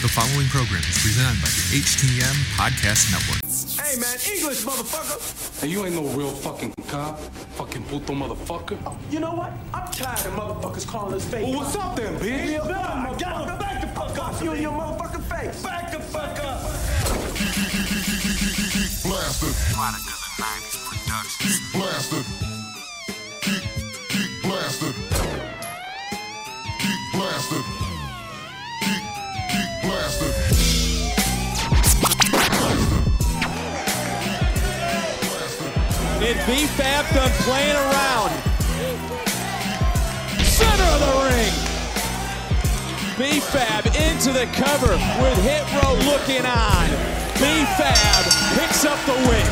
The following program is presented by the HTM Podcast Network. Hey man, English motherfucker. Hey, you ain't no real fucking cop. Fucking puto motherfucker. You know what? I'm tired of motherfuckers calling us fake. Well, what's up then, bitch? Hey, nah, get him back the fuck up. You and your motherfucking face. Back the fuck up. blasted. Product of the 90s production. Keep blasted. And B-Fab done playing around. Center of the ring. B-Fab into the cover with Hit Row looking on. B-Fab picks up the win.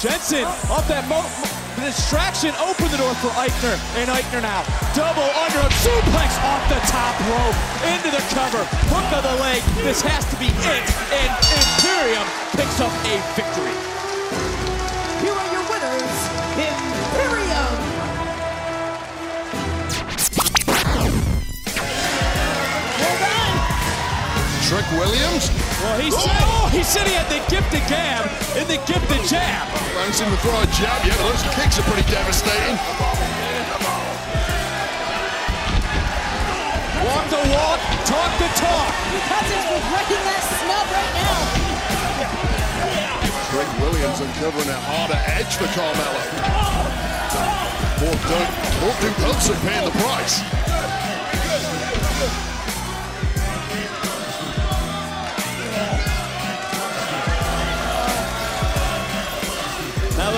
Jensen off that mo- mo- distraction opened the door for Aichner. And Aichner now double under a suplex off the top rope into the cover. Hook of the leg. This has to be it. And Imperium picks up a victory. Here are your winners, Imperium. Hold on. Trick Williams Well, he said, he said he had the gifted gab and the gifted jab. Don't seem to throw a jab yet, but those kicks are pretty devastating. Walk the walk, talk the talk. Cousins regretting that snub right now. Trick Williams uncovering a harder edge for Carmelo. Poor Duke, poor Duke Hudson paying the price.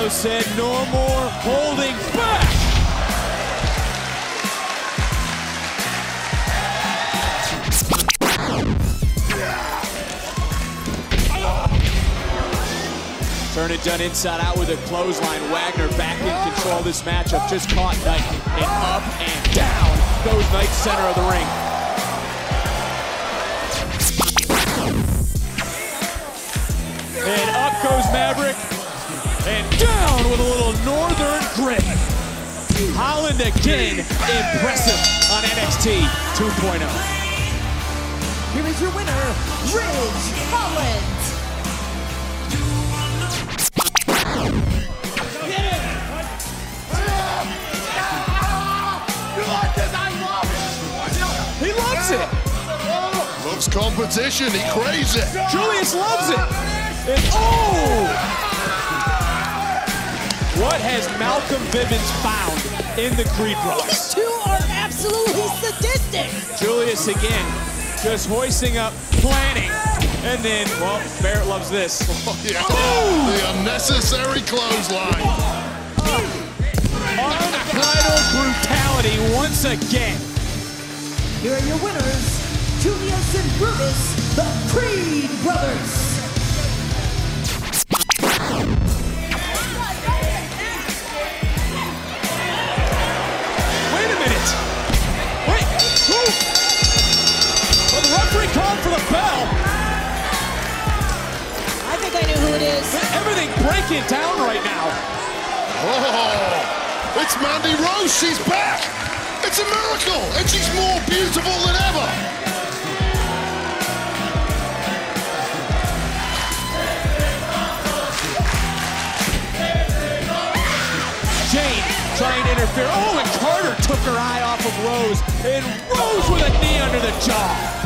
Mello said no more holding back. Turn it done inside out with a clothesline. Wagner back in control this matchup. Just caught Knight and up and down goes Knight center of the ring. And up goes Maverick. And down with a little northern grit. Holland again, impressive on NXT 2.0. Here is your winner, Ridge Holland. He loves it. Loves competition, he craves it. Julius loves it. And oh! What has Malcolm Bivens found in the Creed Bros? These two are absolutely sadistic. Julius again, just hoisting up, planning, and then, well, Barrett loves this. Oh, yeah. Boom! The unnecessary clothesline. Unbridled brutality once again. Here are your winners, Julius and Brutus, the Creed brothers. Well, the called for the bell. I think I know who it is. Everything breaking down right now. Oh, it's Mandy Rose, she's back. It's a miracle, and she's more beautiful than ever. Jayne trying to interfere. Oh, and Carter took her eye off of Rose. And Rose with a knee under the jaw.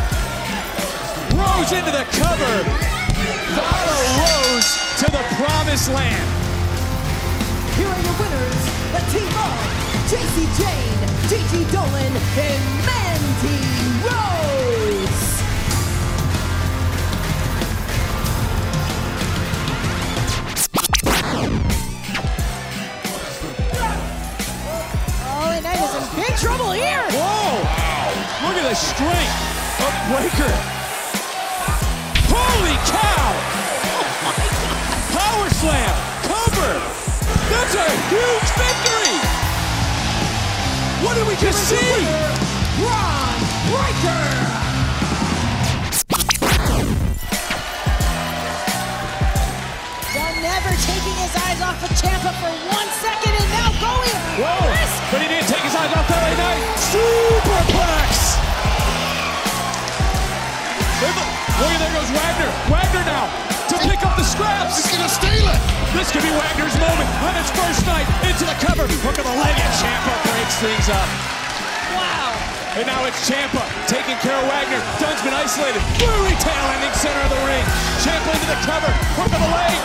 Rose into the cover. Follow Rose to the promised land. Here are your winners, the team of Jacy Jayne, Gigi Dolin, and Mandy Rose. Oh, and that is in big trouble here. Whoa! Look at the strength of Breaker. Holy cow! Power slam! Cover! That's a huge victory! What did we just see? Bron Breaker. Never taking his eyes off the champ up for one second and now going. Whoa! Risk. But he didn't take his eyes off LA Knight. Superplex! Look, at there goes Wagner. Wagner now to pick up the scraps. He's gonna steal it. This could be Wagner's moment on his first night into the cover. Hook of the leg and Ciampa breaks things up. Wow. And now it's Ciampa taking care of Wagner. Dunne's been isolated. Blue tail ending center of the ring. Ciampa into the cover. Hook of the leg.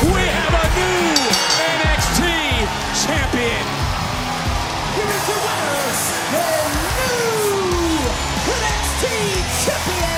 We have a new NXT champion. Here is your winner, the new NXT champion,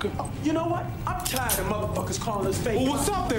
motherfucker. You know what? I'm tired of motherfuckers calling us fake. Well, what's up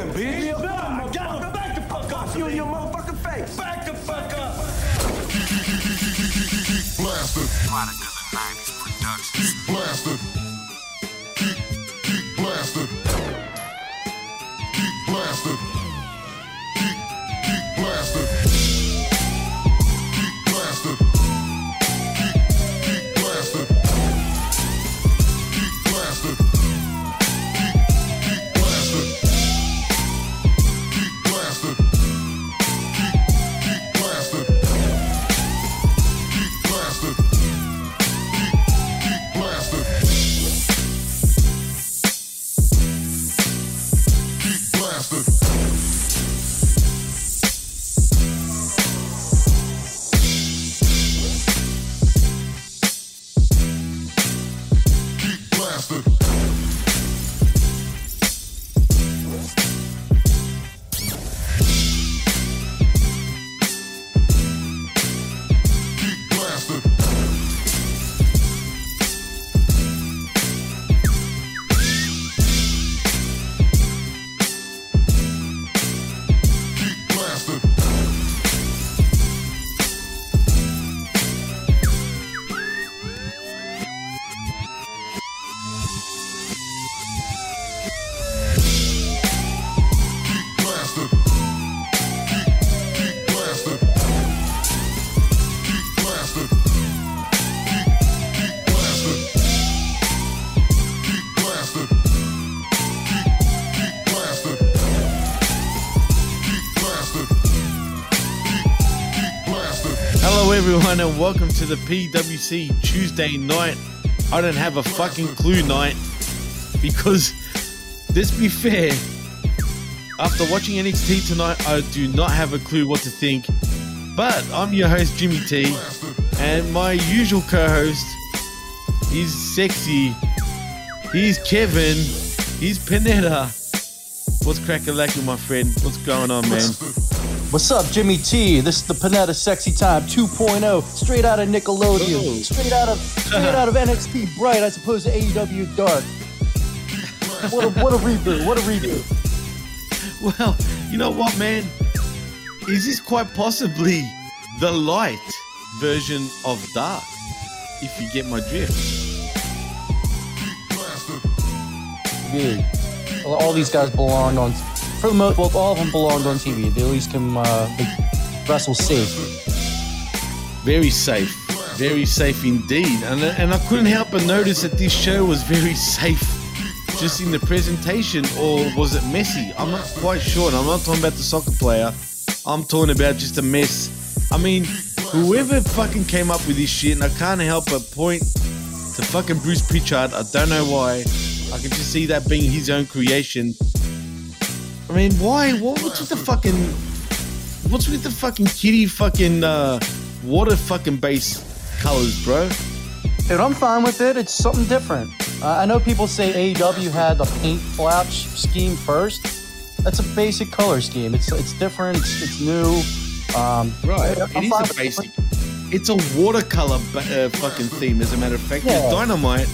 and welcome to the PWC Tuesday night. I don't have a fucking clue night because, let's be fair, after watching NXT tonight, I do not have a clue what to think. But I'm your host, Jimmy T, and my usual co host, he's sexy, he's Kevin, he's Panetta. What's cracking lacking, my friend? What's going on, man? What's up, Jimmy T? This is the Panetta Sexy Time 2.0, straight out of Nickelodeon, Oh. straight out of straight out of NXT Bright, I suppose to AEW Dark. What a what a reboot! What a reboot! Well, you know what, man? Is this quite possibly the light version of dark? If you get my drift. Dude, all these guys belong on for the most, well, all of them belonged on TV. They at least can uh, wrestle safe. Very safe. Very safe indeed. And, and I couldn't help but notice that this show was very safe just in the presentation, or was it messy? I'm not quite sure. And I'm not talking about the soccer player, I'm talking about just a mess. I mean, whoever fucking came up with this shit, and I can't help but point to fucking Bruce Pritchard. I don't know why. I can just see that being his own creation. I mean, why? What, what's with the fucking. What's with the fucking kitty fucking uh, water fucking base colors, bro? Dude, I'm fine with it. It's something different. Uh, I know people say AEW had the paint flash scheme first. That's a basic color scheme. It's it's different. It's, it's new. Um, Right. I'm It is a basic. It's a watercolor uh, fucking theme, as a matter of fact. Yeah. Dynamite.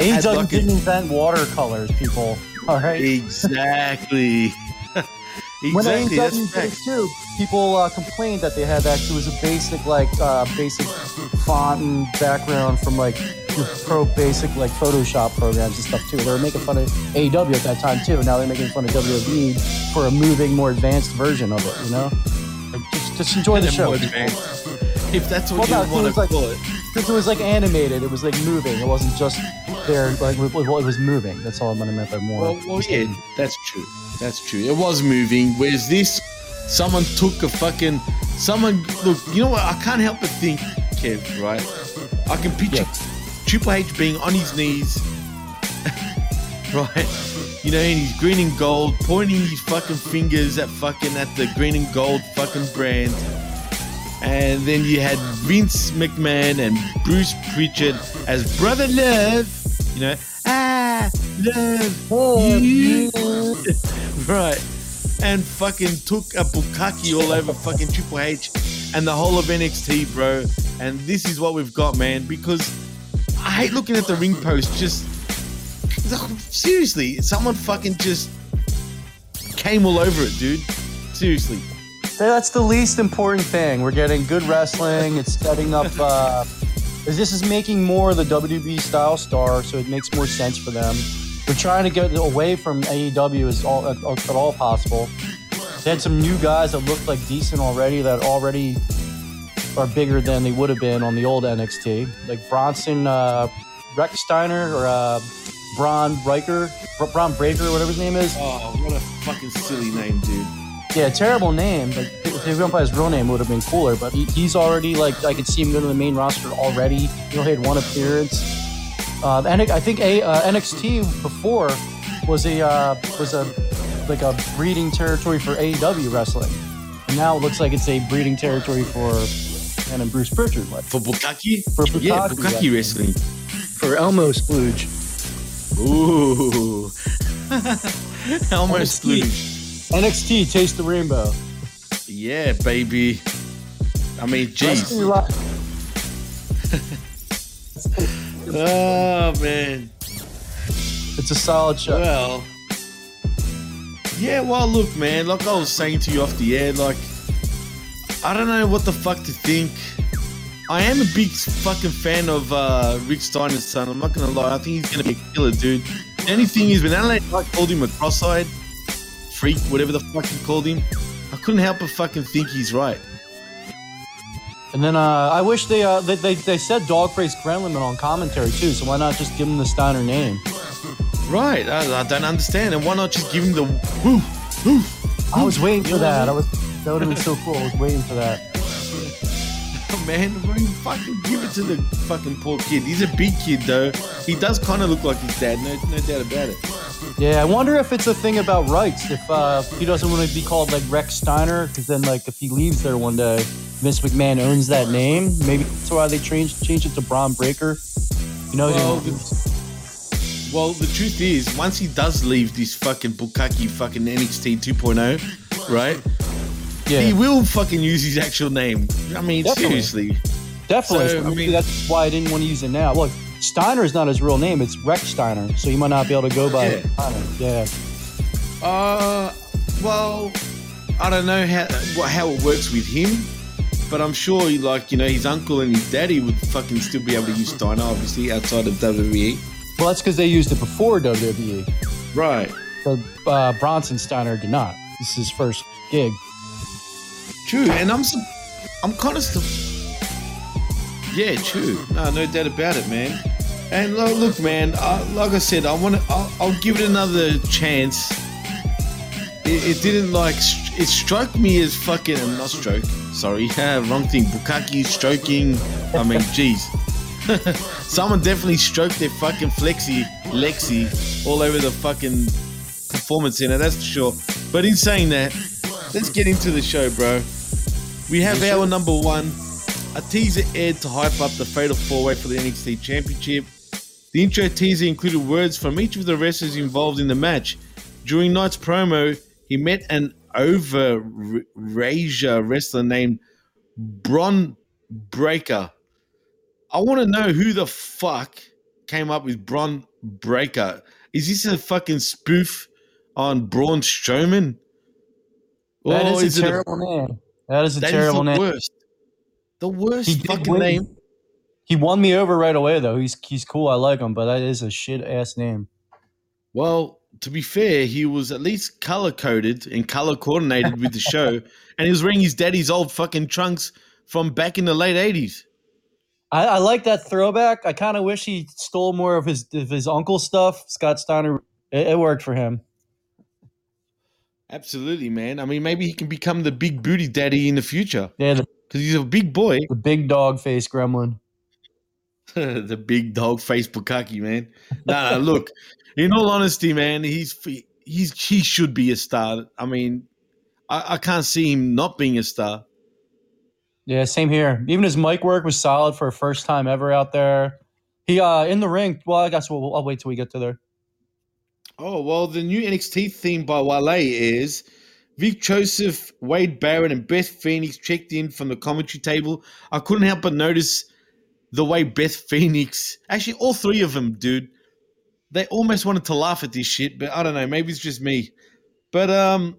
AEW like didn't invent watercolors, people. All right. Exactly. When exactly. Did it fact. too, people uh, complained that they had that it was a basic like uh, basic font and background from like pro basic like Photoshop programs and stuff too. They were making fun of AEW at that time too. Now they're making fun of WWE for a moving, more advanced version of it. You know, just, just enjoy the show. If that's what Well, you want to like- call it. It was like animated, it was like moving. It wasn't just there like it was- it was moving. That's all I meant by more. Well, well, yeah, that's true. That's true. It was moving. Whereas this, someone took a fucking. Someone look. You know what? I can't help but think, Kev. Right? I can picture Triple H being on his knees, right? You know, and he's green and gold, pointing his fucking fingers at fucking at the green and gold fucking brand. And then you had Vince McMahon and Bruce Pritchard as Brother Love. You know, ah, love you. right. And fucking took a bukkake all over fucking Triple H and the whole of NXT, bro. And this is what we've got, man. Because I hate looking at the ring post. Just seriously, someone fucking just came all over it, dude. Seriously. That's the least important thing. We're getting good wrestling. It's setting up. Uh, this is making more of the WWE style star, so it makes more sense for them. We're trying to get away from AEW as all at, at all possible. They had some new guys that looked like decent already. That already are bigger than they would have been on the old NXT, like Bronson uh, Rechsteiner or uh, Braun Riker, Bron Breaker, whatever his name is. Oh, what a fucking silly name, dude. Yeah, terrible name. Like if they went by his real name, it would have been cooler. But he, he's already like I could see him go to the main roster already. He only had one appearance. Um, and I think a uh, NXT before was a uh, was a like a breeding territory for AEW wrestling. And now it looks like it's a breeding territory for and and Bruce Pritchard. Like For Bukaki? For yeah, Bukaki, Bukaki yeah. wrestling. for Elmo Splooge. Ooh. Elmo NXT. Splooge. NXT Taste the Rainbow. Yeah, baby. I mean, jeez. Oh, man. It's a solid show. Well, yeah, well, look, man, like I was saying to you off the air, like, I don't know what the fuck to think. I am a big fucking fan of uh, Rick Steiner's son. I'm not gonna lie. I think he's gonna be a killer, dude. The only thing is, when LA Knight called him a cross-eyed freak, whatever the fuck he called him, I couldn't help but fucking think he's right. And then uh, I wish they, uh, they they they said Dogface Gremlin on commentary too. So why not just give him the Steiner name? Right? I, I don't understand. And why not just give him the woo, woo? I was waiting for that. I was that would have been so cool. I was waiting for that. Man, why you fucking give it to the fucking poor kid? He's a big kid though. He does kind of look like his dad, no, no doubt about it. Yeah, I wonder if it's a thing about rights. If uh, he doesn't want to be called like Rex Steiner, because then like if he leaves there one day, Vince McMahon owns that name. Maybe that's why they changed changed it to Bron Breaker. You know, Well, the, well, the truth is, once he does leave this fucking Bukaki fucking NXT 2.0, right? yeah, He will fucking use his actual name. I mean, Definitely. seriously. definitely. so, I mean- that's why I didn't want to use it now. Look, Steiner is not his real name; it's Rechsteiner, so you might not be able to go by Yeah. Steiner. Yeah. Uh, well, I don't know how what, how it works with him, but I'm sure, like you know, his uncle and his daddy would fucking still be able to use Steiner, obviously outside of WWE. Well, that's because they used it before WWE. Right. So uh, Bronson Steiner did not. this is his first gig. True, and I'm I'm kind of still. Yeah, true. No, no doubt about it, man. And lo- look, man, uh, like I said, I want to. I'll, I'll give it another chance. It, it didn't like. It struck me as fucking. uh, Not stroke. Sorry, wrong thing. Bukaki stroking. I mean, jeez. Someone definitely stroked their fucking flexi, Lexi, all over the fucking performance center. That's for sure. But in saying that, let's get into the show, bro. We have our number one. A teaser aired to hype up the fatal four way for the NXT Championship. The intro teaser included words from each of the wrestlers involved in the match. During Knight's promo, he met an over Rasia wrestler named Bron Breaker. I want to know who the fuck came up with Bron Breaker. Is this a fucking spoof on Braun Strowman? That Or is is a terrible name. That is a that is terrible the name. worst. The worst He fucking win. name. He won me over right away though. He's he's cool. I like him, but that is a shit ass name. Well, to be fair, he was at least color coded and color coordinated with the show, and he was wearing his daddy's old fucking trunks from back in the late eighties. I, I like that throwback. I kind of wish he stole more of his of his uncle stuff. Scott Steiner, it, it worked for him. Absolutely, man. I mean, maybe he can become the big booty daddy in the future Yeah, the, because he's a big boy. the big dog face gremlin. the big dog face Bukaki, man. Nah, nah, look. In all honesty, man, he's he's he should be a star. I mean, I, I can't see him not being a star. Yeah, same here. Even his mic work was solid for a first time ever out there. He uh in the ring. Well, I guess we'll, I'll wait till we get to there. Oh well, the new NXT theme by Wale is Vic Joseph, Wade Barrett, and Beth Phoenix checked in from the commentary table. I couldn't help but notice the way Beth Phoenix, actually all three of them, dude, they almost wanted to laugh at this shit, but I don't know, maybe it's just me. But um,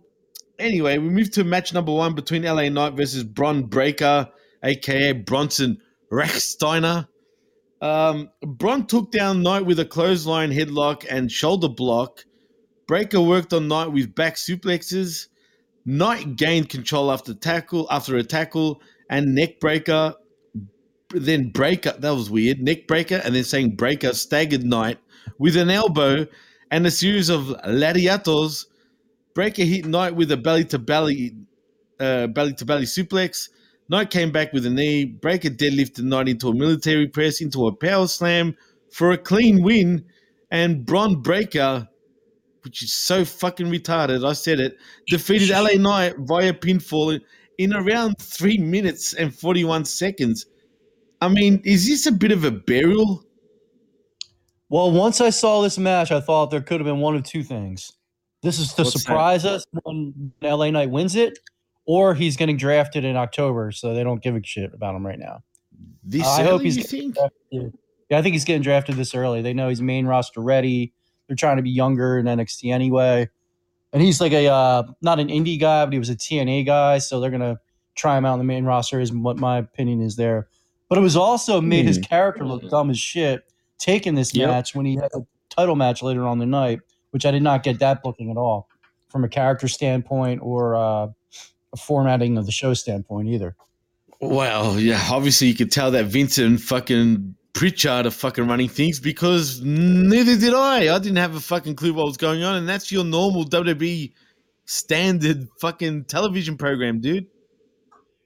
anyway, we moved to match number one between LA Knight versus Bron Breaker, aka Bronson Rechsteiner. Um, Bron took down Knight with a clothesline headlock and shoulder block. Breaker worked on Knight with back suplexes. Knight gained control after tackle after a tackle and neck breaker. Then breaker that was weird. Neck breaker and then saying breaker staggered Knight with an elbow and a series of lariatos. Breaker hit Knight with a belly to belly, uh, belly to belly suplex. Knight came back with a knee. Breaker deadlifted Knight into a military press, into a power slam for a clean win. And Bron Breaker, which is so fucking retarded, I said it, defeated LA Knight via pinfall in around three minutes and 41 seconds. I mean, is this a bit of a burial? Well, once I saw this match, I thought there could have been one of two things. This is to What's that? surprise us when LA Knight wins it, or he's getting drafted in October, so they don't give a shit about him right now. This I early, hope he's you think? drafted. Yeah, I think he's getting drafted this early. They know he's main roster ready. They're trying to be younger in NXT anyway. And he's like a uh, not an indie guy, but he was a TNA guy, so they're gonna try him out in the main roster. Is what my opinion is there. But it was also made his character look dumb as shit taking this Yep. match when he had a title match later on the night, which I did not get that booking at all from a character standpoint or uh, a formatting of the show standpoint either. Well, yeah, obviously you could tell that Vincent fucking Pritchard are fucking running things because neither did I. I didn't have a fucking clue what was going on, and that's your normal WWE standard fucking television program, dude.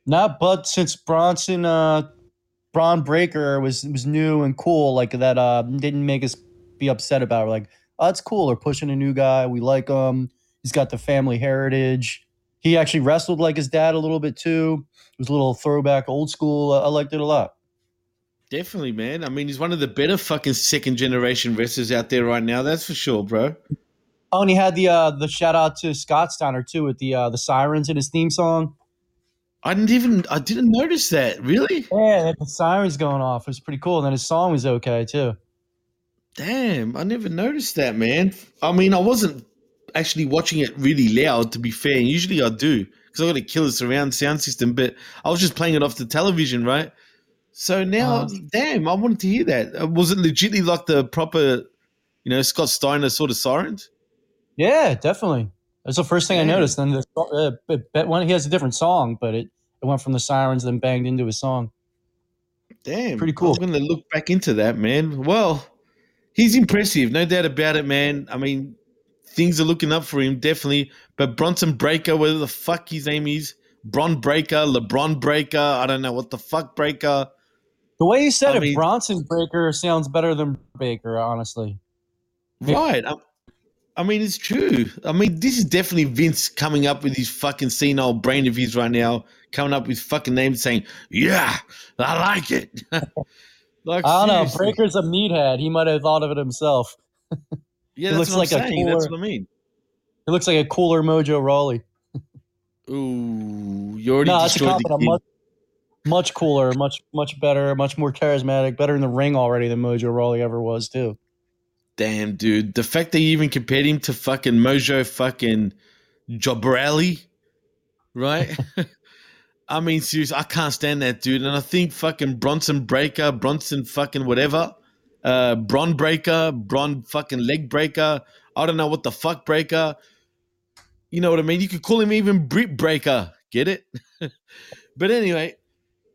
Not but since Bronson uh Bron Breaker was was new and cool, like that uh didn't make us be upset about it. We're like, oh it's cool, they're pushing a new guy. We like him. He's got the family heritage. He actually wrestled like his dad a little bit too. It was a little throwback old school. I liked it a lot. Definitely, man. I mean, he's one of the better fucking second generation wrestlers out there right now. That's for sure, bro. Oh, and he had the uh the shout out to Scott Steiner too with the uh the sirens in his theme song. I didn't even I didn't notice that. Really? Yeah, the sirens going off. It was pretty cool. And then his song was okay too. Damn, I never noticed that, man. I mean, I wasn't actually watching it really loud, to be fair. Usually I do because I got a killer surround sound system, but I was just playing it off the television, right? So now, Uh-huh. damn, I wanted to hear that. Uh, Was it legitimately like the proper, you know, Scott Steiner sort of sirens? Yeah, definitely. That's the first thing I noticed. Then the uh, one he has a different song, but it, it went from the sirens then banged into his song. Damn, Pretty cool. I'm gonna look back into that, man. Well, he's impressive, no doubt about it, man. I mean, things are looking up for him, definitely. But Bronson Breaker, whatever the fuck his name is, Bron Breaker, LeBron Breaker, I don't know what the fuck Breaker. The way you said I it, mean- Bronson Breaker sounds better than Baker, honestly. Right. I, I mean, it's true. I mean, this is definitely Vince coming up with his fucking senile brain of his right now, coming up with fucking names saying, "Yeah, I like it." like, I don't know. Breaker's a meathead. He might have thought of it himself. Yeah, that's looks what like I'm a saying. That's cooler- what I mean. He looks like a cooler Mojo Rawley. Ooh, you already No, that's a destroyed the kid. Much, cooler, much much better, much more charismatic, better in the ring already than Mojo Rawley ever was too. Damn, dude. The fact that you even compared him to fucking Mojo fucking Jobrelli, right? I mean, seriously, I can't stand that dude. And I think fucking Bronson Breaker, Bronson fucking whatever, uh, Bron Breaker, Bron fucking leg breaker. I don't know what the fuck breaker. You know what I mean? You could call him even Brit Breaker. Get it? but anyway,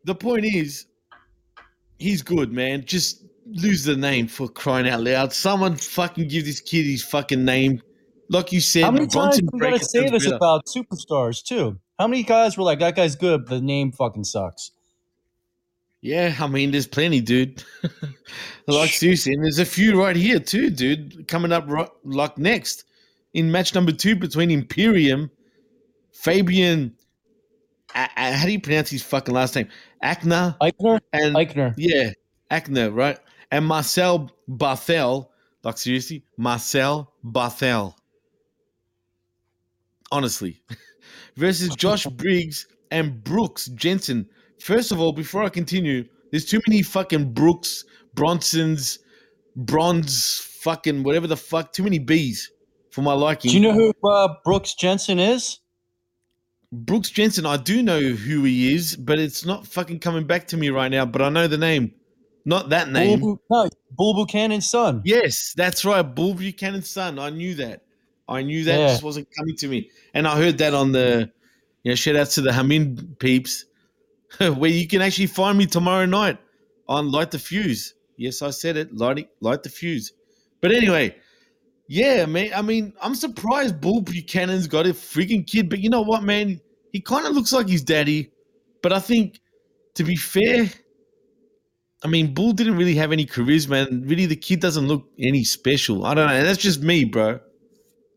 the point is, he's good, man. Just lose the name for crying out loud. Someone fucking give this kid his fucking name. Like you said, How many times we gotta say this better. about superstars too? How many guys were like, "That guy's good, but the name fucking sucks"? Yeah, I mean, there's plenty, dude. like seriously, and there's a few right here too, dude. Coming up right, like next in match number two between Imperium, Fabian. How do you pronounce his fucking last name? Akna Aichner, and Aichner. yeah, Akner, right? And Marcel Barthel. Like seriously, Marcel Barthel. Honestly, versus Josh Briggs and Brooks Jensen. First of all, before I continue, there's too many fucking Brooks, Bronsons, Bronze, fucking whatever the fuck. Too many B's for my liking. Do you know who uh, Brooks Jensen is? Brooks Jensen? I do know who he is, but it's not fucking coming back to me right now. But I know the name, not that name. Bull, no, Bull Buchanan's son. Yes, that's right. Bull Buchanan's son. I knew that. I knew that Yeah. just wasn't coming to me. And I heard that on the, you know, shout out to the Hamin peeps, where you can actually find me tomorrow night on Light the Fuse. Yes, I said it. Light, light the Fuse. But anyway, yeah, man. I mean, I'm surprised Bull Buchanan's got a freaking kid. But you know what, man? He kind of looks like his daddy. But I think, to be fair, I mean, Bull didn't really have any charisma, and really the kid doesn't look any special. I don't know. That's just me, bro.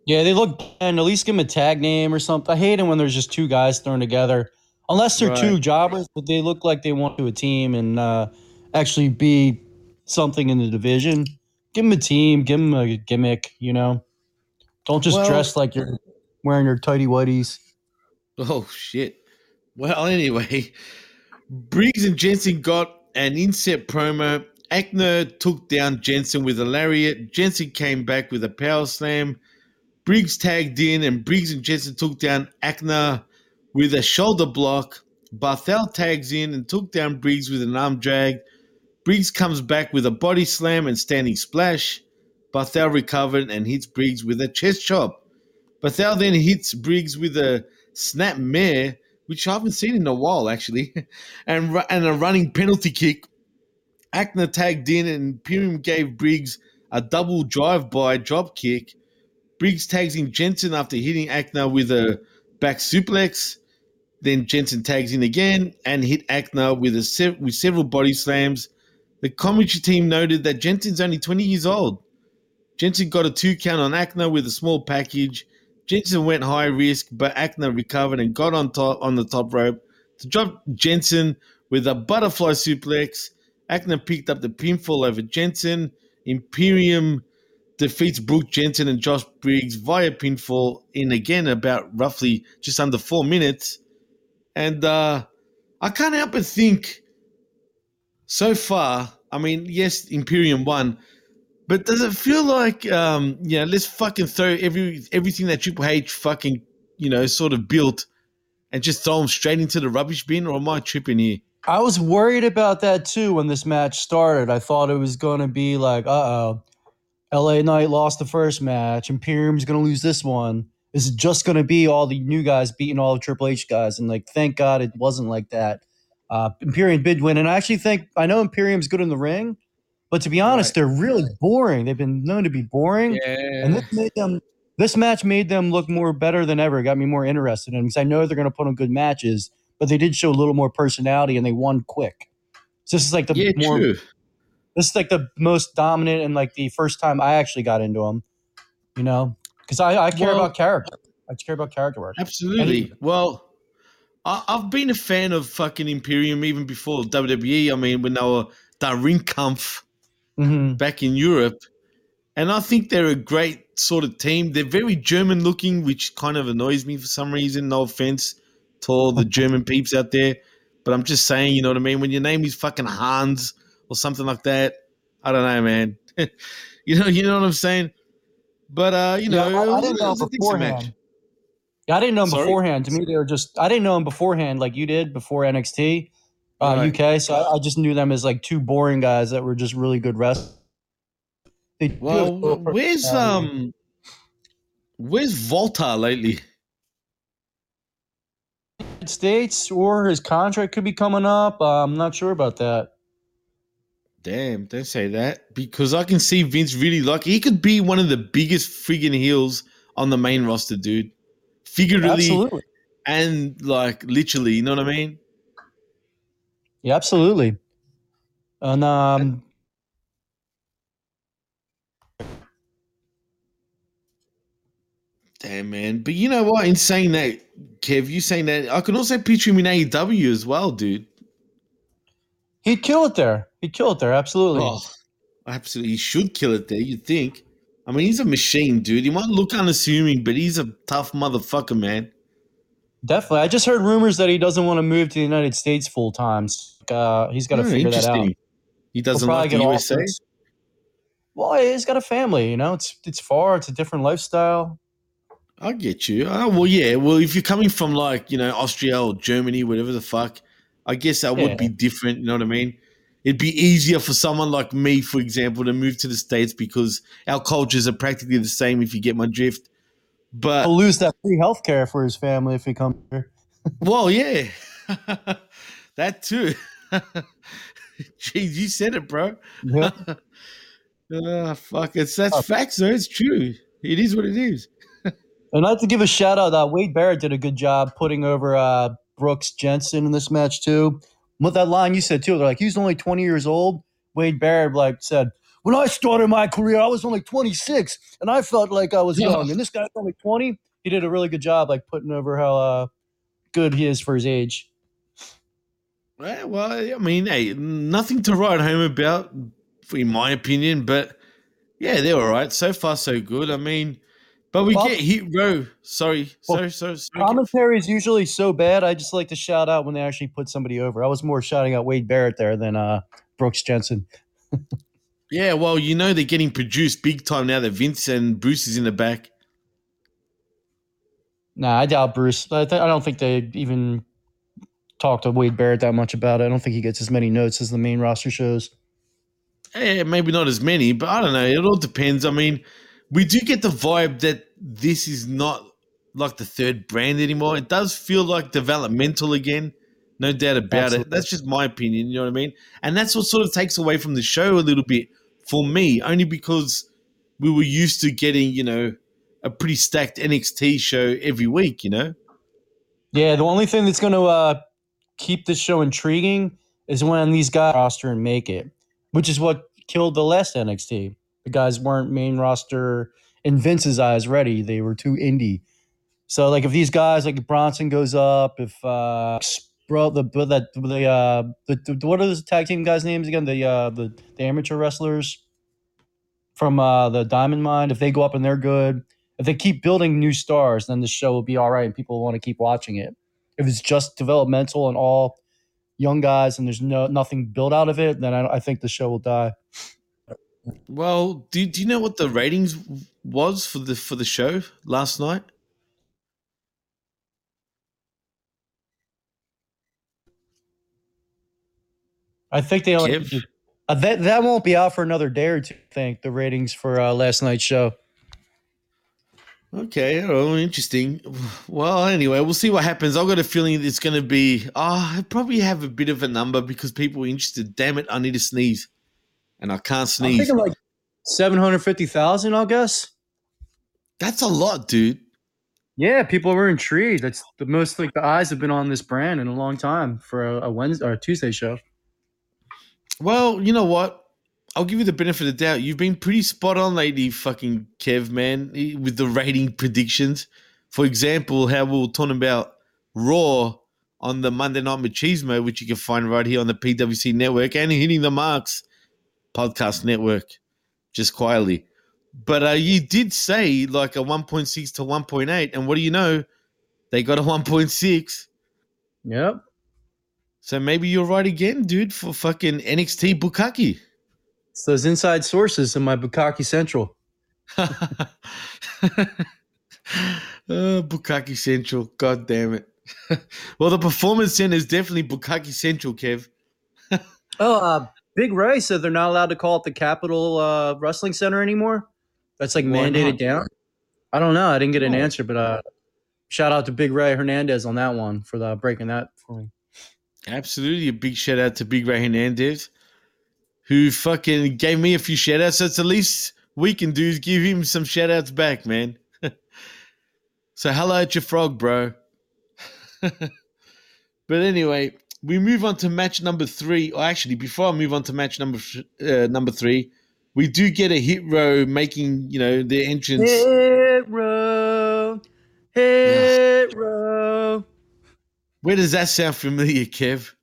Yeah, they look and at least give him a tag name or something. I hate it when there's just two guys thrown together, unless they're two jobbers, but they look like they want to a team and uh, actually be something in the division. Give them a team, give them a gimmick. You know, don't just Well- dress like you're wearing your tighty whities. Oh shit. Well, anyway, Briggs and Jensen got an inset promo. Ackner took down Jensen with a lariat. Jensen came back with a power slam. Briggs tagged in, and Briggs and Jensen took down Ackner with a shoulder block. Barthel tags in and took down Briggs with an arm drag. Briggs comes back with a body slam and standing splash. Barthel recovered and hits Briggs with a chest chop. Barthel then hits Briggs with a snap mare, which I haven't seen in a while actually, and and a running penalty kick. Ackner tagged in and Imperium gave Briggs a double drive-by drop kick. Briggs tags in Jensen after hitting Ackner with a back suplex. Then Jensen tags in again and hit Ackner with a with several body slams. The commentary team noted that Jensen's only 20 years old. Jensen got a two count on Akna with a small package. Jensen went high risk, but Akna recovered and got on top on the top rope to drop Jensen with a butterfly suplex. Akna picked up the pinfall over Jensen. Imperium defeats Brooke Jensen and Josh Briggs via pinfall in again about roughly just under four minutes. And uh, I can't help but think so far, I mean, yes, Imperium won, but does it feel like, um, you know, let's fucking throw every everything that Triple H fucking, you know, sort of built and just throw them straight into the rubbish bin, or am I tripping here? I was worried about that too when this match started. I thought it was to be like, uh oh, LA Knight lost the first match, Imperium's to lose this one. Is it just to be all the new guys beating all the Triple H guys? And like, thank God it wasn't like that. Uh, Imperium did win, and I actually think I know Imperium's good in the ring, but to be honest, Right. they're really boring. They've been known to be boring, and this made them. This match made them look more better than ever. It got me more interested in them because I know they're going to put on good matches, but they did show a little more personality and they won quick. So this is like the Yeah, more true. this is like the most dominant and like the first time I actually got into them, you know, because I, I care Well- about character. I care about character work. Absolutely. Well, I, I've been a fan of fucking Imperium even before WWE. I mean, when they were the Ringkampf hmm back in Europe, and I think they're a great sort of team. They're very German looking, which kind of annoys me for some reason. No offense to all the German peeps out there, but I'm just saying, you know what I mean. When your name is fucking Hans or something like that, I don't know, man. you know, you know what I'm saying. But uh, you know, Yeah, I, I didn't know a decent match. beforehand. Yeah, I didn't know them Sorry? beforehand. To me, they were just I didn't know them beforehand like you did before NXT uh, Right. UK. So I, I just knew them as like two boring guys that were just really good wrestlers. They Well, where's um, where's Walter lately? United States or his contract could be coming up? Uh, I'm not sure about that. Damn, don't say that because I can see Vince really like he could be one of the biggest friggin' heels on the main roster, dude. Figuratively Absolutely, and like literally, you know what I mean? yeah, absolutely. And um, Damn, man. But you know what? In saying that, Kev, you saying that, I can also picture him in AEW as well, dude. he'd kill it there. He'd kill it there. Absolutely. Oh, absolutely. He should kill it there, you'd think. I mean, he's a machine, dude. He might look unassuming, but he's a tough motherfucker, man. Definitely. I just heard rumors that he doesn't want to move to the United States full time. Uh, he's got to Hmm, figure that out. He doesn't like the USA. offers. Well, he's got a family. You know, it's it's far. It's a different lifestyle. I get you. Oh, well, yeah. Well, if you're coming from like, you know, Austria or Germany, whatever the fuck, I guess that Yeah. would be different. You know what I mean? It'd be easier for someone like me, for example, to move to the States because our cultures are practically the same, if you get my drift. But, He'll lose that free health care for his family if he comes here. well, yeah. that too. Jeez, you said it, bro. Yeah. Ah, fuck. It's that's facts, though. It's true. It is what it is. And I'd like to give a shout out. Uh, Wade Barrett did a good job putting over uh, Brooks Jensen in this match too. With that line you said too, they're like he's only 20 years old. Wade Barrett like said, "When I started my career, I was only 26, and I felt like I was young. And this guy's only 20." He did a really good job, like putting over how uh, good he is for his age. Right, well, I mean, hey, nothing to write home about, in my opinion. But yeah, they're all right so far, so good. I mean, but we Well- get hit row. Sorry, Well, sorry, sorry. sorry. Commentary is usually so bad. I just like to shout out when they actually put somebody over. I was more shouting out Wade Barrett there than uh, Brooks Jensen. Yeah, well, you know they're getting produced big time now that Vince and Bruce is in the back. Nah, I doubt Bruce. I, th- I don't think they even talk to Wade Barrett that much about it. I don't think he gets as many notes as the main roster shows. Eh, maybe not as many, but I don't know. It all depends. I mean, we do get the vibe that this is not like the third brand anymore. It does feel like developmental again. No doubt about it. That's just my opinion. You know what I mean? And that's what sort of takes away from the show a little bit for me, only because we were used to getting, you know, a pretty stacked NXT show every week, you know? Yeah, the only thing that's going to uh, keep this show intriguing is when these guys roster and make it, which is what killed the last NXT. The guys weren't main roster in Vince's eyes ready. They were too indie. So like if these guys like Bronson goes up, if uh bro the that the uh the, the what are those tag team guys' names again? The uh the, the amateur wrestlers from uh the Diamond Mine, if they go up and they're good, if they keep building new stars, then the show will be all right and people want to keep watching it. If it's just developmental and all young guys and there's no nothing built out of it, then I, I think the show will die. Well, do, do you know what the ratings was for the for the show last night? I think they only Kev? uh, that that won't be out for another day or two. I think the ratings for uh, last night's show. Okay, oh, interesting. Well, anyway, we'll see what happens. I've got a feeling it's going to be. Oh, I probably have a bit of a number because people are interested. Damn it, I need to sneeze, and I can't sneeze. I'm thinking like seven hundred fifty thousand. I'll guess. That's a lot, dude. Yeah, people were intrigued. That's the most like the eyes have been on this brand in a long time for a, a Wednesday or a Tuesday show. Well, you know what? I'll give you the benefit of the doubt. You've been pretty spot on lately, fucking Kev, man, with the rating predictions. For example, how we were talking about Raw on the Monday Night Machismo, which you can find right here on the PWC Network and Hitting the Marks podcast network, just quietly. But uh, you did say like a 1.6 to 1.8, and what do you know? They got a 1.6. Yep. So maybe you're right again, dude, for fucking NXT Bukaki. So it's those inside sources in my Bukaki Central. Uh, Bukaki Central. God damn it. well, the Performance Center is definitely Bukaki Central, Kev. Oh, uh, Big Ray said they're not allowed to call it the Capitol uh, Wrestling Center anymore. That's like Why mandated not? down. I don't know. I didn't get an Oh. answer, but uh, shout out to Big Ray Hernandez on that one for the breaking that for me. Absolutely. A big shout out to Big Ray Hernandez, who fucking gave me a few shout outs. So it's the least we can do is give him some shout outs back, man. so hello at your frog, bro. but anyway, we move on to match number three. Or actually, before I move on to match number uh, number three, we do get a hit row making you know their entrance. Hit row, hit row. Where does that sound familiar, Kev?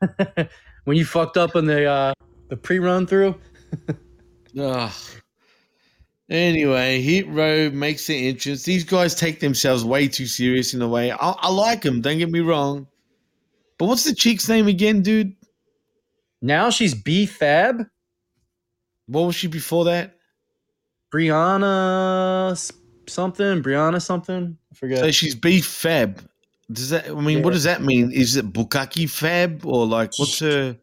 when you fucked up in the uh, the pre run through. Ugh. Anyway, Hit Row makes the entrance. These guys take themselves way too serious in a way. I, I like them, don't get me wrong. But what's the chick's name again, dude? Now she's B Fab, What was she before that? Brianna something, Brianna something. I forget. So she's B Fab. Does that? I mean, what does that mean? Is it Bukaki Fab or like what's her?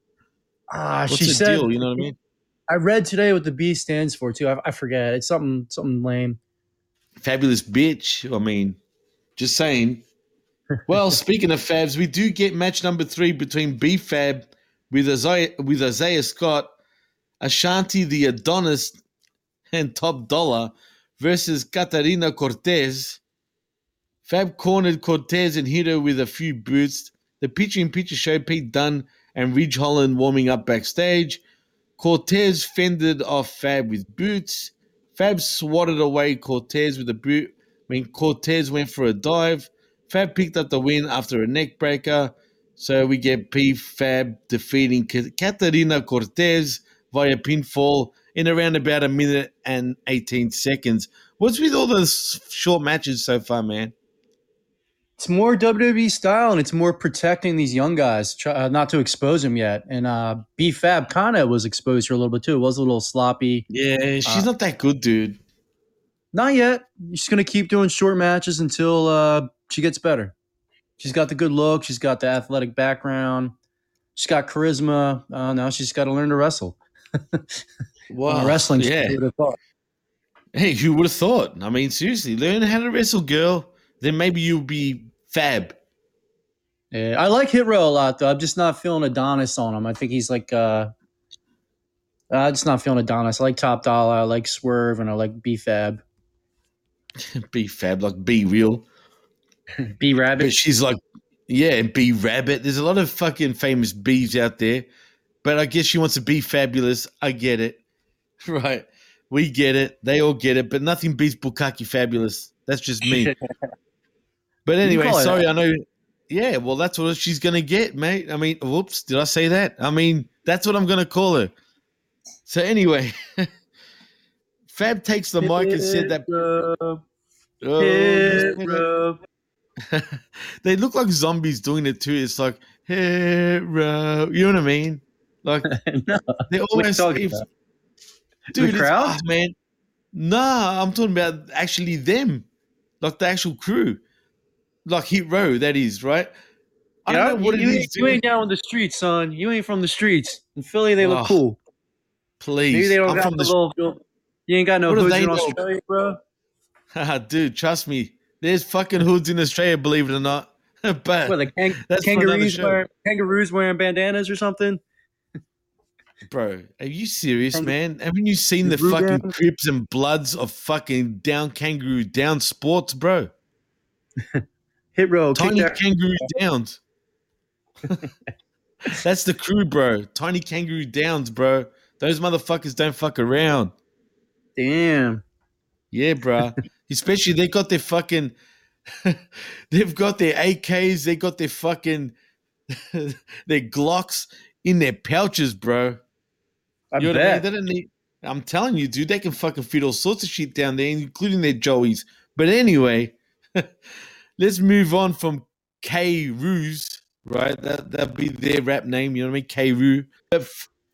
Ah, What's she said. deal? You know what I mean? I read today what the B stands for too. I, I forget. It's something something lame. Fabulous bitch. I mean, just saying. Well, speaking of Fabs, we do get match number three between B Fab with Isaiah with Isaiah Scott, Ashante the Adonis, and Top Dollar versus Katarina Cortez. Fab cornered Cortez and hit her with a few boots. The picture in picture showed Pete Dunne and Ridge Holland warming up backstage. Cortez fended off Fab with boots. Fab swatted away Cortez with a boot when Cortez went for a dive. Fab picked up the win after a neck breaker. So we get B Fab defeating Katarina Cortez via pinfall in around about a minute and 18 seconds. What's with all those short matches so far, man? It's more WWE style, and it's more protecting these young guys, try, uh, not to expose them yet. And uh, B Fab kind of was exposed here a little bit too. It was a little sloppy. Yeah, she's Uh, not that good, dude. Not yet. She's gonna keep doing short matches until uh, she gets better. She's got the good look. She's got the athletic background. She's got charisma. Uh, now she's got to learn to wrestle. Wow. wrestling. Yeah. who would've thought? Hey, who would have thought? I mean, seriously, learn how to wrestle, girl. Then maybe you'll be fab. Yeah, I like Hit Row a lot though. I'm just not feeling Adonis on him. I think he's like uh I'm just not feeling Adonis. I like Top Dollar, I like Swerve, and I like B Fab. be fab, like be real. B Rabbit. But she's like, yeah, and be rabbit. There's a lot of fucking famous bees out there. But I guess she wants to be fabulous. I get it. Right. We get it. They all get it. But nothing beats Bukaki fabulous. That's just me. But anyway, sorry, that. I know. Yeah, well, that's what she's gonna get, mate. I mean, whoops, did I say that? I mean, that's what I'm gonna call her. So anyway, Fab takes the mic and said that. Oh, Hit Row. they look like zombies doing it too. It's like, hero, you know what I mean? Like no, they always, if- dude, The crowd? ah, man. Nah, I'm talking about actually them, like the actual crew, like Hit Row. That is right. I don't know what you, it is. ain't, you ain't down with the streets, son. You ain't from the streets. In Philly, they look Oh, cool. Please, Maybe they don't I'm got from the the little. You ain't got no What hoods in know? Australia, bro. Dude, trust me. There's fucking hoods in Australia, believe it or not. but What the kangaroos wearing kangaroos wearing bandanas or something? bro, are you serious, man? Haven't you seen the fucking crips and bloods of fucking down kangaroo down sports, bro? Hit row, Tiny kangaroo downs. That's the crew, bro. Tiny kangaroo downs, bro. Those motherfuckers don't fuck around. Damn. Yeah, bro. Especially they got their fucking, they've got their AKs, they got their fucking, their Glocks in their pouches, bro. I You what I mean? bet. They don't need. I'm telling you, dude, they can fucking fit all sorts of shit down there, including their joeys. But anyway, let's move on from K Ruse, right? That that'd be their rap name. You know what I mean? K Roo. But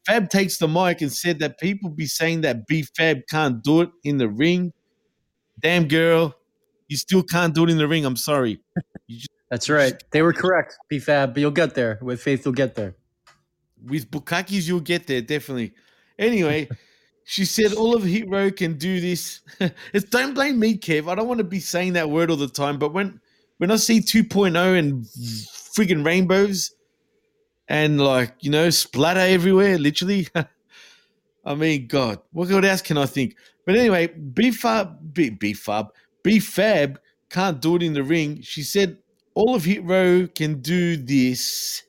Fab takes the mic and said that people be saying that B Fab can't do it in the ring. Damn girl, you still can't do it in the ring. I'm sorry. Just, That's right. They were correct. BFAB, but you'll get there. With faith, you'll get there. with Bukakis, you'll get there definitely. Anyway, she said all of Hit Row can do this. it's don't blame me, Kev. I don't want to be saying that word all the time, but when when I see 2.0 and friggin' rainbows and like you know splatter everywhere, literally. I mean, God, what else can I think? But anyway, B Fab, B Fab, B Fab can't do it in the ring. She said all of Hit Row can do this.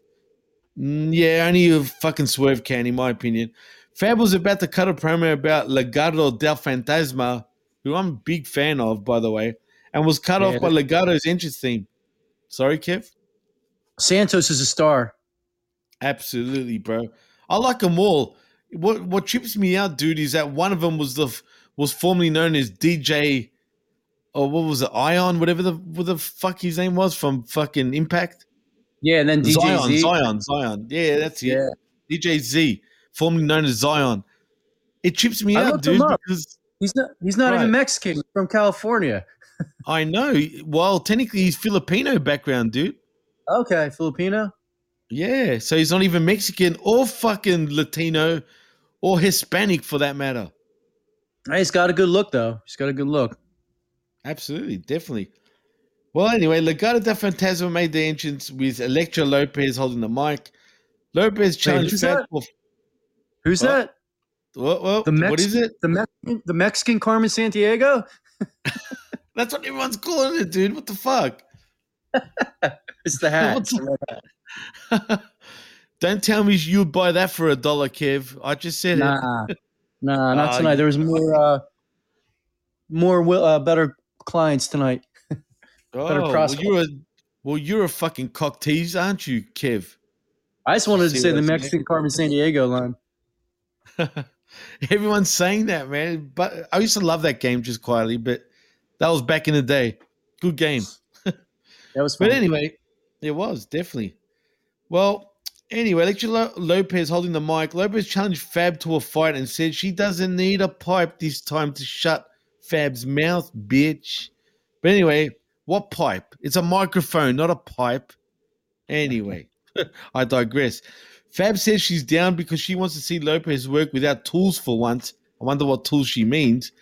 Mm, Yeah, only a fucking swerve can, in my opinion. Fab was about to cut a promo about Legado del Fantasma, who I'm a big fan of, by the way, and was cut Yeah, off by Legado's entrance theme. Sorry, Kev? Santos is a star. Absolutely, bro. I like them all. What what trips me out, dude, is that one of them was the was formerly known as DJ, or oh, what was it, Ion, whatever the what the fuck his name was from fucking Impact. Yeah, and then DJ Zion, Z. Zion, Zion. Yeah, that's it. Yeah. DJ Z, formerly known as Zion. It trips me I out, dude, because He's not. He's not even Mexican. He's from California. I know. Well, technically, he's Filipino background, dude. Okay, Filipino. Yeah, so he's not even Mexican or fucking Latino or Hispanic for that matter. He's got a good look though. He's got a good look. Absolutely, definitely. Well, anyway, Legado del Fantasma made the entrance with Elektra Lopez holding the mic. Lopez challenged who's that? for Who's What? that? what, what, The Mex- what is it? The Mexican, the Mexican Carmen Sandiego. That's what everyone's calling it, dude. What the fuck? It's the hat. Don't tell me you'd buy that for a dollar, Kev. I just said it. Nah, nah, not Ah, tonight. There was more, uh, more wi- uh, better clients tonight. better Oh, well, prospect. you're a well, you're a fucking cock tease, aren't you, Kev? I just wanted to say the Mexican Carmen Sandiego line. Everyone's saying that, man. But I used to love that game just quietly, but that was back in the day. Good game. That was fun. But anyway, it was definitely. Well, anyway, Elektra Lo- Lopez holding the mic. Lopez challenged Fab to a fight and said she doesn't need a pipe this time to shut Fab's mouth, bitch. But anyway, what pipe? It's a microphone, not a pipe. Anyway, I digress. Fab says she's down because she wants to see Lopez work without tools for once. I wonder what tools she means.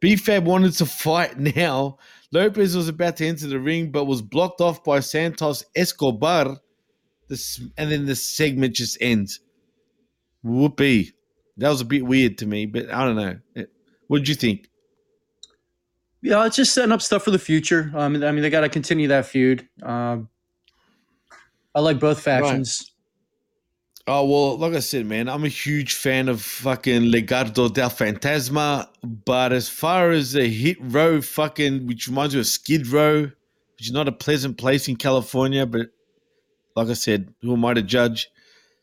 B Fab wanted to fight now. Lopez was about to enter the ring, but was blocked off by Santos Escobar. This, and then the segment just ends. Whoopee. That was a bit weird to me, but I don't know. What did you think? Yeah, it's just setting up stuff for the future. Um, I mean, they got to continue that feud. Um, I like both factions. Oh well, like I said, man, I'm a huge fan of fucking Legado del Fantasma. But as far as the hit row, fucking, which reminds me of Skid Row, which is not a pleasant place in California, but like I said, who am I to judge?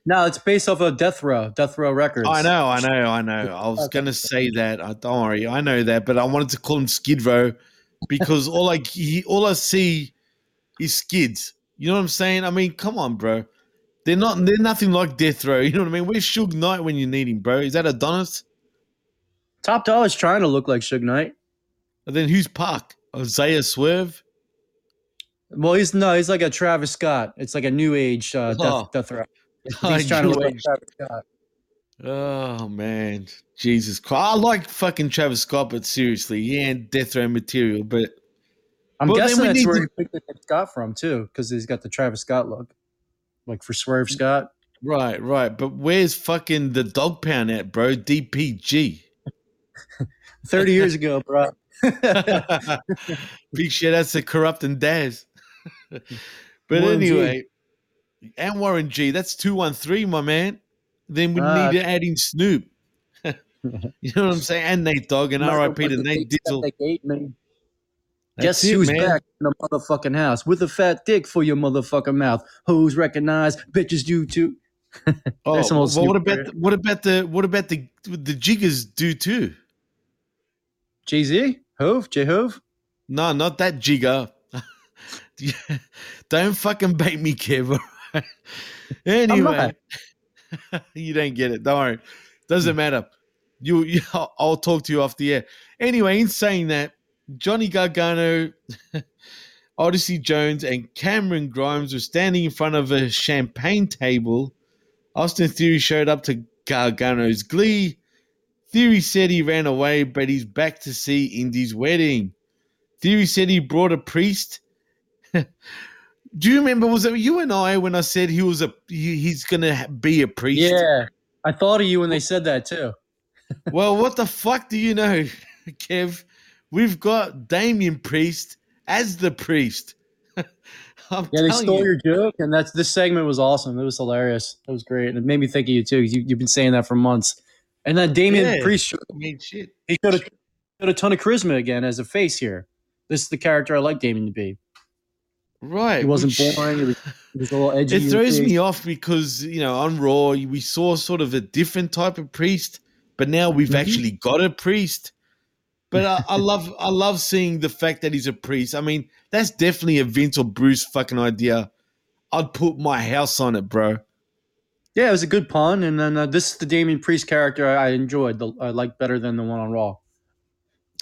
No, it's based off of Death Row, Death Row Records. I know, I know, I know. I was gonna say that. I don't worry, I know that, but I wanted to call him Skid Row because all I he, all I see is skids. You know what I'm saying? I mean, come on, bro. They're not. They're nothing like Death Row. You know what I mean? Where's Suge Knight when you need him, bro? Is that Adonis? Top Dollar's trying to look like Suge Knight. And then who's Park? Isaiah Swerve? Well, he's no, he's like a Travis Scott. It's like a new age uh, Oh. Death, Death Row. Oh, He's trying to look like. Travis Scott. Oh man, Jesus Christ! I like fucking Travis Scott, but seriously, he ain't death row material. But I'm Well, guessing we that's need where to- he picked the Scott from too, because he's got the Travis Scott look, like for Swerve Scott. right, right. But where's fucking the dog pound at, bro? DPG. Thirty years ago, bro. Big shit. That's a Kurupt and Daz. but Warren G. anyway, and Warren G. That's two one three, my man. Then we Ah. need to add in Snoop. you know what I'm saying? And Nate Dogg and R.I.P. to Nate Dizzle. They ate me. Guess it, who's man. back in the motherfucking house with a fat dick for your motherfucking mouth? Who's recognized? bitches do too. Oh, There's some old well, what about the, what about the what about the the jiggers do too? Jay Z, Hove, J Hove. No, not that jigger. don't fucking bait me, Kev. anyway, you don't get it. Don't worry. Doesn't matter. You, you I'll, I'll talk to you off the air. Anyway, in saying that, Johnny Gargano, Odyssey Jones, and Cameron Grimes were standing in front of a champagne table. Austin Theory showed up to Gargano's glee. Theory said he ran away, but he's back to see Indi's wedding. Theory said he brought a priest. Do you remember? Was it you and I when I said he was a he, he's gonna be a priest? Yeah, I thought of you when they said that too. Well, what the fuck do you know, Kev? We've got Damien Priest as the priest. Yeah, they stole you. your joke, and that's this segment was awesome. It was hilarious. It was great, and it made me think of you too. You, you've been saying that for months. And then Damien Yeah. Priest, I mean, shit. he showed a, showed a ton of charisma again as a face here. This is the character I like Damien to be. Right. He wasn't which- boring. He was, he was edgy. It throws me off because you know on Raw we saw sort of a different type of priest, but now we've Mhm. actually got a priest. But I, I love I love seeing the fact that he's a priest. I mean, that's definitely a Vince or Bruce fucking idea. I'd put my house on it, bro. Yeah, it was a good pun, and then uh, this is the Damien Priest character I, I enjoyed. The, I liked better than the one on Raw.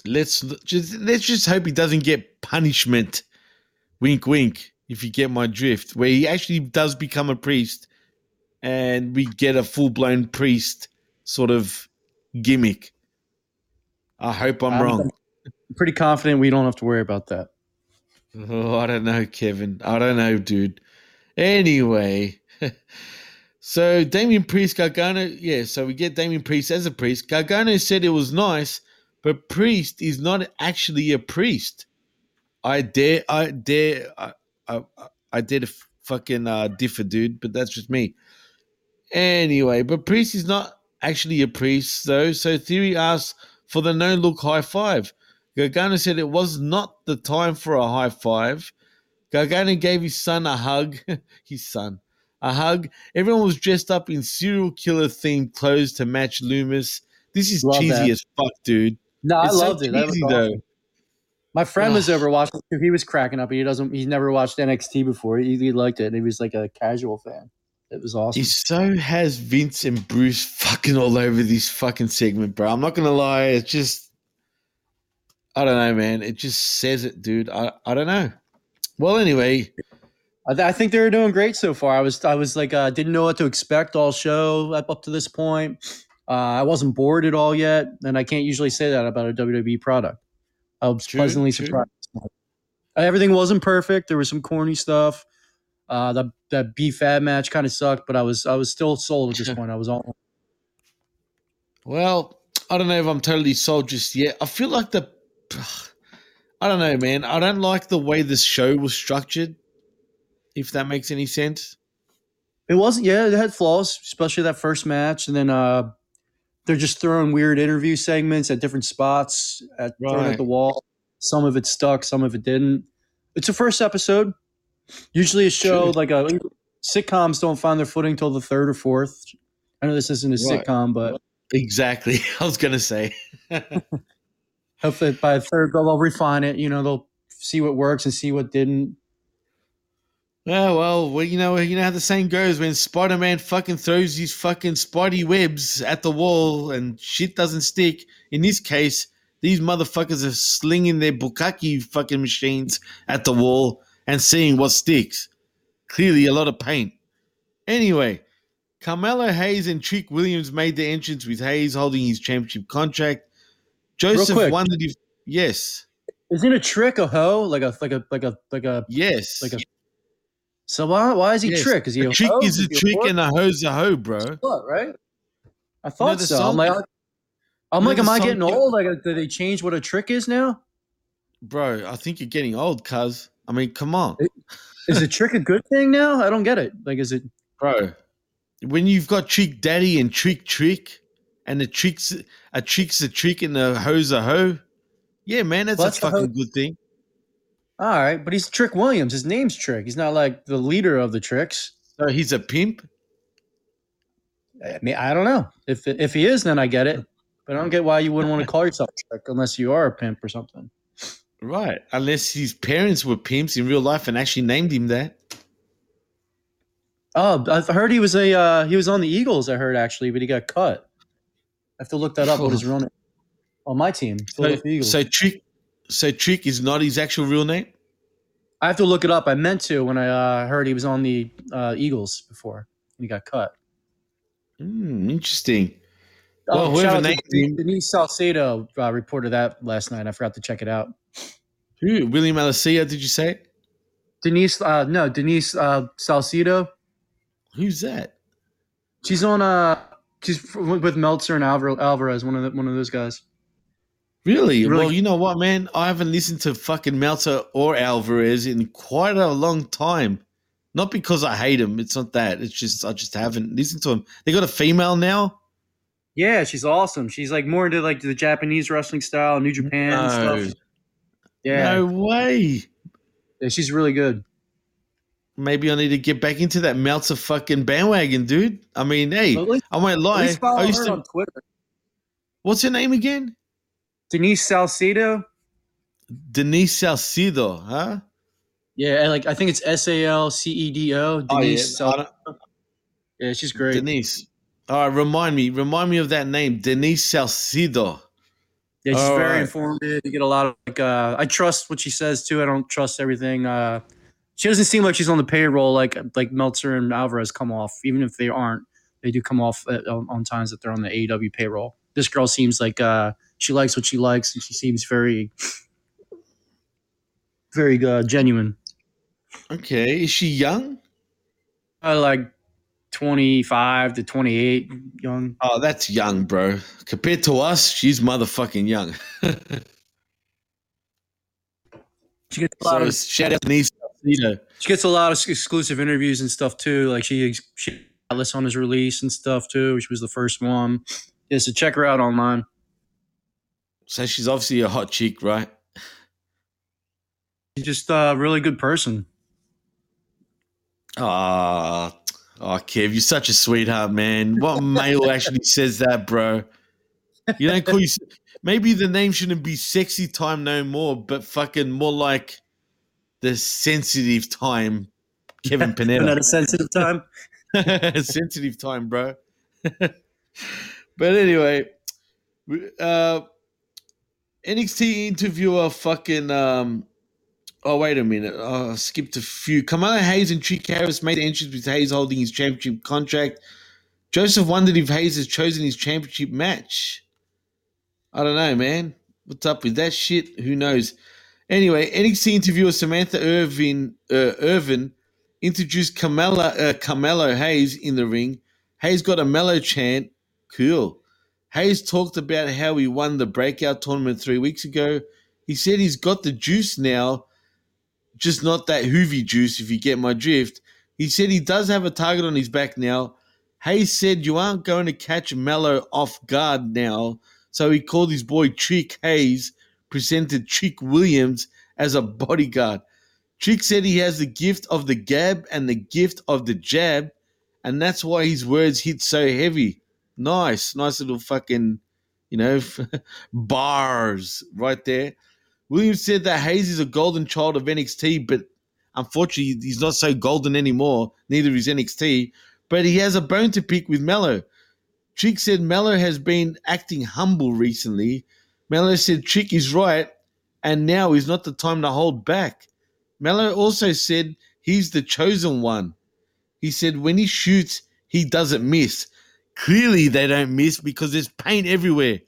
Let's just let's just hope he doesn't get punishment. Wink, wink. If you get my drift, where he actually does become a priest, and we get a full blown priest sort of gimmick. I hope I'm I'm- wrong. I'm pretty confident we don't have to worry about that. Oh, I don't know, Kevin. I don't know, dude. Anyway, so Damien Priest, Gargano, yeah, so we get Damien Priest as a priest. Gargano said it was nice, but Priest is not actually a priest. I dare, I dare, I, I, I dare to fucking uh, differ, dude, but that's just me. Anyway, but Priest is not actually a priest, though. So Theory asks for the no look high five. Gargano said it was not the time for a high five. Gargano gave his son a hug. his son. A hug. Everyone was dressed up in serial killer themed clothes to match Lumis. This is Love cheesy that. as fuck, dude. No, I It's so loved it. That was cheesy, awesome. My friend was over watching. too. He was cracking up. He doesn't. He's never watched NXT before. He, he liked it. and He was like a casual fan. It was awesome. He so has Vince and Bruce fucking all over this fucking segment, bro. I'm not gonna lie, it's just I don't know, man. It just says it, dude. I, I don't know. Well, anyway, I, th- I think they were doing great so far. I was I was like uh, didn't know what to expect all show up up to this point. Uh, I wasn't bored at all yet, and I can't usually say that about a WWE product. I was True, pleasantly surprised. Everything wasn't perfect. There was some corny stuff. Uh, the that B Fab match kind of sucked, but I was I was still sold at this point. I was all Well, I don't know if I'm totally sold just yet. I feel like the I don't know, man. I don't like the way this show was structured. If that makes any sense. It wasn't. Yeah, it had flaws, especially that first match, and then uh, they're just throwing weird interview segments at different spots, at thrown Right. at the wall. Some of it stuck, some of it didn't. It's a first episode. Usually, a show True. like a sitcoms don't find their footing till the third or fourth. I know this isn't a Right. sitcom, but Exactly. I was gonna say. hopefully by the third they'll refine it. You know, they'll see what works and see what didn't. Oh well, well, you know, you know how the saying goes when Spider Man fucking throws his fucking spidey webs at the wall and shit doesn't stick. In this case, these motherfuckers are slinging their bukkake fucking machines at the wall and seeing what sticks. Clearly, a lot of paint. Anyway, Carmelo Hayes and Trick Williams made their entrance with Hayes holding his championship contract. Joseph quick. wondered if yes, Isn't a trick a hoe? Like a like a like a like a yes, like a. So why why is he yes. trick? Is he a, a trick hoe? is a trick whore? and a hoe's a hoe, bro. What, right? I know thought the so. song? I'm like, I'm know like, am I song? getting old? Like, did they change what a trick is now? Bro, I think you're getting old, cuz. I mean, come on. Is a trick a good thing now? I don't get it. Like, is it? Bro. When you've got trick daddy and trick trick, and the tricks a trick's a trick and a hoe's a hoe. Yeah, man, that's Well, a that's the fucking hoe- good thing. All right, but he's Trick Williams. His name's Trick. He's not like the leader of the tricks. So he's a pimp. I mean, I don't know. If if he is, then I get it. But I don't get why you wouldn't want to call yourself Trick unless you are a pimp or something. Right. Unless his parents were pimps in real life and actually named him that. Oh, I've heard he was a uh, he was on the Eagles. I heard actually, but he got cut. I have to look that up. What his real on my team, So, so trick trick is not his actual real name? I have to look it up. I meant to when I uh, heard he was on the uh, Eagles before and he got cut. Hmm, interesting. Oh, Well, whoever out to named Denise, him- Denise Salcedo uh, reported that last night. I forgot to check it out. Who? William Alasia, did you say? Denise, uh, no, Denise uh, Salcedo. Who's that? She's on. Uh, she's with Meltzer and Alvarez. One of the, one of those guys. Really? Really- Well, you know what, man? I haven't listened to fucking Meltzer or Alvarez in quite a long time. Not because I hate them. It's not that. It's just I just haven't listened to them. They got a female now. Yeah, she's awesome. She's like more into like the Japanese wrestling style, New Japan No. stuff. Yeah, No way. yeah, she's really good. Maybe I need to get back into that Meltzer fucking bandwagon, dude. I mean, hey, least- I won't lie. I used to. What's her name again? Denise Salcedo. Denise Salcedo, huh? Yeah, like I think it's S A L C E D O. Denise. Oh, I Sal- yeah, she's great. Denise. All right, remind me. Remind me of that name, Denise Salcedo. Yeah, she's All very right. informative. You get a lot of like. Uh, I trust what she says too. I don't trust everything. Uh, she doesn't seem like she's on the payroll like like Meltzer and Alvarez come off. Even if they aren't, they do come off at, on, on times that they're on the AEW payroll. This girl seems like uh, she likes what she likes, and she seems very, very uh, genuine. Okay, is she young? Uh, like twenty five to twenty eight, young. Oh, that's young, bro. Compared to us, she's motherfucking young. She gets a lot so of shout out Denise Salcedo. she gets a lot of exclusive interviews and stuff too. Like she she Atlas on his release and stuff too. She was the first one. Yeah, so check her out online. So she's obviously a hot chick, right? She's just a really good person. Ah, oh, Kev, you're such a sweetheart, man. What male actually says that, bro? You don't call you. Maybe the name shouldn't be sexy time no more, but fucking more like the sensitive time, Kevin Panetta. a sensitive time? sensitive time, bro. but anyway, uh, NXT interviewer fucking um. Oh wait a minute! Oh, I skipped a few. Kamala Hayes and Trick Harris made entrance with Hayes holding his championship contract. Joseph wondered if Hayes has chosen his championship match. I don't know, man. What's up with that shit? Who knows? Anyway, NXT interviewer Samantha Irvin uh, Irvin introduced Kamala uh, Carmelo Hayes in the ring. Hayes got a mellow chant. Cool. Hayes talked about how he won the breakout tournament three weeks ago. He said he's got the juice now, just not that hoovy juice, if you get my drift. He said he does have a target on his back now. Hayes said you aren't going to catch Mello off guard now, so he called his boy Trick Hayes, presented Trick Williams as a bodyguard. Trick said he has the gift of the gab and the gift of the jab, and that's why his words hit so heavy. Nice, nice little fucking, you know, bars right there. Williams said that Hayes is a golden child of NXT, but unfortunately, he's not so golden anymore. Neither is NXT. But he has a bone to pick with Mello. Trick said Mello has been acting humble recently. Mello said Trick is right, and now is not the time to hold back. Mello also said he's the chosen one. He said when he shoots, he doesn't miss. Clearly, they don't miss because there's paint everywhere.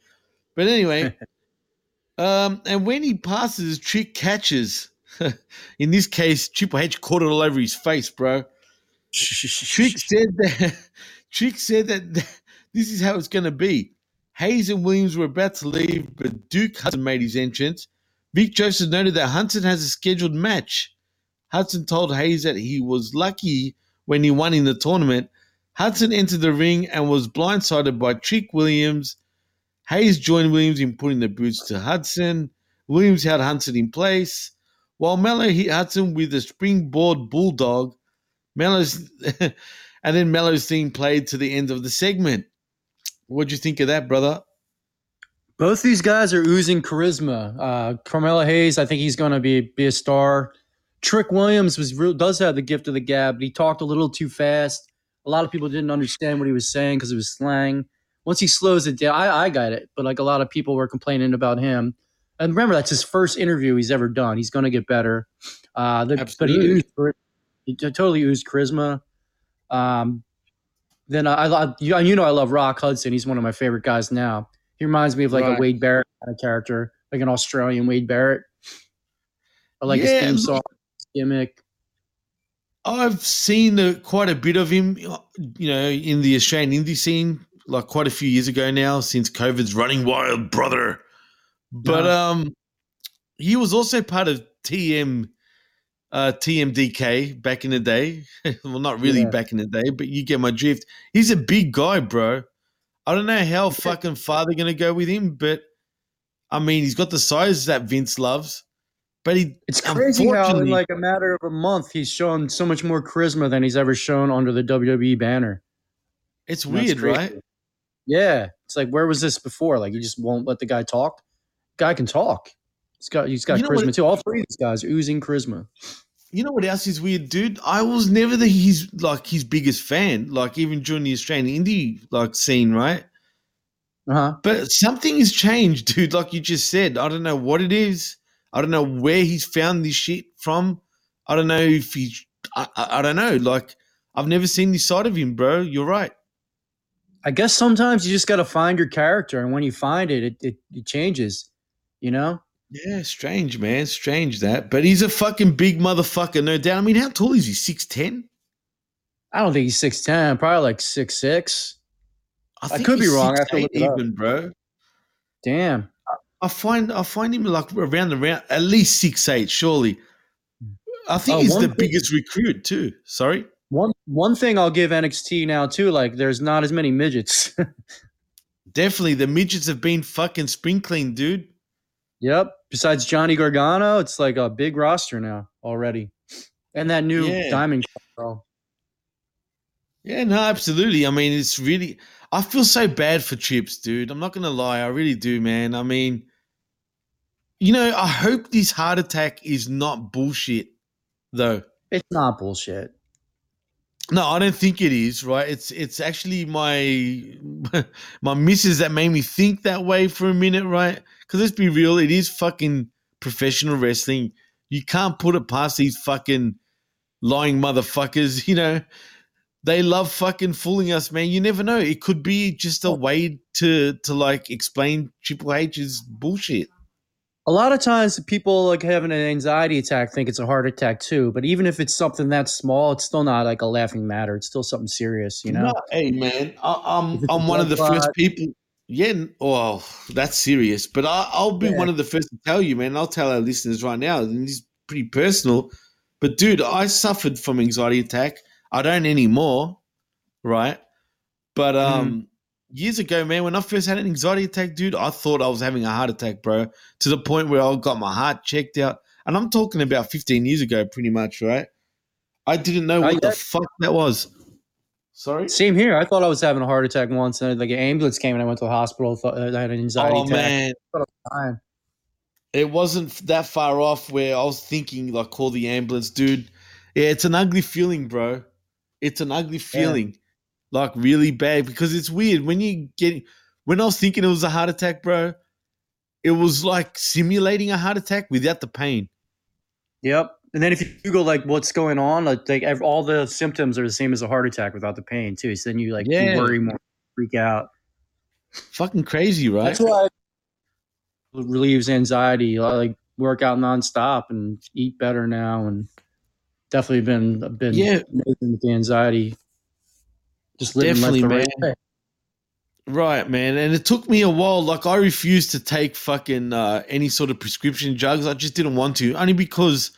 But anyway, um, and when he passes, Trick catches. In this case, Triple H caught it all over his face, bro. Trick said that. Trick said that this is how it's going to be. Hayes and Williams were about to leave, but Duke Hudson made his entrance. Vic Joseph noted that Hudson has a scheduled match. Hudson told Hayes that he was lucky when he won in the tournament. Hudson entered the ring and was blindsided by Trick Williams. Hayes joined Williams in putting the boots to Hudson. Williams held Hudson in place, while Mello hit Hudson with a springboard bulldog. Mello's and then Mello's theme played to the end of the segment. What'd you think of that, brother? Both these guys are oozing charisma. Uh, Carmelo Hayes, I think he's going to be be a star. Trick Williams was real, does have the gift of the gab, but he talked a little too fast. A lot of people didn't understand what he was saying because it was slang. Once he slows it down, I, I got it, but like a lot of people were complaining about him. And remember, that's his first interview he's ever done. He's going to get better. Uh, the, but he, oozed, he totally oozed charisma. Um, then I, I you, you know I love Rock Hudson. He's one of my favorite guys now. He reminds me of like Right. a Wade Barrett kind of character, like an Australian Wade Barrett. I like Yeah, his theme song, his gimmick. I've seen uh, quite a bit of him, you know, in the Australian indie scene, like quite a few years ago now, since COVID's running wild, brother. But Yeah. um, he was also part of TM, uh, TMDK back in the day. well, not really Yeah. back in the day, but you get my drift. He's a big guy, bro. I don't know how fucking far they're gonna go with him, but I mean, he's got the size that Vince loves. But he, It's crazy how in unfortunately- like a matter of a month he's shown so much more charisma than he's ever shown under the WWE banner. it's And that's weird, crazy. right? Yeah, it's like where was this before? Like you just won't let the guy talk. Guy can talk. He's got he's got You know charisma what- too. All three of these guys oozing charisma. You know what else is weird, dude? I was never the his like his biggest fan, like even during the Australian indie like scene, right? Uh huh. But something has changed, dude. Like you just said, I don't know what it is. I don't know where he's found this shit from. I don't know if he's. I, I, I don't know. Like I've never seen this side of him, bro. You're right. I guess sometimes you just got to find your character, and when you find it, it, it, it changes. You know. Yeah, strange, man. Strange that. But he's a fucking big motherfucker, no doubt. I mean, how tall is he? Six ten? I don't think he's six ten. Probably like six six. I could be wrong. I have to 6'8" look even, bro. Damn. I find I find him like around the round at least six eight, surely. I think Oh, he's the thing- biggest recruit too. Sorry. One one thing I'll give NXT now too, like there's not as many midgets. Definitely the midgets have been fucking spring clean, dude. yep. Besides Johnny Gargano, it's like a big roster now already. And that new Yeah. Diamond girl. Yeah, no, absolutely. I mean, it's really I feel so bad for Chips, dude. I'm not gonna lie, I really do, man. I mean, you know, I hope this heart attack is not bullshit, though. It's not bullshit. No, I don't think it is. Right? It's it's actually my my missus that made me think that way for a minute. Right? Because let's be real, it is fucking professional wrestling. You can't put it past these fucking lying motherfuckers. You know, they love fucking fooling us, man. You never know. It could be just a way to to like explain Triple H's bullshit. A lot of times people like having an anxiety attack think it's a heart attack too. But even if it's something that small, it's still not like a laughing matter. It's still something serious, you know? No, hey man, I, I'm If it's a I'm one of the first people. Yeah, well, that's serious, but I, I'll be Yeah. one of the first to tell you, man. I'll tell our listeners right now, and it's pretty personal. But dude, I suffered from anxiety attack. I don't anymore, right? But Mm-hmm. um, years ago, man, when I first had an anxiety attack, dude, I thought I was having a heart attack, bro. To the point where I got my heart checked out, and I'm talking about 15 years ago, pretty much, right? I didn't know Oh, what the yeah. fuck that was. Sorry. Same here. I thought I was having a heart attack once, and like an ambulance came and I went to the hospital. Thought I had an anxiety Oh attack. man, it wasn't that far off where I was thinking like call the ambulance, dude. Yeah, it's an ugly feeling, bro. It's an ugly feeling, like really bad because it's weird when you get. When I was thinking it was a heart attack, bro, it was like simulating a heart attack without the pain. Yep. And then if you Google like what's going on, like, like all the symptoms are the same as a heart attack without the pain too. So then you like you Yeah. worry more, freak out. Fucking crazy, right? That's why it relieves anxiety. I, Like work out nonstop and eat better now, and definitely been been Yeah. with the anxiety. Just Definitely, right man. way. Right, man. And it took me a while. Like I refused to take fucking uh, any sort of prescription drugs. I just didn't want to, only because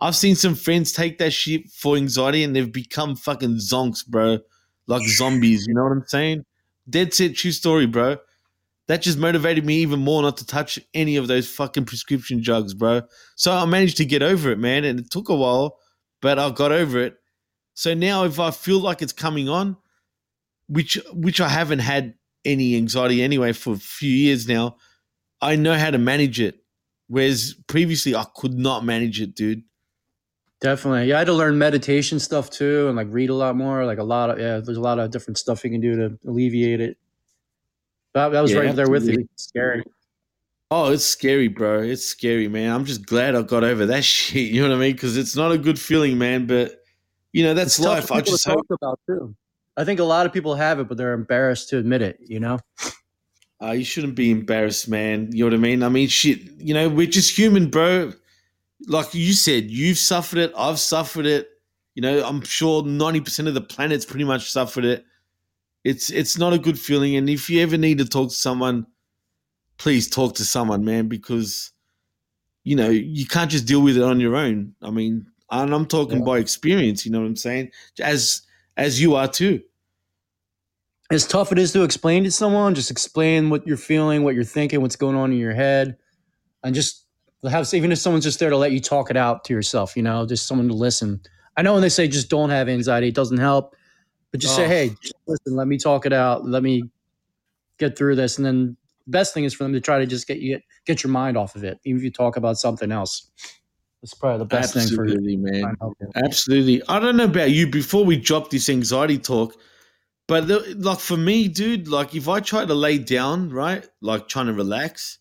I've seen some friends take that shit for anxiety and they've become fucking zonks, bro. Like zombies. You know what I'm saying? Dead set true story, bro. That just motivated me even more not to touch any of those fucking prescription drugs, bro. So I managed to get over it, man. And it took a while, but I got over it. So now if I feel like it's coming on, which which I haven't had any anxiety anyway for a few years now, I know how to manage it. Whereas previously I could not manage it, dude. Definitely. Yeah, I had to learn meditation stuff too and like read a lot more. Like a lot of yeah, there's a lot of different stuff you can do to alleviate it. That, that was Yeah, right there with you. It's scary. Oh, it's scary, bro. It's scary, man. I'm just glad I got over that shit. You know what I mean? Because it's not a good feeling, man. But you know that's It's life. I just hope. about too. I think a lot of people have it, but they're embarrassed to admit it. You know. Uh, you shouldn't be embarrassed, man. You know what I mean? I mean, shit. You know, we're just human, bro. Like you said, you've suffered it. I've suffered it. You know, I'm sure ninety percent of the planet's pretty much suffered it. It's it's not a good feeling, and if you ever need to talk to someone, please talk to someone, man, because you know you can't just deal with it on your own. I mean, and I'm talking Yeah. by experience. You know what I'm saying? As as you are too. As tough it is to explain to someone, just explain what you're feeling, what you're thinking, what's going on in your head, and just have even if someone's just there to let you talk it out to yourself, you know, just someone to listen. I know when they say just don't have anxiety, it doesn't help, but just say, Oh. hey, just listen, let me talk it out, let me get through this, and then the best thing is for them to try to just get you get, get your mind off of it, even if you talk about something else. That's probably the best thing for you, man. trying to help you. Absolutely. I don't know about you before we drop this anxiety talk, but the, like for me, dude, like if I try to lay down, right, like trying to relax,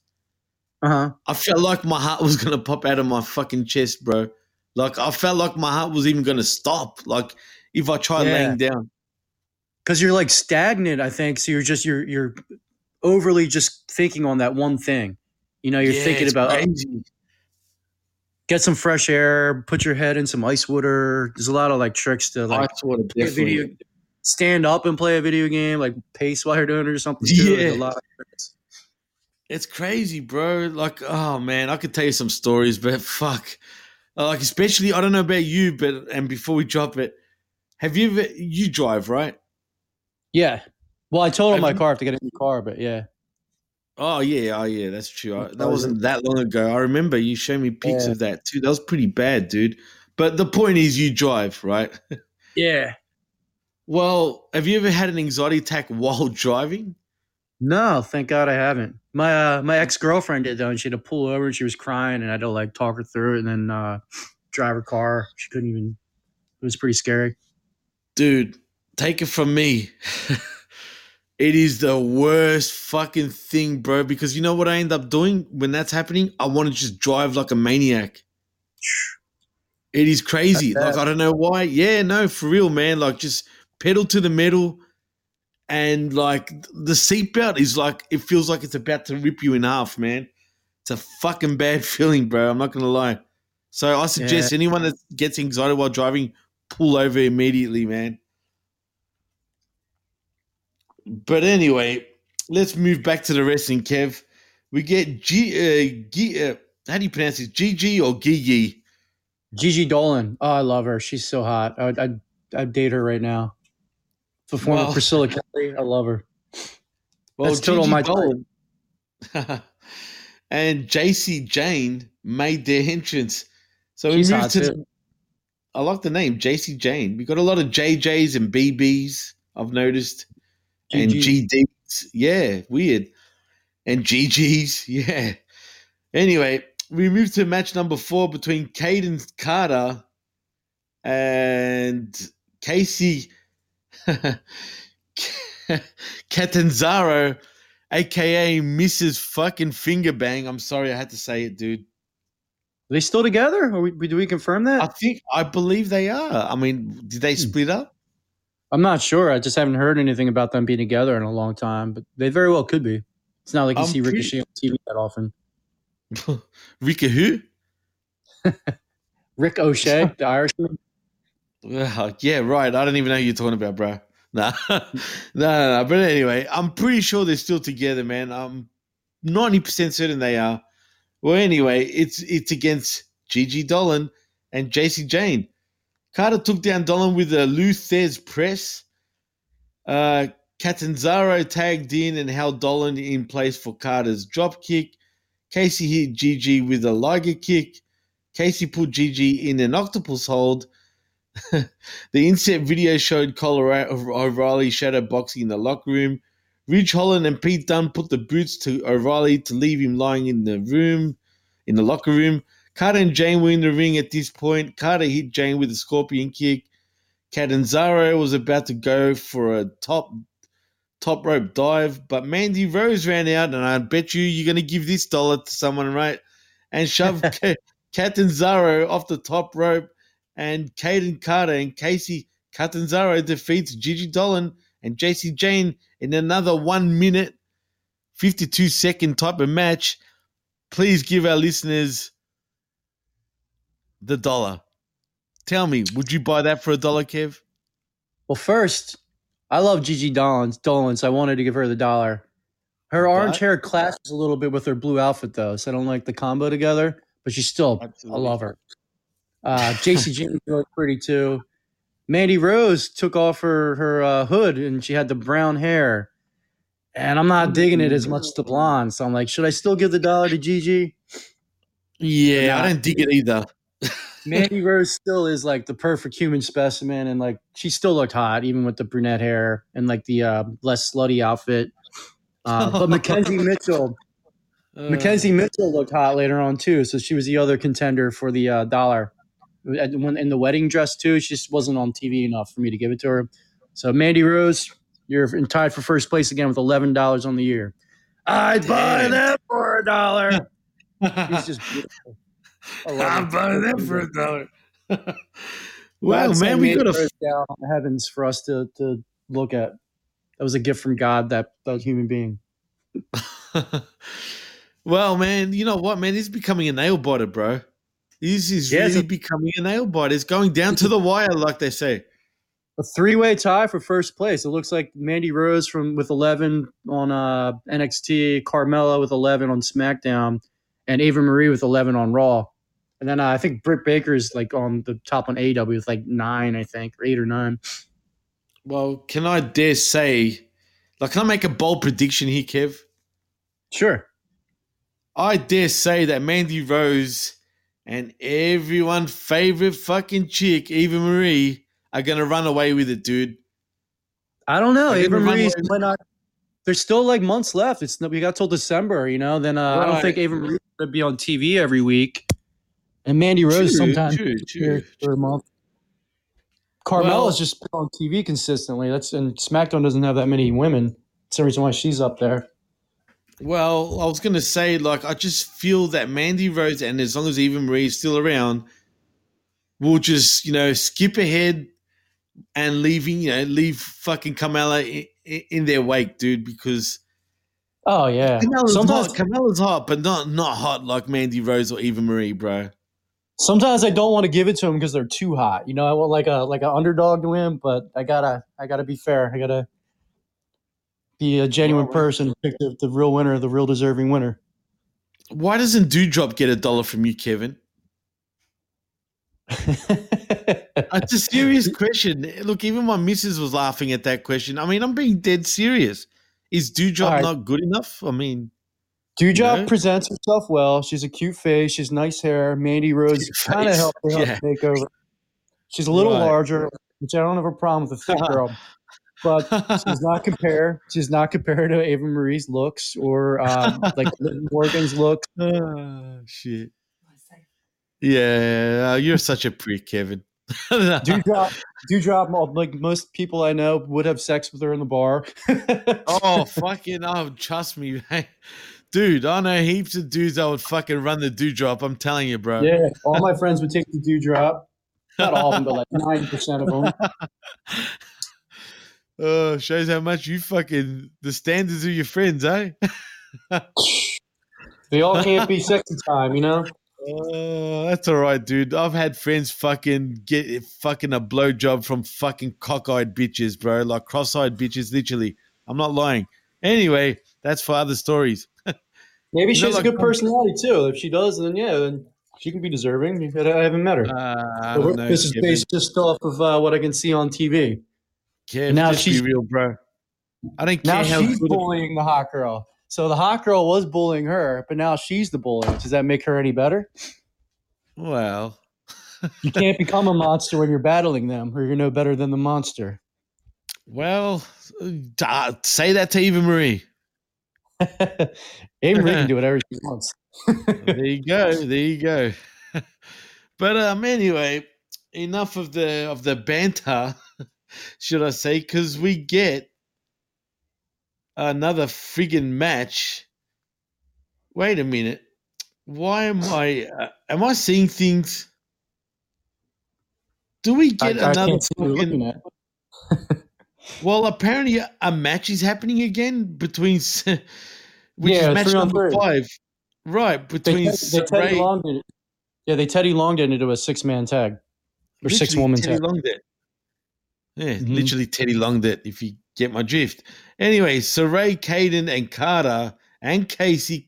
Uh huh. I felt like my heart was gonna pop out of my fucking chest, bro. Like I felt like my heart was even gonna stop. Like if I tried Yeah. laying down. because you're like stagnant i think so you're just you're you're overly just thinking on that one thing you know you're Yeah, thinking about oh, get some fresh air put your head in some ice water there's a lot of like tricks to like Ice water, definitely. video stand up and play a video game like pace while you're doing it or something too. Yeah. lot. It's crazy, bro. Like, oh man, I could tell you some stories, but fuck. Uh, Like, especially, I don't know about you, but and before we drop it, have you ever you drive right? yeah well i told Have my car to get a new car but yeah Oh yeah, oh yeah, that's true. I, that was wasn't that long ago. I remember you showed me pics Yeah. of that too. That was pretty bad, dude. But the point is, you drive, right? yeah well, have you ever had an anxiety attack while driving? no thank god i haven't my uh my ex-girlfriend did though and she had to pull over and she was crying and i had to like talk her through it and then uh drive her car she couldn't even it was pretty scary Dude, take it from me. it is the worst fucking thing, bro. Because you know what I end up doing when that's happening? I want to just drive like a maniac. It is crazy. Like. I don't know why. Yeah, no, for real, man. Like just pedal to the metal, and like the seatbelt is like it feels like it's about to rip you in half, man. It's a fucking bad feeling, bro. I'm not gonna lie. So I suggest anyone that gets anxiety while driving, pull over immediately, man. But anyway, let's move back to the wrestling, Kev. We get G, uh, G uh, how do you pronounce it? GG or Gigi? Gigi Dolin. Oh, I love her. She's so hot. I'd, I'd, I'd date her right now. The former Well- Priscilla Kelly. I love her. Well, That's total my. Dolin and Jacy Jayne made their entrance. So we moved to the, I like the name Jacy Jayne. We got a lot of JJs and BBs. I've noticed, and GDs. Yeah, weird. And GGs. Yeah. Anyway, we moved to match number four between Kayden Carter and Kacy Catanzaro, aka Mrs. Fucking Finger Bang. I'm sorry I had to say it, dude. Are they still together? Or we, do we confirm that? I think I believe they are. I mean, did they hmm. split up? I'm not sure. I just haven't heard anything about them being together in a long time, but they very well could be. It's not like you I'm see pretty- Ricochet on TV that often. Rika who? Rick O'Shea, the Irishman. Yeah, right. I don't even know who you're talking about, bro. Nah. no, no, no. But anyway, I'm pretty sure they're still together, man. I'm 90% certain they are. Well, anyway, it's it's against Gigi Dolin and Jacy Jayne. Carter took down Dolin with a Lou Thesz press. Uh, Catanzaro tagged in and held Dolin in place for Carter's drop kick. Kacy hit Gigi with a Liger kick. Kacy put Gigi in an octopus hold. the inset video showed Colorado O'Reilly shadow boxing in the locker room. Ridge Holland and Pete Dunne put the boots to O'Reilly to leave him lying in the room, in the locker room. Carter and Jayne were in the ring at this point. Carter hit Jayne with a scorpion kick. Catanzaro was about to go for a top top rope dive, but Mandy Rose ran out, and I bet you you're going to give this dollar to someone, right? And shove Ca- Catanzaro off the top rope, and Kayden Carter and Kacy Catanzaro defeats Gigi Dolin and Jacy Jayne in another one minute, 52 second type of match. Please give our listeners the dollar. Tell me, would you buy that for a dollar, Kev? Well, first, I love Gigi Dolin, Dolin, so I wanted to give her the dollar. Her orange But- hair clashes a little bit with her blue outfit, though, so I don't like the combo together. But she's still, Absolutely. I love her. Uh, Jacy Jayne looked pretty too. Mandy Rose took off her her uh, hood and she had the brown hair, and I'm not digging it as much as the blonde. So I'm like, should I still give the dollar to Gigi? Yeah, I don't dig it either. Mandy Rose still is like the perfect human specimen, and like she still looked hot even with the brunette hair and like the uh, less slutty outfit. Uh, but Mackenzie Mitchell, Uh, Mackenzie Mitchell looked hot later on too, so she was the other contender for the uh, dollar. When in the wedding dress too, she just wasn't on TV enough for me to give it to her. So Mandy Rose, you're tied for first place again with eleven dollars on the year. I'd buy that for a dollar. He's just beautiful. I love I'm buying that for a dollar. Glad well, man, we got a down heavens for us to to look at. That was a gift from God. That that human being. well, man, you know what, man? He's becoming a nail biter, bro. This is Yeah, really becoming a nail biter. It's going down to the wire, like they say. A three way tie for first place. It looks like Mandy Rose from with eleven on uh, NXT, Carmella with eleven on SmackDown, and Ava Marie with eleven on Raw. And then uh, I think Britt Baker is like on the top on AEW with like nine, I think, or eight or nine. Well, can I dare say, like, can I make a bold prediction here, Kev? Sure. I dare say that Mandy Rose and everyone's favorite fucking chick, Eva Marie, are gonna run away with it, dude. I don't know. Are they Ava gonna run Marie's might not. There's still like months left. It's we got till December, you know. Then uh, I don't think Ava Marie's gonna be on TV every week. And Mandy Rose sometimes true, here true, for a month. Carmella's Well- just on TV consistently. That's and SmackDown doesn't have that many women. That's the reason why she's up there. Well, I was gonna say, like, I just feel that Mandy Rose, and as long as Eva Marie is still around, we'll just, you know, skip ahead and leaving, you know, leave fucking Carmella in, in their wake, dude, because Oh yeah. Carmella's Sometimes hot. Carmella's hot, but not not hot like Mandy Rose or Eva Marie, bro. sometimes I don't want to give it to them because they're too hot. You know, I want like a like an underdog to win, but I gotta I gotta be fair. I gotta be a uh, genuine person and pick the, the real winner, the real deserving winner. Why doesn't Dewdrop get a dollar from you, Kevin? It's a serious question. Look, even my missus was laughing at that question. I mean, I'm being dead serious. Is Dewdrop right. not good enough? I mean, Dewdrop know? presents herself well. She's a cute face. She's nice hair. Mandy Rose kind of helped her yeah. make over. She's a little Right. larger, which I don't have a problem with a thick girl. But she's not compare. She's not compare to Ava Marie's looks or um, like Liv Morgan's looks. oh, shit. Yeah, you're such a prick, Kevin. Dewdrop, Dewdrop, like most people I know, would have sex with her in the bar. oh, fucking, oh, trust me, man. dude, I know heaps of dudes that would fucking run the dewdrop. I'm telling you, bro. Yeah, all my friends would take the dewdrop. Not all of them, but like ninety percent of them. Oh, shows how much you fucking the standards of your friends, eh? They all can't be sexy time, you know. Oh, that's all right, dude. I've had friends fucking get fucking a blowjob from fucking cockeyed bitches, bro. Like cross-eyed bitches, literally. I'm not lying. Anyway, that's for other stories. Maybe she has like- a good personality too. If she does, then yeah, then she can be deserving. I I haven't met her. Uh, know. this is based just off of uh, what I can see on TV. Kev, now just she's- be real, bro. I don't Now how she's bullying the hot girl. So the hot girl was bullying her, but now she's the bully. Does that make her any better? well, You can't become a monster when you're battling them, or you're no better than the monster. well, uh, say that to Eva Marie. Ava Marie can do whatever she wants. there you go. There you go. but um, anyway, enough of the of the banter, should I say? Because we get another friggin' match. Wait a minute. Why am I? Uh, am I seeing things? Do we get I another? can't see fucking- well, apparently a match is happening again between, which Yeah, is match number five, right? Between they Long did it. Yeah, they Teddy Long did it into a six man tag or six woman Teddy tag. Longed it. Yeah, Mhm. literally Teddy Longed it, if you get my drift. Anyway, Sarray, Kayden, and Carter and Kacy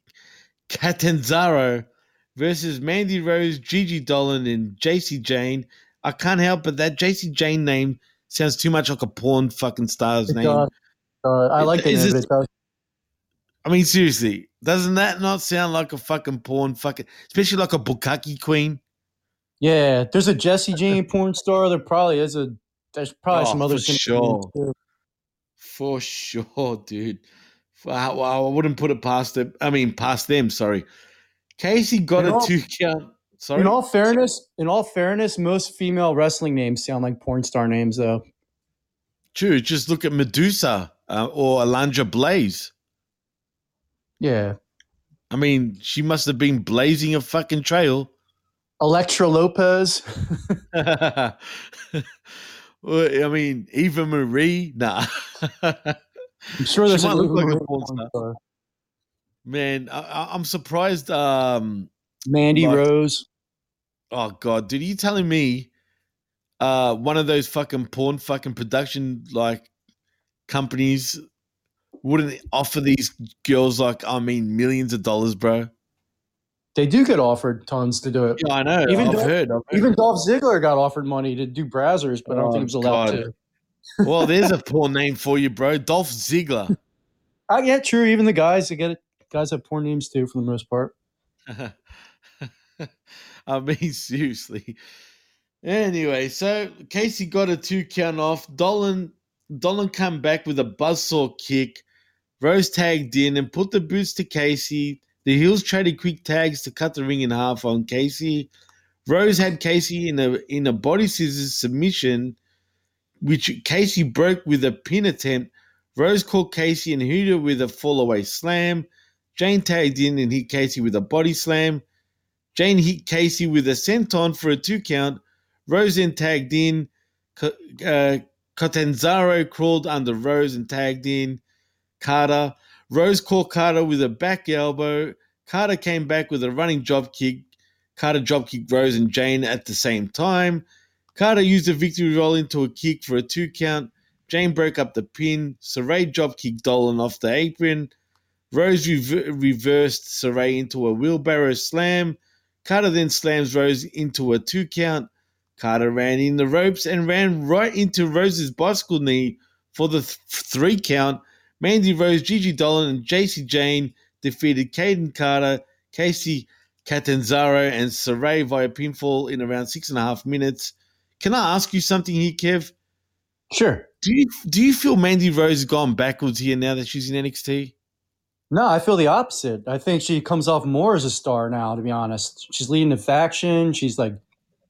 Catanzaro versus Mandy Rose, Gigi Dolin, and Jacy Jayne. I can't help but that Jacy Jayne name sounds too much like a porn fucking star's It name. does. Uh, I Is- like the name, but it- it does. I mean, seriously, doesn't that not sound like a fucking porn fucking, especially like a Bukaki queen? Yeah, there's a Jesse Jane porn star. There probably is a. There's probably Oh, some others. for sure. too. For sure, dude. Wow, I wouldn't put it past it. I mean, past them. Sorry, Kacy got In a all- two count. Sorry, In all fairness, in all fairness, most female wrestling names sound like porn star names, though. true. Just look at Medusa uh, or Alundra Blaze. Yeah, I mean, she must have been blazing a fucking trail. Elektra Lopez. well, I mean, Eva Marie. Nah, I'm sure there's She might a look like a porn star. star. man, I, I- I'm surprised. Um, Mandy Like- Rose. Oh god, dude, are you telling me uh one of those fucking porn fucking production like companies wouldn't offer these girls like I mean millions of dollars, bro? They do get offered tons to do it. Yeah, I know. Even I've Dolph- heard. I've heard. Even Dolph Ziggler got offered money to do Brazzers, but I don't Oh, think he was allowed God. to. well, there's a poor name for you, bro. Dolph Ziggler. Uh, yeah, true. Even the guys, that get it. Guys have poor names too, for the most part. I mean, seriously. Anyway, so Kacy got a two count off. Dolin Dolin come back with a buzzsaw kick. Rose tagged in and put the boots to Kacy. The heels traded quick tags to cut the ring in half on Kacy. Rose had Kacy in a in a body scissors submission, which Kacy broke with a pin attempt. Rose caught Kacy and her with a fallaway slam. Jayne tagged in and hit Kacy with a body slam. Jayne hit Kacy with a senton for a two count. Rose then tagged in. Co- Uh, Catanzaro crawled under Rose and tagged in Carter. Rose caught Carter with a back elbow. Carter came back with a running drop kick. Carter drop kicked Rose and Jayne at the same time. Carter used a victory roll into a kick for a two count. Jayne broke up the pin. Sarray drop kicked Dolin off the apron. Rose rever- reversed Sarray into a wheelbarrow slam. Carter then slams Rose into a two count. Carter ran in the ropes and ran right into Rose's bicycle knee for the th- three count. Mandy Rose, Gigi Dolin, and Jacy Jayne defeated Kayden Carter, Kacy Catanzaro, and Sarray via pinfall in around six and a half minutes. Can I ask you something here, Kev? Sure. Do you do you feel Mandy Rose has gone backwards here now that she's in NXT? No, I feel the opposite. I think she comes off more as a star now, to be honest. She's leading the faction. She's like,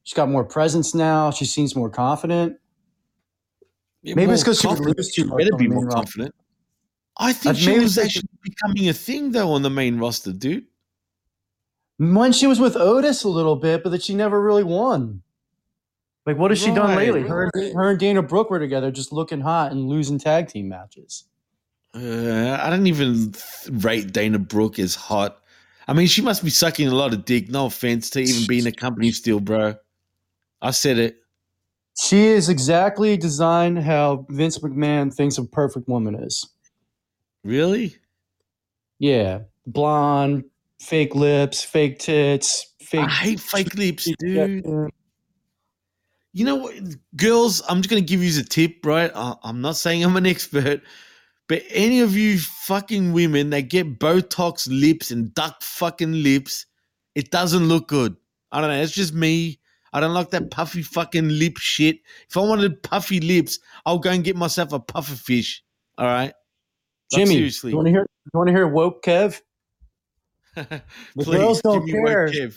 she's got more presence now. She seems more confident. Maybe it's 'cause she would confident. lose too much better be more confident. I think she was actually becoming a thing though on the main roster, dude. When she was with Otis a little bit, but that she never really won. Like, what has she done lately? Her, and- her and Dana Brooke were together, just looking hot and losing tag team matches. Uh, I don't even rate Dana Brooke as hot. I mean, she must be sucking a lot of dick. No offense to even being a company still, bro. I said it. She is exactly designed how Vince McMahon thinks a perfect woman is. Really? Yeah, blonde, fake lips, fake tits, fake. I hate fake lips, dude. Yeah. You know what, girls? I'm just gonna give you a tip, right? I- I'm not saying I'm an expert, but any of you fucking women that get Botox lips and duck fucking lips, it doesn't look good. I don't know. It's just me. I don't like that puffy fucking lip shit. If I wanted puffy lips, I'll go and get myself a puffer fish. All right, Jimmy, seriously. you want to hear? You want to hear woke Kev? The Please, girls don't give me one, care.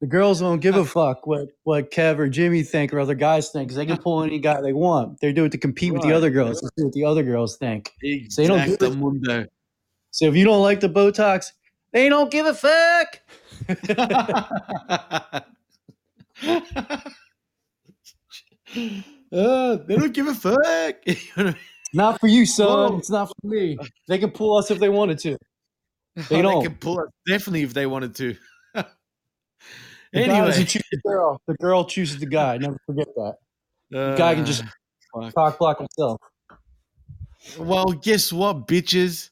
The girls don't give a fuck what what Kev or Jimmy think or other guys think because they can pull any guy they want. They do it to compete with the other girls. They see what the other girls think. So they don't give a- Exactamundo. So if you don't like the Botox, they don't give a fuck. Uh, they don't give a fuck. Not for you, son. Whoa. It's not for me. They can pull us if they wanted to. They Oh, don't. can pull it definitely if they wanted to. The anyway, choose the girl. The girl chooses the guy. Never forget that. The guy can just uh, fuck. cock block himself. Well, guess what, bitches?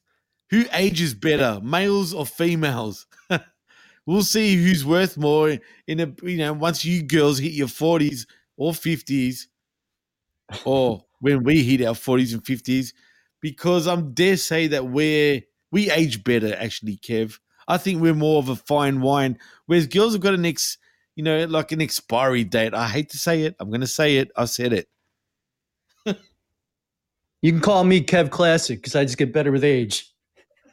Who ages better, males or females? we'll see who's worth more in a you know once you girls hit your forties or fifties, or when we hit our forties and fifties, because I'm dare say that we're we age better actually, Kev. I think we're more of a fine wine, whereas girls have got an ex, you know, like an expiry date. I hate to say it, I'm going to say it. I said it. You can call me Kev Classic because I just get better with age.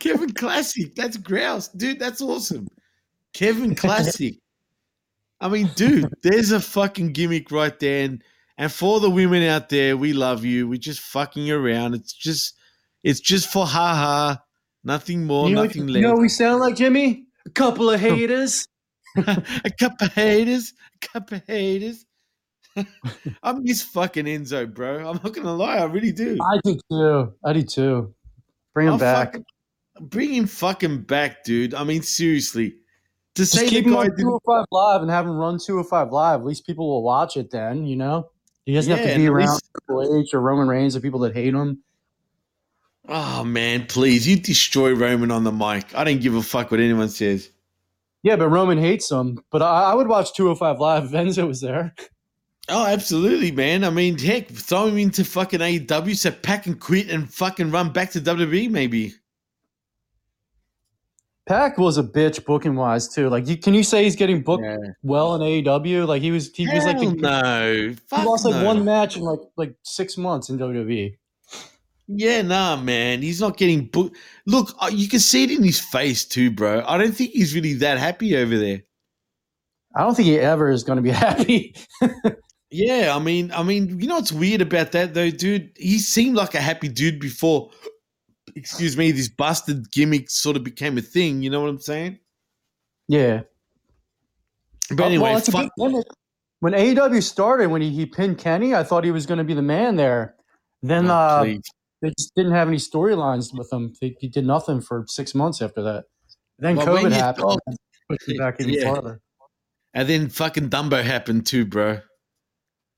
Kevin Classic. That's grouse. Dude, that's awesome. Kevin Classic. I mean, dude, there's a fucking gimmick right there. And, and for the women out there, we love you. We're just fucking around. It's just it's just for haha. Nothing more, you know, nothing less. you know we sound like, Jimmy? A couple of haters. a couple of haters. A couple of haters. I miss fucking Enzo, bro. I'm not gonna lie, I really do. I do too. I do too. Bring him I'll back. fucking- bring him fucking back, dude. I mean, seriously. To Just say keep guy on 205 Live and have him run 205 Live. At least people will watch it then, you know? He doesn't Yeah, have to be around least- Triple H or Roman Reigns or people that hate him. Oh man, please, you destroy Roman on the mic. I don't give a fuck what anyone says. Yeah, but Roman hates him. But I, I would watch 205 Live if Enzo was there. Oh, absolutely, man. I mean, heck, throw him into fucking AEW, so pack and quit and fucking run back to WWE, maybe. Pac was a bitch booking wise too. Like, you, can you say he's getting booked well in AEW? Like he was, he was like, Hell no. he lost like one match in like like six months in. WWE. Yeah, nah, man. He's not getting booked. Look, uh, you can see it in his face too, bro. I don't think he's really that happy over there. I don't think he ever is going to be happy. Yeah, I mean, I mean, you know what's weird about that though, dude? He seemed like a happy dude before. Excuse me, this busted gimmick sort of became a thing. You know what I'm saying? yeah. But Uh, anyway, well, it's fuck, good when AEW started, when he, he pinned Kenny, I thought he was going to be the man there. Then Oh, uh, they just didn't have any storylines with him. He, he did nothing for six months after that. Then Well, COVID happened. talk- and pushed him back even Yeah. farther. and then fucking Dumbo happened too, bro.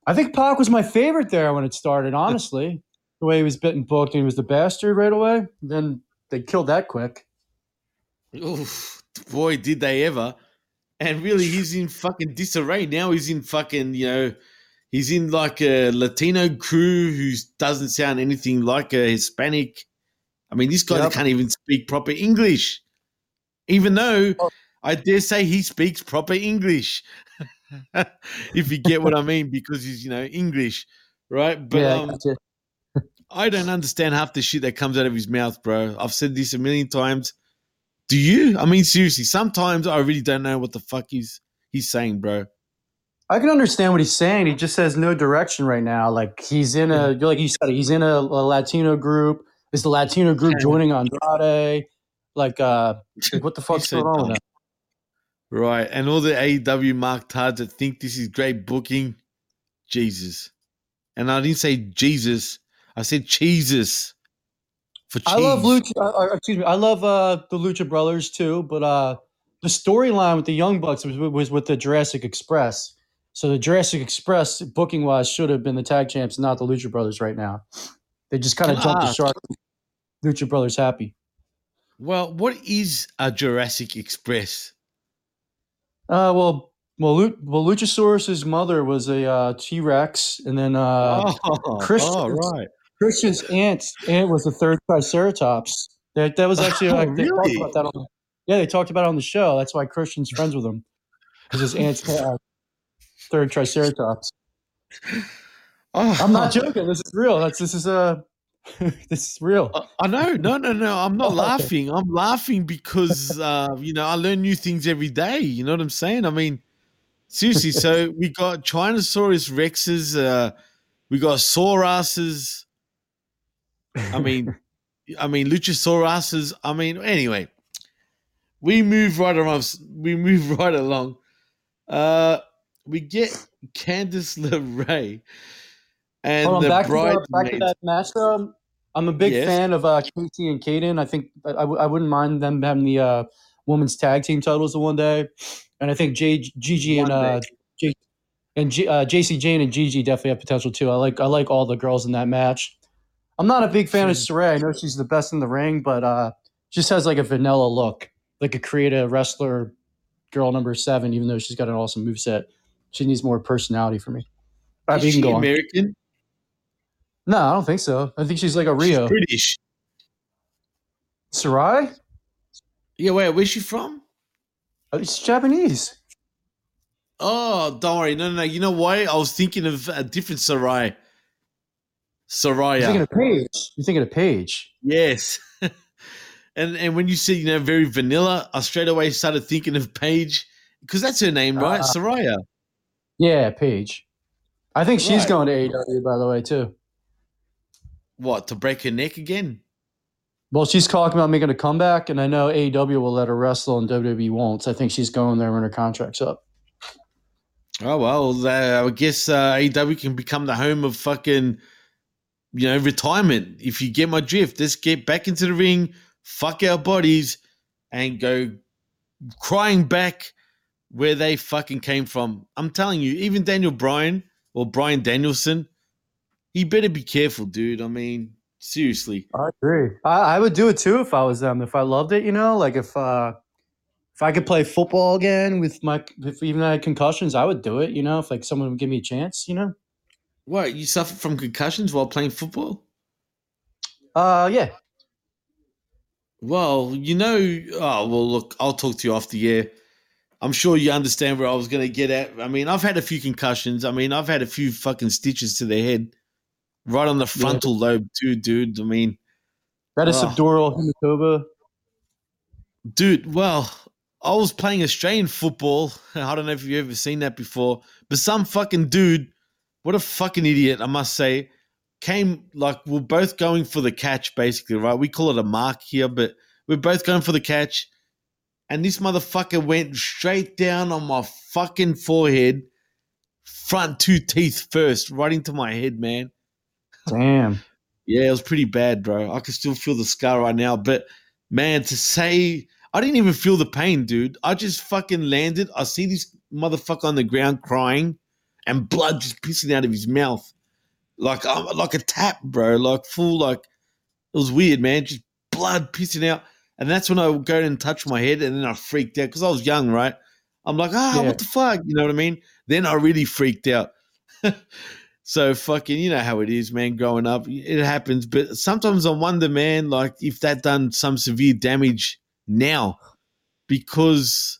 I think Pac was my favorite there when it started, honestly. The way he was bitten booked and he was the bastard right away. Then they killed that quick. Oof, boy, did they ever. And really, he's in fucking disarray now. He's in fucking, you know, he's in like a Latino crew who doesn't sound anything like a Hispanic. I mean, this guy Yep. can't even speak proper English, even though I dare say he speaks proper English. if you get what I mean, because he's, you know, English, right? But yeah, um. I don't understand half the shit that comes out of his mouth, bro. I've said this a million times. Do you? I mean, seriously, sometimes I really don't know what the fuck he's he's saying, bro. I can understand what he's saying. He just has no direction right now. Like he's in a, like you said, he's in a, a Latino group. Is the Latino group joining Andrade? Like, uh, like, what the fuck's going on with dumb. that? Right. And all the AEW mark tards that think this is great booking, Jesus. And I didn't say Jesus, I said cheeses. For cheese. I love Lucha. Uh, uh, excuse me. I love uh, the Lucha Brothers too, but uh, the storyline with the Young Bucks was, was with the Jurassic Express. So the Jurassic Express booking wise should have been the tag champs, not the Lucha Brothers right now. They just kind of jumped the shark. Lucha Brothers happy. Well, what is a Jurassic Express? Uh, well, well, well, Luchasaurus's mother was a uh, T Rex, and then uh, oh, Christian's, oh, right. Christian's aunt aunt was the third Triceratops. That that was actually Oh, like they talked about that on. Yeah, they talked about it on the show. That's why Christian's friends with him because his aunt's uh, third Triceratops. Oh, I'm not joking. This is real. That's this is uh, this is real. I know. No, no, no. I'm not laughing. I'm laughing because, uh, you know, I learn new things every day. You know what I'm saying? I mean, seriously. So we got Chinosaurus Rexes. Uh, we got Saurasses. I mean, I mean, Luchasauruses. I mean, anyway, we move right along. We move right along. Uh, we get Candice LeRae and Hold on, the back to, bride. back to that match though. I'm a big Yes. fan of uh, Kacy and Kayden. I think I, w- I wouldn't mind them having the uh, women's tag team titles one day, and I think J, Gigi and uh, J, and G, uh, Jacy Jayne and Gigi definitely have potential too. I like I like all the girls in that match. I'm not a big fan of Sarray. I know she's the best in the ring, but uh, just has like a vanilla look, like a creative wrestler girl number seven. Even though she's got an awesome moveset, she needs more personality for me. All right, Is she go on. American? No, I don't think so. I think she's like a Rio. She's British. Sarai? Yeah, wait, where's she from? Oh, she's Japanese. Oh, don't worry. No, no, no. You know why? I was thinking of a different Sarai. You're thinking of Paige. You're thinking of Paige. Yes. and and when you said, you know, very vanilla, I straight away started thinking of Paige because that's her name, right? Ah. Saraya. Yeah, Paige. I think she's Right. going to AEW, by the way, too. What, to break her neck again? Well, she's talking about making a comeback, and I know AEW will let her wrestle and WWE won't. So I think she's going there when her contract's up. Oh, well, uh, I guess uh, AEW can become the home of fucking, you know, retirement. If you get my drift, let's get back into the ring, fuck our bodies, and go crying back where they fucking came from. I'm telling you, even Daniel Bryan or Bryan Danielson, he better be careful, dude. I mean, seriously. I agree. I, I would do it too if I was them. If I loved it, you know, like if uh if I could play football again with my if even I had concussions, I would do it. You know, if like someone would give me a chance, you know. What, you suffered from concussions while playing football? Uh, yeah. Well, you know, oh, well, look, I'll talk to you off the air. I'm sure you understand where I was going to get at. I mean, I've had a few concussions. I mean, I've had a few fucking stitches to the head, right on the frontal lobe, too, dude. I mean, That is Oh. subdural hematoma. dude, well, I was playing Australian football. I don't know if you've ever seen that before, but some fucking dude, what a fucking idiot, I must say, came like we're both going for the catch, basically, right? We call it a mark here, but we're both going for the catch. And this motherfucker went straight down on my fucking forehead, front two teeth first, right into my head, man. Damn. Yeah, it was pretty bad, bro. I can still feel the scar right now. But man, to say I didn't even feel the pain, dude. I just fucking landed. I see this motherfucker on the ground crying, and blood just pissing out of his mouth, like um, like a tap, bro. Like full, like it was weird, man. Just blood pissing out, and that's when I would go and touch my head, and then I freaked out because I was young, right? I'm like, ah, Yeah. what the fuck? You know what I mean? Then I really freaked out. So fucking, you know how it is, man. Growing up, it happens. But sometimes I wonder, man, like if that done some severe damage now, because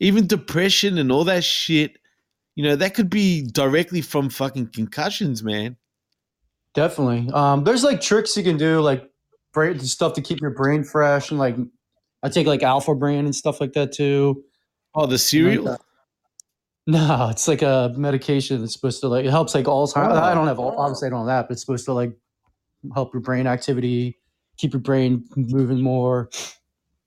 even depression and all that shit, you know, that could be directly from fucking concussions, man. Definitely. Um, there's like tricks you can do, like brain stuff to keep your brain fresh, and like I take like Alpha Brain and stuff like that too. Oh, the cereal. No, it's like a medication that's supposed to like it helps like Alzheimer's. Oh. I don't have obviously I don't have that, but it's supposed to like help your brain activity, keep your brain moving more.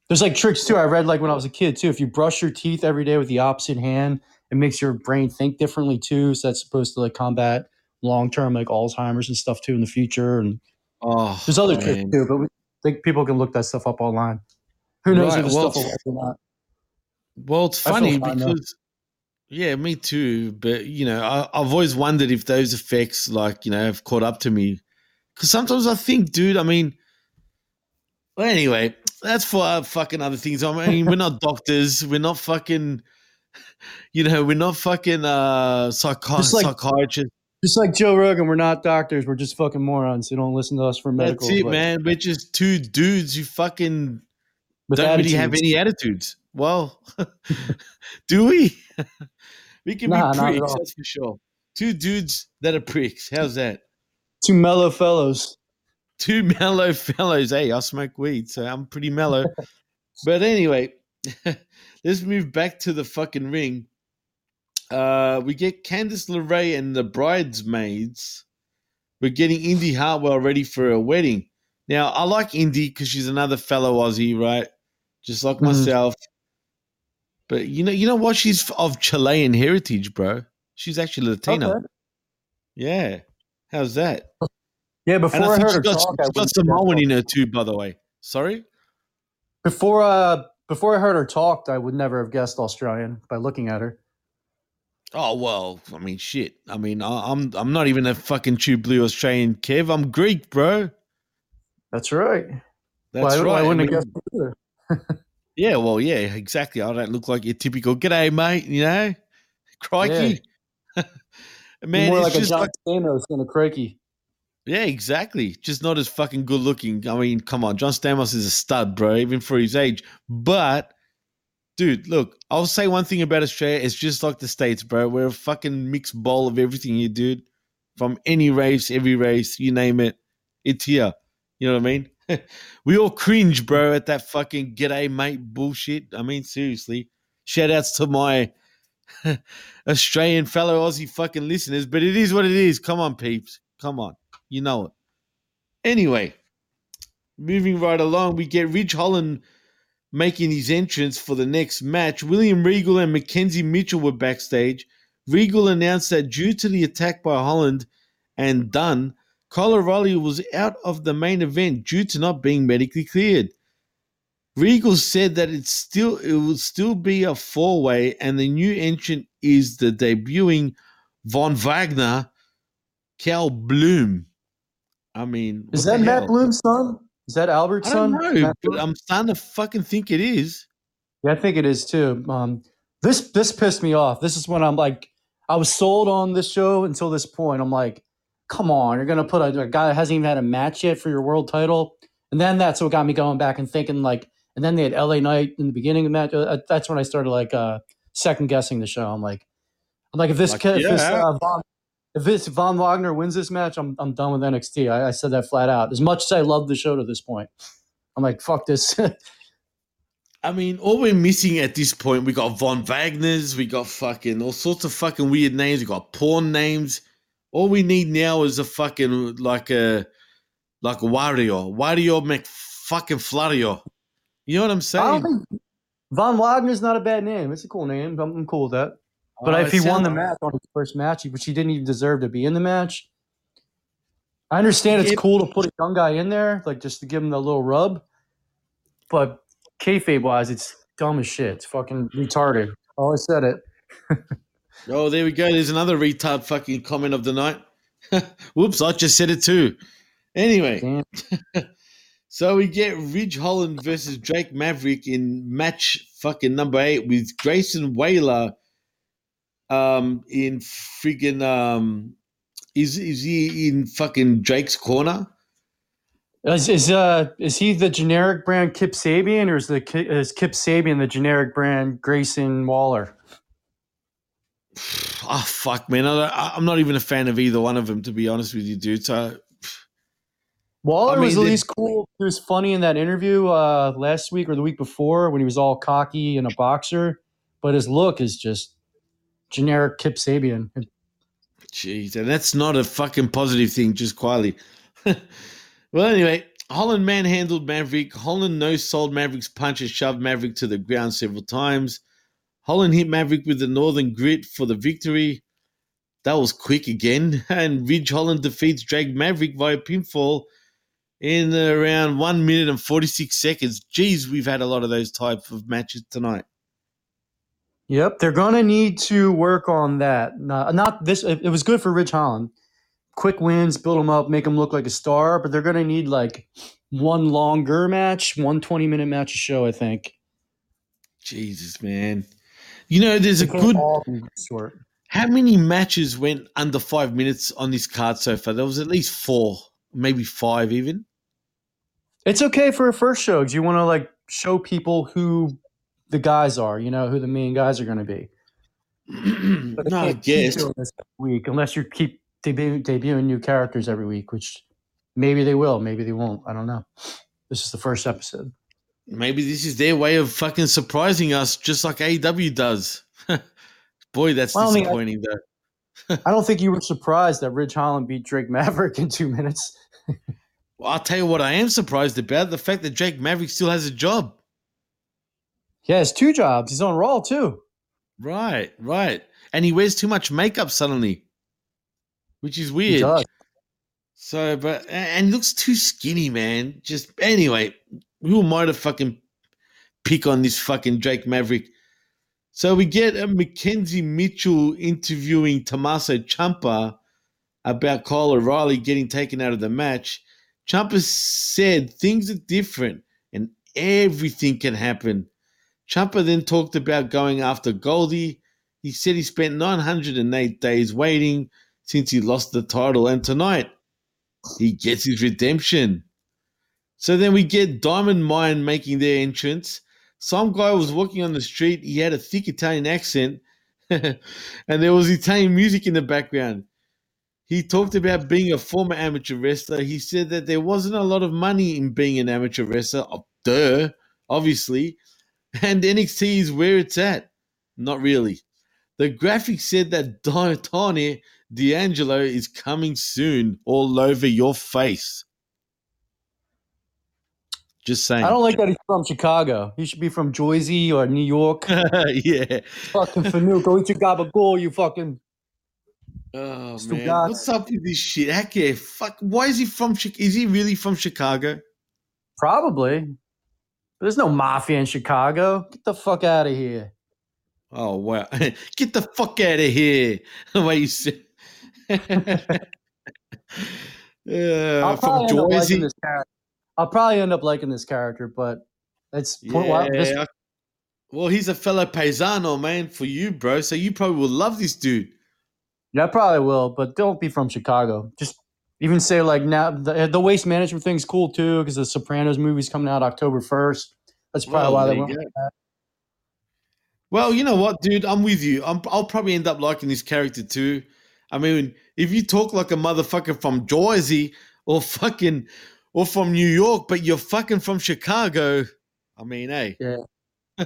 There's like tricks too. I read like when I was a kid too. If you brush your teeth every day with the opposite hand, it makes your brain think differently too. So that's supposed to like combat long term like Alzheimer's and stuff too in the future. And Oh, there's other tricks too, but we think people can look that stuff up online. Who knows Right, if well, stuff will or not? Well, it's I funny now. because, yeah, me too. But you know, I, I've always wondered if those effects, like you know, have caught up to me. Because sometimes I think, dude, I mean, well, anyway, that's for uh, fucking other things. I mean, we're not doctors. We're not fucking, you know, we're not fucking uh, psychi- Just like- psychiatrists. Just like Joe Rogan, we're not doctors. We're just fucking morons who don't listen to us for medical. That's it, advice. man. We're just two dudes who fucking With don't really have any attitudes. Well, do we? we can Nah, be pricks, that's for sure. Two dudes that are pricks. How's that? Two mellow fellows. Two mellow fellows. Hey, I smoke weed, so I'm pretty mellow. but anyway, let's move back to the fucking ring. Uh, we get Candice LeRae and the bridesmaids. We're getting Indi Hartwell ready for a wedding. Now, I like Indi because she's another fellow Aussie, right? Just like Mhm. myself. But you know, you know what? She's of Chilean heritage, bro. She's actually Latino. Okay. Yeah. How's that? Yeah, before I I, heard she's her got, talk, she's got Samoan in her too, by the way. Sorry? Before uh before I heard her talk, I would never have guessed Australian by looking at her. Oh well, I mean, shit. I mean, I, I'm I'm not even a fucking true blue Australian Kev. I'm Greek, bro. That's right. That's why, right. I wouldn't mean, have guessed either? yeah, well, yeah, exactly. I don't look like your typical "G'day, mate." You know, crikey, You're man. more it's like a John like Stamos than a Craigie. Yeah, exactly. Just not as fucking good looking. I mean, come on, John Stamos is a stud, bro, even for his age. But dude, look, I'll say one thing about Australia. It's just like the states, bro. We're a fucking mixed bowl of everything here, dude. From any race, every race, you name it, it's here. You know what I mean? we all cringe, bro, at that fucking g'day mate bullshit. I mean, seriously. Shout outs to my Australian fellow Aussie fucking listeners, but it is what it is. Come on, peeps. Come on. You know it. Anyway, moving right along, we get Ridge Holland making his entrance for the next match. William Regal and Mackenzie Mitchell were backstage. Regal announced that due to the attack by Holland and Dunne, Kyle O'Reilly was out of the main event due to not being medically cleared. Regal said that it's still it will still be a four way, and the new entrant is the debuting Von Wagner, Cal Bloom. I mean, Is that Matt hell? Bloom's son? Is that Albert's I don't son? Know, but I'm starting to fucking think it is. Yeah, I think it is too. Um, this this pissed me off. This is when I'm like, I was sold on this show until this point. I'm like, come on, you're gonna put a, a guy that hasn't even had a match yet for your world title, and then that's what got me going back and thinking like, and then they had LA Knight in the beginning of the match. Uh, that's when I started like uh, second guessing the show. I'm like, I'm like, if this Like, kid, if this uh, Von, if this Von Wagner wins this match, I'm I'm done with NXT. I, I said that flat out. As much as I love the show to this point, I'm like, fuck this. I mean, all we're missing at this point, we got Von Wagner's, we got fucking all sorts of fucking weird names, we got porn names. All we need now is a fucking like a like a Wario, Wario Mc fucking Flario. You know what I'm saying? Von Wagner's not a bad name. It's a cool name. I'm, I'm cool with that. But Oh, if he won the match on his first match, which he didn't even deserve to be in the match, I understand it's Yeah. cool to put a young guy in there, like just to give him the little rub. But kayfabe wise, it's dumb as shit. It's fucking retarded. Oh, I said it. Oh, there we go. There's another retard fucking comment of the night. Whoops, I just said it too. Anyway, so we get Ridge Holland versus Drake Maverick in match fucking number eight with Grayson Waller um in friggin' um is is he in fucking Drake's corner? Is, is uh is he the generic brand Kip Sabian, or is the is Kip Sabian the generic brand Grayson Waller? Oh fuck, man! I I'm not even a fan of either one of them, to be honest with you, dude. So Waller I mean, was at least cool. He was funny in that interview uh, last week or the week before when he was all cocky and a boxer, but his look is just generic Kip Sabian. Jeez, and that's not a fucking positive thing, just quietly. well, anyway, Holland manhandled Maverick. Holland no sold Maverick's punch and shoved Maverick to the ground several times. Holland hit Maverick with the Northern Grit for the victory. That was quick again. And Ridge Holland defeats Drake Maverick via pinfall in around 1 minute and 46 seconds. Jeez, we've had a lot of those type of matches tonight. Yep, they're gonna need to work on that. Not, not this. It, it was good for Ridge Holland. Quick wins, build him up, make him look like a star. But they're gonna need like one longer match, one 20 minute match a show. I think. Jesus, man. You know, there's a good. short. How many matches went under five minutes on this card so far? There was at least four, maybe five even. It's okay for a first show because you want to like show people who the guys are. You know who the main guys are going to be. But no, I can't guess. this week unless you keep debu- debuting new characters every week, which maybe they will, maybe they won't. I don't know. This is the first episode. Maybe this is their way of fucking surprising us, just like AEW does. Boy, that's Well, I mean, I- disappointing, though. I don't think you were surprised that Ridge Holland beat Drake Maverick in two minutes. Well, I'll tell you what I am surprised about the fact that Drake Maverick still has a job. He has two jobs. He's on Raw too. Right, right. And he wears too much makeup suddenly, which is He weird. does. So, but and he looks too skinny, man. Just anyway, who I to fucking pick on this fucking Drake Maverick? So we get a Mackenzie Mitchell interviewing Tommaso Ciampa about Kyle O'Reilly getting taken out of the match. Ciampa said things are different and everything can happen. Ciampa then talked about going after Goldie. He said he spent 908 days waiting since he lost the title, and tonight he gets his redemption. So then we get Diamond Mine making their entrance. Some guy was walking on the street. He had a thick Italian accent, and there was Italian music in the background. He talked about being a former amateur wrestler. He said that there wasn't a lot of money in being an amateur wrestler. Oh, duh, obviously. And NXT is where it's at. Not really. The graphic said that Tony D'Angelo is coming soon, all over your face. Just saying. I don't like that he's from Chicago. He should be from Jersey or New York. yeah. fucking Fanuco, eat your gabagool, you fucking. Oh man, what's up with this shit? Heck yeah, fuck. Why is he from? Chi- Is he really from Chicago? Probably. There's no mafia in Chicago. Get the fuck out of here. Oh wow! Get the fuck out of here! Way you uh, I'll from probably, end up Jersey. liking this character. I'll probably end up liking this character, but it's wow, this- Yeah. Well, he's a fellow paisano, man, for you, bro. So you probably will love this dude. yeah, I probably will, but don't be from Chicago. Just even say like now the, the waste management thing's cool too because the Sopranos movie's coming out October first. That's probably Well, why they went. that. Well, you know what, dude? I'm with you. I'm, I'll probably end up liking this character too. I mean, if you talk like a motherfucker from Jersey or fucking or from New York, but you're fucking from Chicago, I mean, hey, Yeah.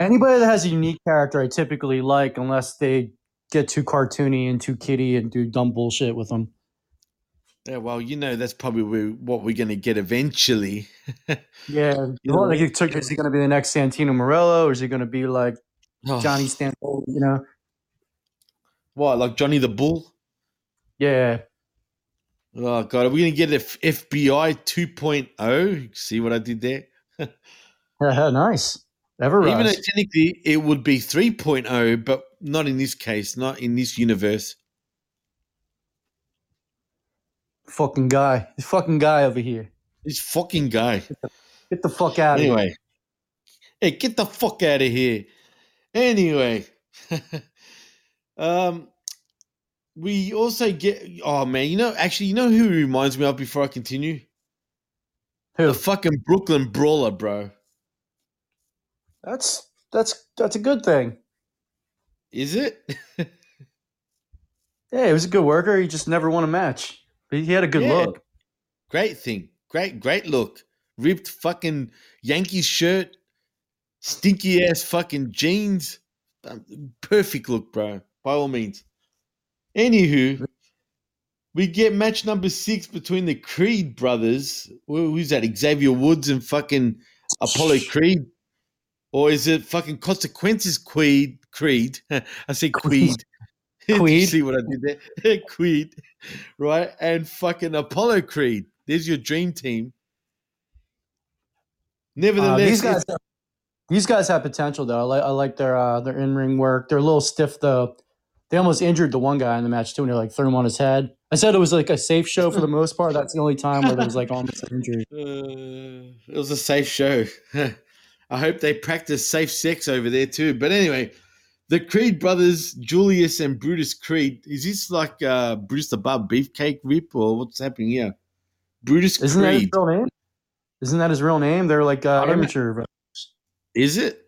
Anybody that has a unique character, I typically like, unless they get too cartoony and too kitty and do dumb bullshit with them. Yeah, well, you know that's probably what we're gonna get eventually. Yeah, You know- like, it took- is he going to be the next Santino Marella, or is he going to be like Oh, Johnny Stamboli? You know? what, like Johnny the Bull? Yeah, Oh god, are we gonna get a F- FBI 2.0? See what I did there? yeah, nice. Ever Even though technically it would be 3.0, but not in this case, not in this universe. Fucking guy, this fucking guy over here. This fucking guy. Get the fuck out of here. Anyway, hey, get the fuck out of here. Anyway, um, we also get. Oh man, you know, actually, you know who reminds me of before I continue? Who? The fucking Brooklyn Brawler, bro. That's that's that's a good thing. Is it? Yeah, he was a good worker. He just never won a match. He had a good Yeah. look. great thing. Great, great look. Ripped fucking Yankees shirt, stinky ass fucking jeans. Um, perfect look, bro. by all means. Anywho, we get match number six between the Creed brothers. Who's that? Xavier Woods and fucking Apollo Creed, or is it fucking Consequences Creed? Creed. I say Creed. Creed. see what I did there? Creed, right? And fucking Apollo Creed. There's your dream team. Uh, Nevertheless, these guys, it's- these guys have potential though. I like I like their uh, their in ring work. They're a little stiff though. They almost injured the one guy in the match too, and they like threw him on his head. I said it was like a safe show for the most part. That's the only time where there was like almost an injury. Uh, it was a safe show. I hope they practice safe sex over there too. But anyway, the Creed brothers, Julius and Brutus Creed. Is this like uh, Bruce the Bob Beefcake Rip or what's happening here? Brutus Isn't that his real name? Isn't that his real name? They're like uh, I don't know. amateur. Is it?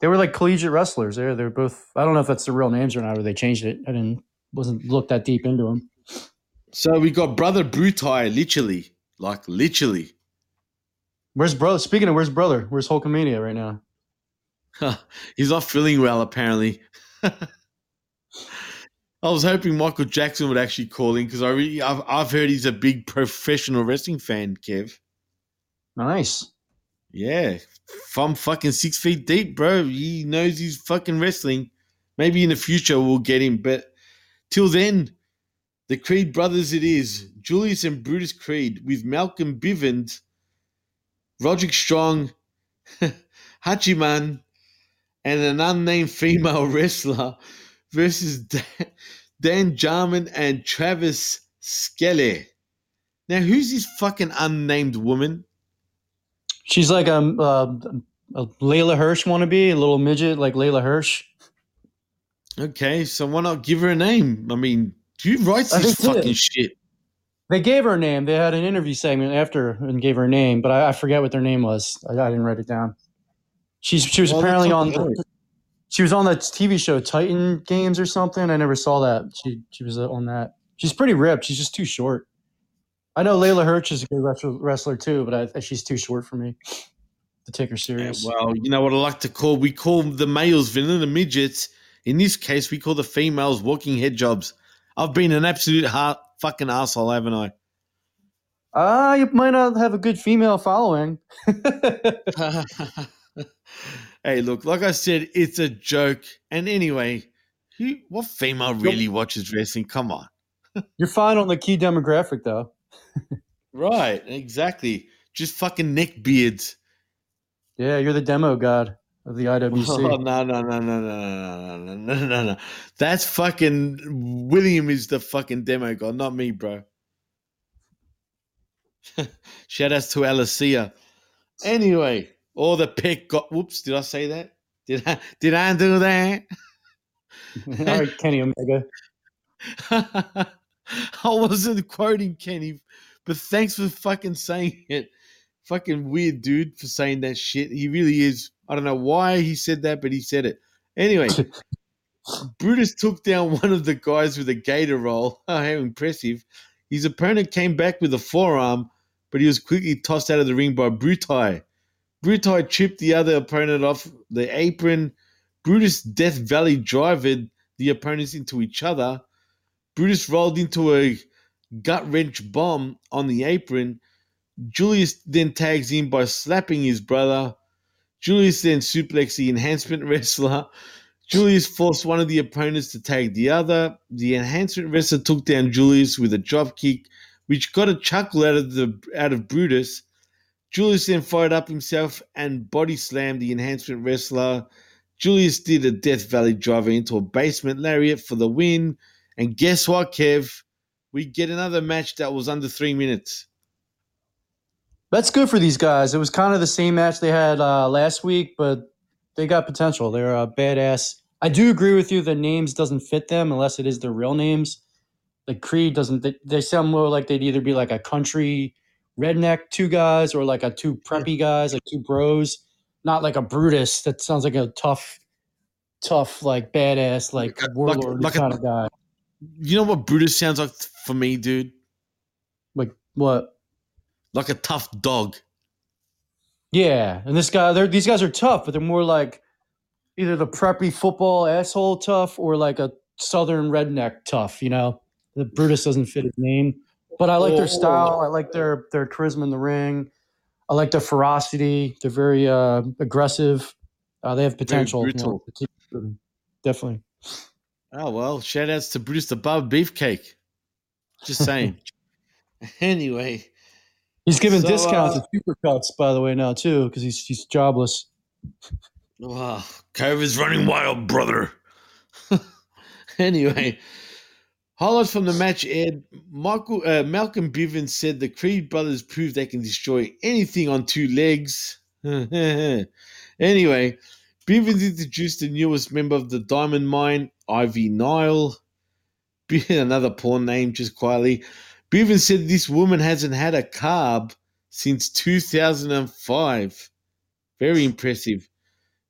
They were like collegiate wrestlers. They're they're both. I don't know if that's the real names or not, or they changed it. I didn't wasn't looked that deep into them. So we got brother Brutai, literally, like literally. Where's brother? Speaking of where's brother? Where's Hulkamania right now? He's not feeling well, apparently. I was hoping Michael Jackson would actually call in because I really, I've, I've heard he's a big professional wrestling fan, Kev. Nice. Yeah, from fucking six feet deep, bro. He knows he's fucking wrestling. Maybe in the future we'll get him, but till then, the Creed brothers it is Julius and Brutus Creed with Malcolm Bivens, Roderick Strong, Hachiman, and an unnamed female wrestler versus Dan, Dan Jarman and Travis Skelly. Now, who's this fucking unnamed woman? She's like a, uh, a Leyla Hirsch wannabe, a little midget like Leyla Hirsch. Okay, so why not give her a name? I mean, who writes this fucking it- shit? They gave her a name. They had an interview segment after and gave her a name, but I, I forget what their name was. I, I didn't write it down. She's she was Well, apparently on. the. She was on that TV show Titan Games or something. I never saw that. She she was uh, on that. She's pretty ripped. She's just too short. I know Leyla Hirsch is a good wrestler, wrestler too, but I, she's too short for me to take her Yeah, serious. well, you know what I like to call? We call the males vanilla midgets. In this case, we call the females walking head jobs. I've been an absolute heart fucking asshole, haven't I? Ah, you might not have a good female following. hey, look, like I said, it's a joke. And anyway, who, what female really watches wrestling? Come on. You're fine on the key demographic though. Right, exactly. Just fucking neck beards. Yeah, you're the demo god of the IWC. Oh, no, no, no, no, no, no, no, no, no, no. That's fucking William is the fucking demo god, not me, bro. Shout outs to Alicia. Anyway, all the pick got. Whoops, did I say that? Did I? Did I do that? Right, Kenny Omega. I wasn't quoting Kenny, but thanks for fucking saying it. Fucking weird dude for saying that shit. He really is. I don't know why he said that, but he said it. Anyway, Brutus took down one of the guys with a gator roll. How impressive. His opponent came back with a forearm, but he was quickly tossed out of the ring by Brutai. Brutai tripped the other opponent off the apron. Brutus Death Valley drivered the opponents into each other. Brutus rolled into a gut wrench bomb on the apron. Julius then tags in by slapping his brother. Julius then suplexed the enhancement wrestler. Julius forced one of the opponents to tag the other. The enhancement wrestler took down Julius with a drop kick, which got a chuckle out of the out of Brutus. Julius then fired up himself and body slammed the enhancement wrestler. Julius did a Death Valley driver into a basement lariat for the win. And guess what, Kev? We get another match that was under three minutes. That's good for these guys. It was kind of the same match they had uh, last week, but they got potential. They're uh, badass. I do agree with you. The names doesn't fit them unless it is their real names. Like Creed doesn't. They, they sound more like they'd either be like a country redneck two guys or like a two preppy guys, like two bros. Not like a Brutus. That sounds like a tough, tough like badass like Like warlord like kind of guy. You know what Brutus sounds like for me, dude? Like what? Like a tough dog. Yeah, and this guy, they're these guys are tough, but they're more like either the preppy football asshole tough or like a southern redneck tough. You know, the Brutus doesn't fit his name, but I like their style. I like their their charisma in the ring. I like their ferocity. They're very uh, aggressive. Uh, they have potential. you know, definitely. Oh well, shout outs to Bruce the Barber Beefcake. Just saying. anyway, He's giving So, discounts uh, at supercuts, by the way, now too, because he's he's jobless. wow, COVID's running wild, brother. anyway, highlights from the match aired. Michael uh, Malcolm Bivens said the Creed brothers proved they can destroy anything on two legs. anyway, Bivens introduced the newest member of the Diamond Mine, Ivy Nile. Another porn name, just quietly. Bivens said this woman hasn't had a carb since 2005. Very impressive.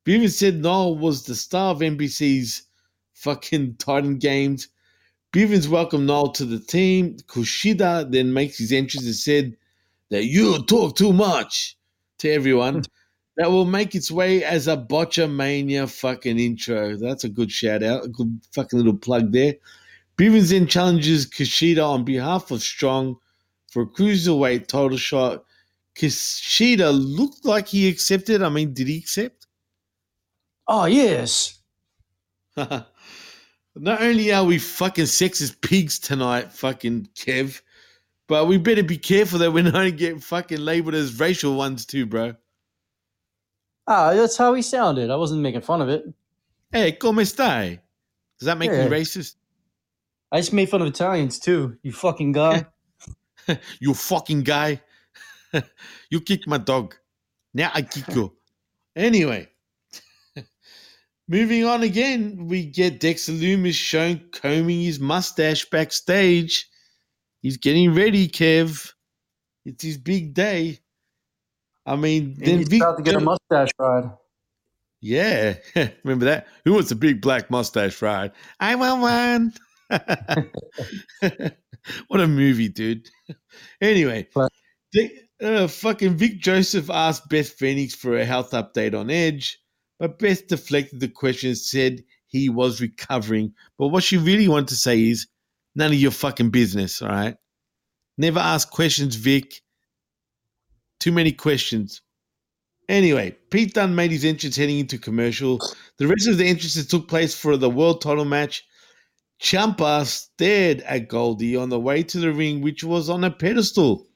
Bivens said Nile was the star of NBC's fucking Titan games. Bivens welcomed Nile to the team. Kushida then makes his entrance and said that you talk too much to everyone. that will make its way as a Botchamania fucking intro. That's a good shout out. A good fucking little plug there. Bivens then challenges Kushida on behalf of Strong for a cruiserweight title shot. Kushida looked like he accepted. I mean, did he accept? Oh yes. Not only are we fucking sexist pigs tonight, fucking Kev, but we better be careful that we don't get fucking labeled as racial ones too, bro. Ah, that's how he sounded. I wasn't making fun of it. Hey, como stai? Does that make Yeah. me racist? I just made fun of Italians too. You fucking guy. you fucking guy. you kicked my dog. Now I kick you. Anyway, moving on again, we get Dexter Lumis shown combing his mustache backstage. He's getting ready, Kev. It's his big day. I mean, And then he's Vic- about to get a mustache ride. yeah, remember that? Who wants a big black mustache ride? I want one. what a movie, dude. Anyway, uh, fucking Vic Joseph asked Beth Phoenix for a health update on Edge, but Beth deflected the question and said he was recovering. But what she really wanted to say is none of your fucking business, all right? Never ask questions, Vic. Too many questions. Anyway, Pete Dunne made his entrance heading into commercial. The rest of the entrances took place for the world title match. Ciampa stared at Goldie on the way to the ring, which was on a pedestal.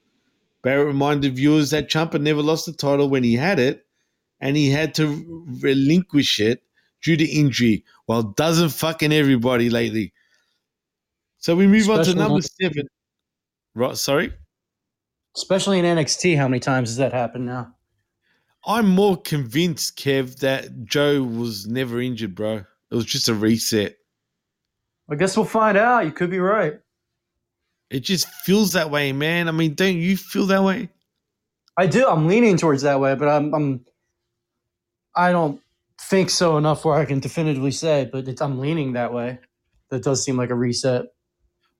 Barrett reminded viewers that Ciampa never lost the title when he had it, and he had to relinquish it due to injury. Well, doesn't fucking everybody lately. So we move on to number seven. Right, sorry. Especially in NXT, how many times has that happened now? I'm more convinced, Kev, that Joe was never injured, bro. It was just a reset. I guess we'll find out. You could be right. It just feels that way, man. I mean, don't you feel that way? I do. I'm leaning towards that way, but I'm, I'm I don't think so enough where I can definitively say, but it's, I'm leaning that way. That does seem like a reset.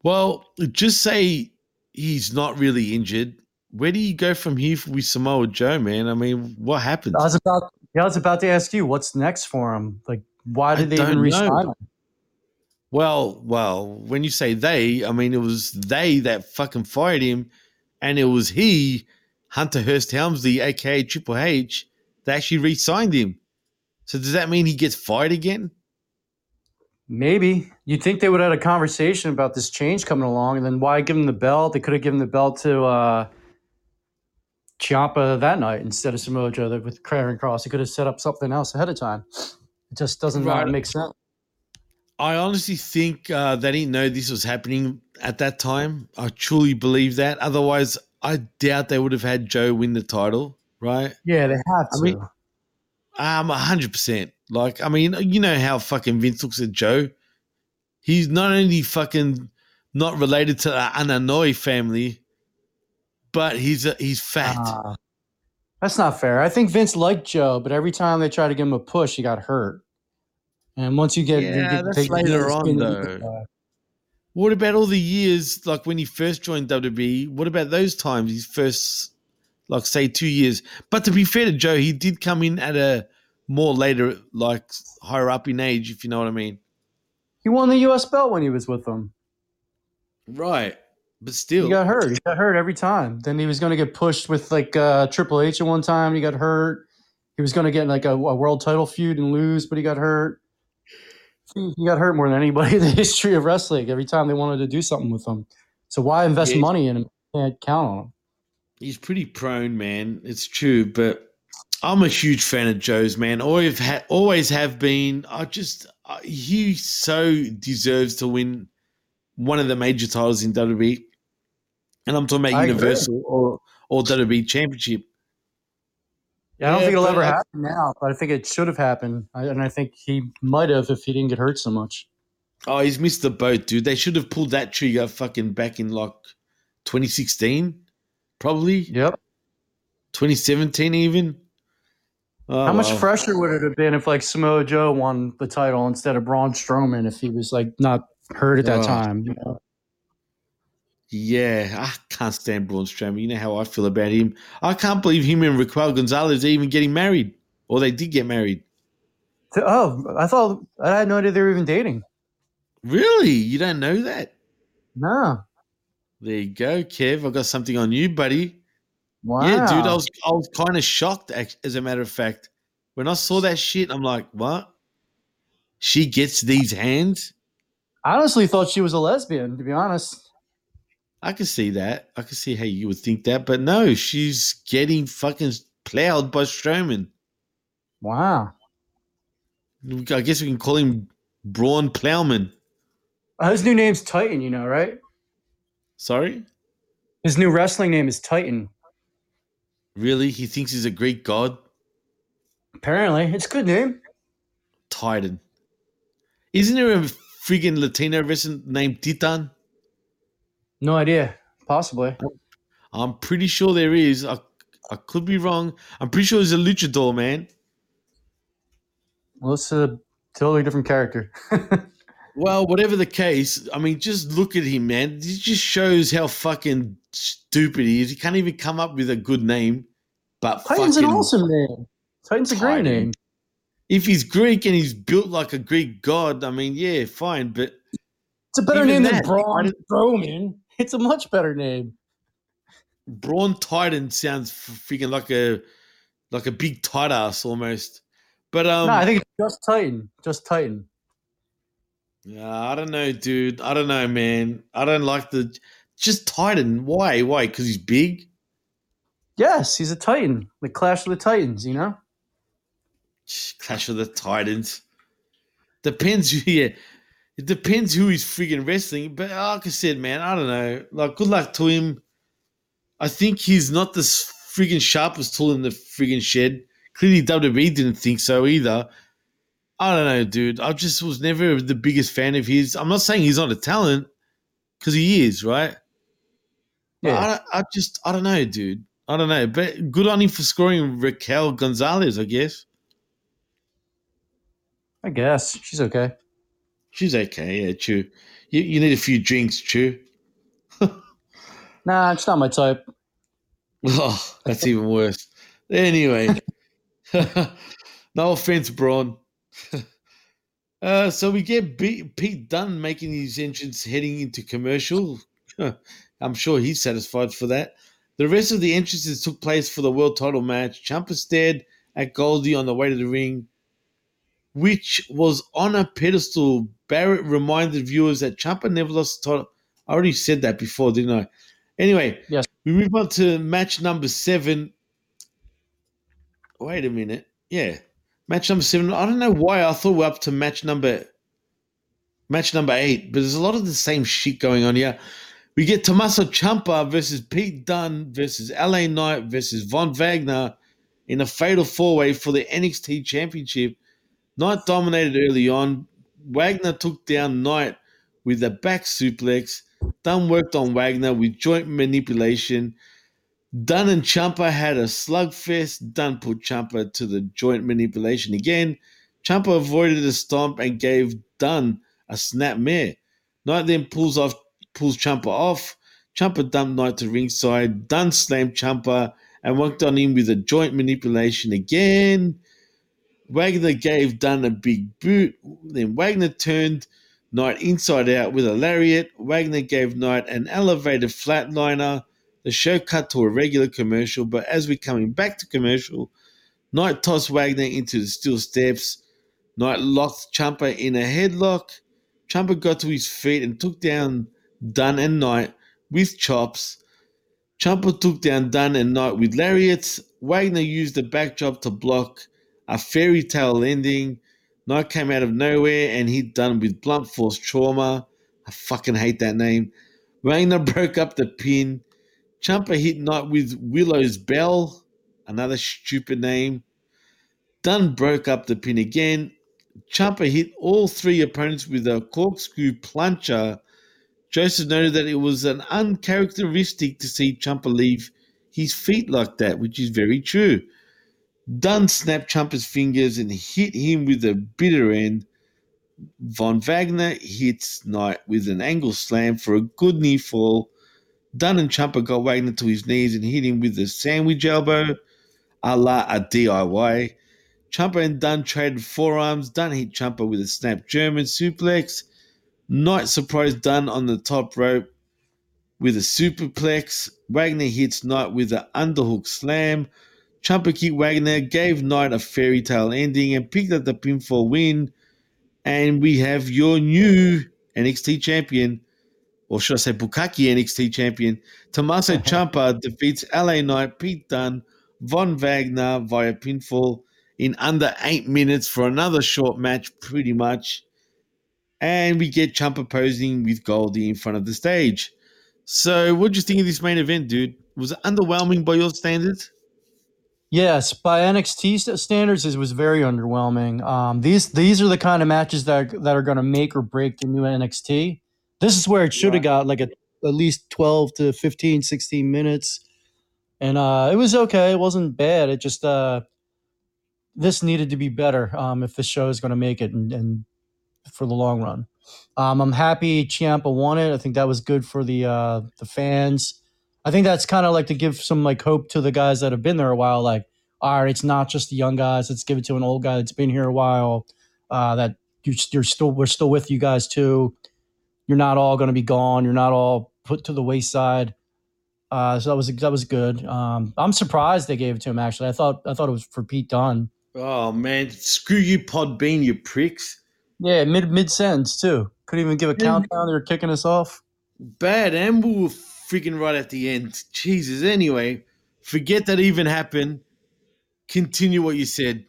Well, just say he's not really injured. Where do you go from here with Samoa Joe, man? I mean, what happened? I was about yeah, I was about to ask you what's next for him. Like, why did I they even resign? Well, well, when you say they, I mean it was they that fucking fired him, and it was he, Hunter Hearst Helmsley, aka Triple H, that actually re-signed him. So does that mean he gets fired again? Maybe you'd think they would have had a conversation about this change coming along, and then why give him the belt? They could have given the belt to uh, Ciampa that night instead of Samoa Joe with Karrion Kross. They could have set up something else ahead of time. It just doesn't uh, Right. make sense. I honestly think uh, they didn't know this was happening at that time. I truly believe that. Otherwise, I doubt they would have had Joe win the title, right? Yeah, they have to. I mean, Um, hundred percent. Like, I mean, you know how fucking Vince looks at Joe. He's not only fucking not related to the Anoa'i family, but he's a, he's fat. Ah, that's not fair. I think Vince liked Joe, but every time they tried to give him a push, he got hurt. And once you get, you Yeah, get that's later on, though. what about all the years, like when he first joined WWE? What about those times? His first, like say, two years. But to be fair to Joe, he did come in at a more later, like higher up in age, if you know what I mean. He won the U.S. belt when he was with them. Right. But still, He got hurt. He got hurt every time. Then he was going to get pushed with like uh, Triple H at one time. He got hurt. He was going to get in like a, a world title feud and lose, but he got hurt. He he got hurt more than anybody in the history of wrestling. Every time they wanted to do something with him, so why invest Yeah. money in him? Can't count on him. He's pretty prone, man. It's true, but I'm a huge fan of Joe's, man. Always, ha- always have been. I just uh, he so deserves to win one of the major titles in WWE, and I'm talking about I agree. Universal or or WWE Championship. Yeah, I don't Yeah, think it'll ever happen now, but I think it should have happened, I, and I think he might have if he didn't get hurt so much. Oh, he's missed the boat, dude. They should have pulled that trigger fucking back in like 2016, probably Yep. 2017, even. Oh, How much well. fresher would it have been if like Samoa Joe won the title instead of Braun Strowman if he was like not hurt at that Oh. time? You know? Yeah, I can't stand Braun Strowman. You know how I feel about him. I can't believe him and Raquel Gonzalez are even getting married, or they did get married. Oh, I thought I had no idea they were even dating. Really? You don't know that? No. There you go, Kev. I got something on you, buddy. Wow. Yeah, dude. I was I was kind of shocked, as a matter of fact, when I saw that shit. I'm like, what? She gets these hands? I honestly thought she was a lesbian, to be honest. I can see that. I can see how you would think that, but no, she's getting fucking plowed by Strowman. Wow. I guess we can call him Braun Plowman. His new name's Titan, you know, right? Sorry? His new wrestling name is Titan. Really? He thinks he's a Greek god? Apparently, it's a good name. Titan. Isn't there a friggin' Latino wrestler named Titan? No idea. Possibly. I'm pretty sure there is. I, I could be wrong. I'm pretty sure he's a luchador, man. Well, it's a totally different character. Well, whatever the case, I mean, just look at him, man. It just shows how fucking stupid he is. He can't even come up with a good name. But Titan's an awesome name. Titan's a great name. if he's Greek and he's built like a Greek god, I mean, yeah, fine. But It's a better name than Braun Strowman. It's a much better name. Braun Titan sounds freaking like a like a big tight ass almost. But um, no, I think it's just Titan. Just Titan. Yeah, I don't know, dude. I don't know, man. I don't like the just Titan. Why? Why? Because he's big. Yes, he's a Titan. The Clash of the Titans, you know? Clash of the Titans. Depends. who- Yeah, it depends who he's freaking wrestling. But like I said, man, I don't know. Like, good luck to him. I think he's not the freaking sharpest tool in the freaking shed. Clearly, WWE didn't think so either. I don't know, dude. I just was never the biggest fan of his. I'm not saying he's not a talent, because he is, right? But Yeah. I, I just, I don't know, dude. I don't know. But good on him for scoring Raquel Gonzalez, I guess. I guess. She's okay. She's okay, yeah, true. You, you need a few drinks, true. Nah, it's not my type. Oh, that's even worse. Anyway, no offense, Braun. uh, so we get B- Pete Dunne making his entrance heading into commercial. I'm sure he's satisfied for that. The rest of the entrances took place for the world title match. Ciampa stared at Goldie on the way to the ring, which was on a pedestal. Barrett reminded viewers that Ciampa never lost the title. I already said that before, didn't I? Anyway, Yes. we move on to match number seven. Wait a minute. Yeah. Match number seven. I don't know why I thought we're up to match number match number eight, but there's a lot of the same shit going on here. We get Tommaso Ciampa versus Pete Dunne versus LA Knight versus Von Wagner in a fatal four-way for the NXT Championship. Knight dominated early on. Wagner took down Knight with a back suplex. Dunne worked on Wagner with joint manipulation. Dunne and Ciampa had a slugfest. Dunne put Ciampa to the joint manipulation again. Ciampa avoided a stomp and gave Dunne a snap mare. Knight then pulls off, pulls Ciampa off. Ciampa dumped Knight to ringside. Dunne slammed Ciampa and worked on him with a joint manipulation again. Wagner gave Dunne a big boot. Then Wagner turned Knight inside out with a lariat. Wagner gave Knight an elevated flatliner. The show cut to a regular commercial, but as we're coming back to commercial, Knight tossed Wagner into the steel steps. Knight locked Ciampa in a headlock. Ciampa got to his feet and took down Dunne and Knight with chops. Ciampa took down Dunne and Knight with lariats. Wagner used the backdrop to block a fairy tale ending. Knight came out of nowhere and hit Dunne with blunt force trauma. I fucking hate that name. Wagner broke up the pin. Ciampa hit Knight with Willow's Bell, another stupid name. Dunne broke up the pin again. Ciampa hit all three opponents with a corkscrew plunger. Joseph noted that it was an uncharacteristic to see Ciampa leave his feet like that, which is very true. Dunne snapped Ciampa's fingers and hit him with a bitter end. Von Wagner hits Knight with an angle slam for a good knee fall. Dunne and Ciampa got Wagner to his knees and hit him with a sandwich elbow, a la a DIY. Ciampa and Dunne traded forearms. Dunne hit Ciampa with a snap German suplex. Knight surprised Dunne on the top rope with a superplex. Wagner hits Knight with an underhook slam. Ciampa kicked Wagner, gave Knight a fairy tale ending, and picked up the pinfall win. And we have your new NXT champion, or should I say Bukaki NXT champion, Tommaso Ciampa defeats LA Knight, Pete Dunne, Von Wagner via pinfall in under eight minutes for another short match, pretty much. And we get Ciampa posing with Goldie in front of the stage. So, what do you think of this main event, dude? Was it underwhelming by your standards? Yes, by NXT standards, it was very underwhelming. Um, these these are the kind of matches that are, that are going to make or break the new NXT. This is where it should have got like a, at least 12 to 15, 16 minutes. And uh, it was okay. It wasn't bad. It just, uh, this needed to be better um, if the show is going to make it and, and for the long run. Um, I'm happy Ciampa won it. I think that was good for the uh, the fans. I think that's kind of like to give some like hope to the guys that have been there a while. Like, all right, it's not just the young guys. Let's give it to an old guy that's been here a while. Uh, that you're, you're still we're still with you guys too. You're not all going to be gone. You're not all put to the wayside. Uh, so that was that was good. Um, I'm surprised they gave it to him. Actually, I thought I thought it was for Pete Dunne. Oh man, screw you, Podbean, you pricks! Yeah, mid mid sentence too. Couldn't even give a countdown. They were kicking us off. Bad, and we were freaking right at the end. Jesus. Anyway, forget that even happened. Continue what you said.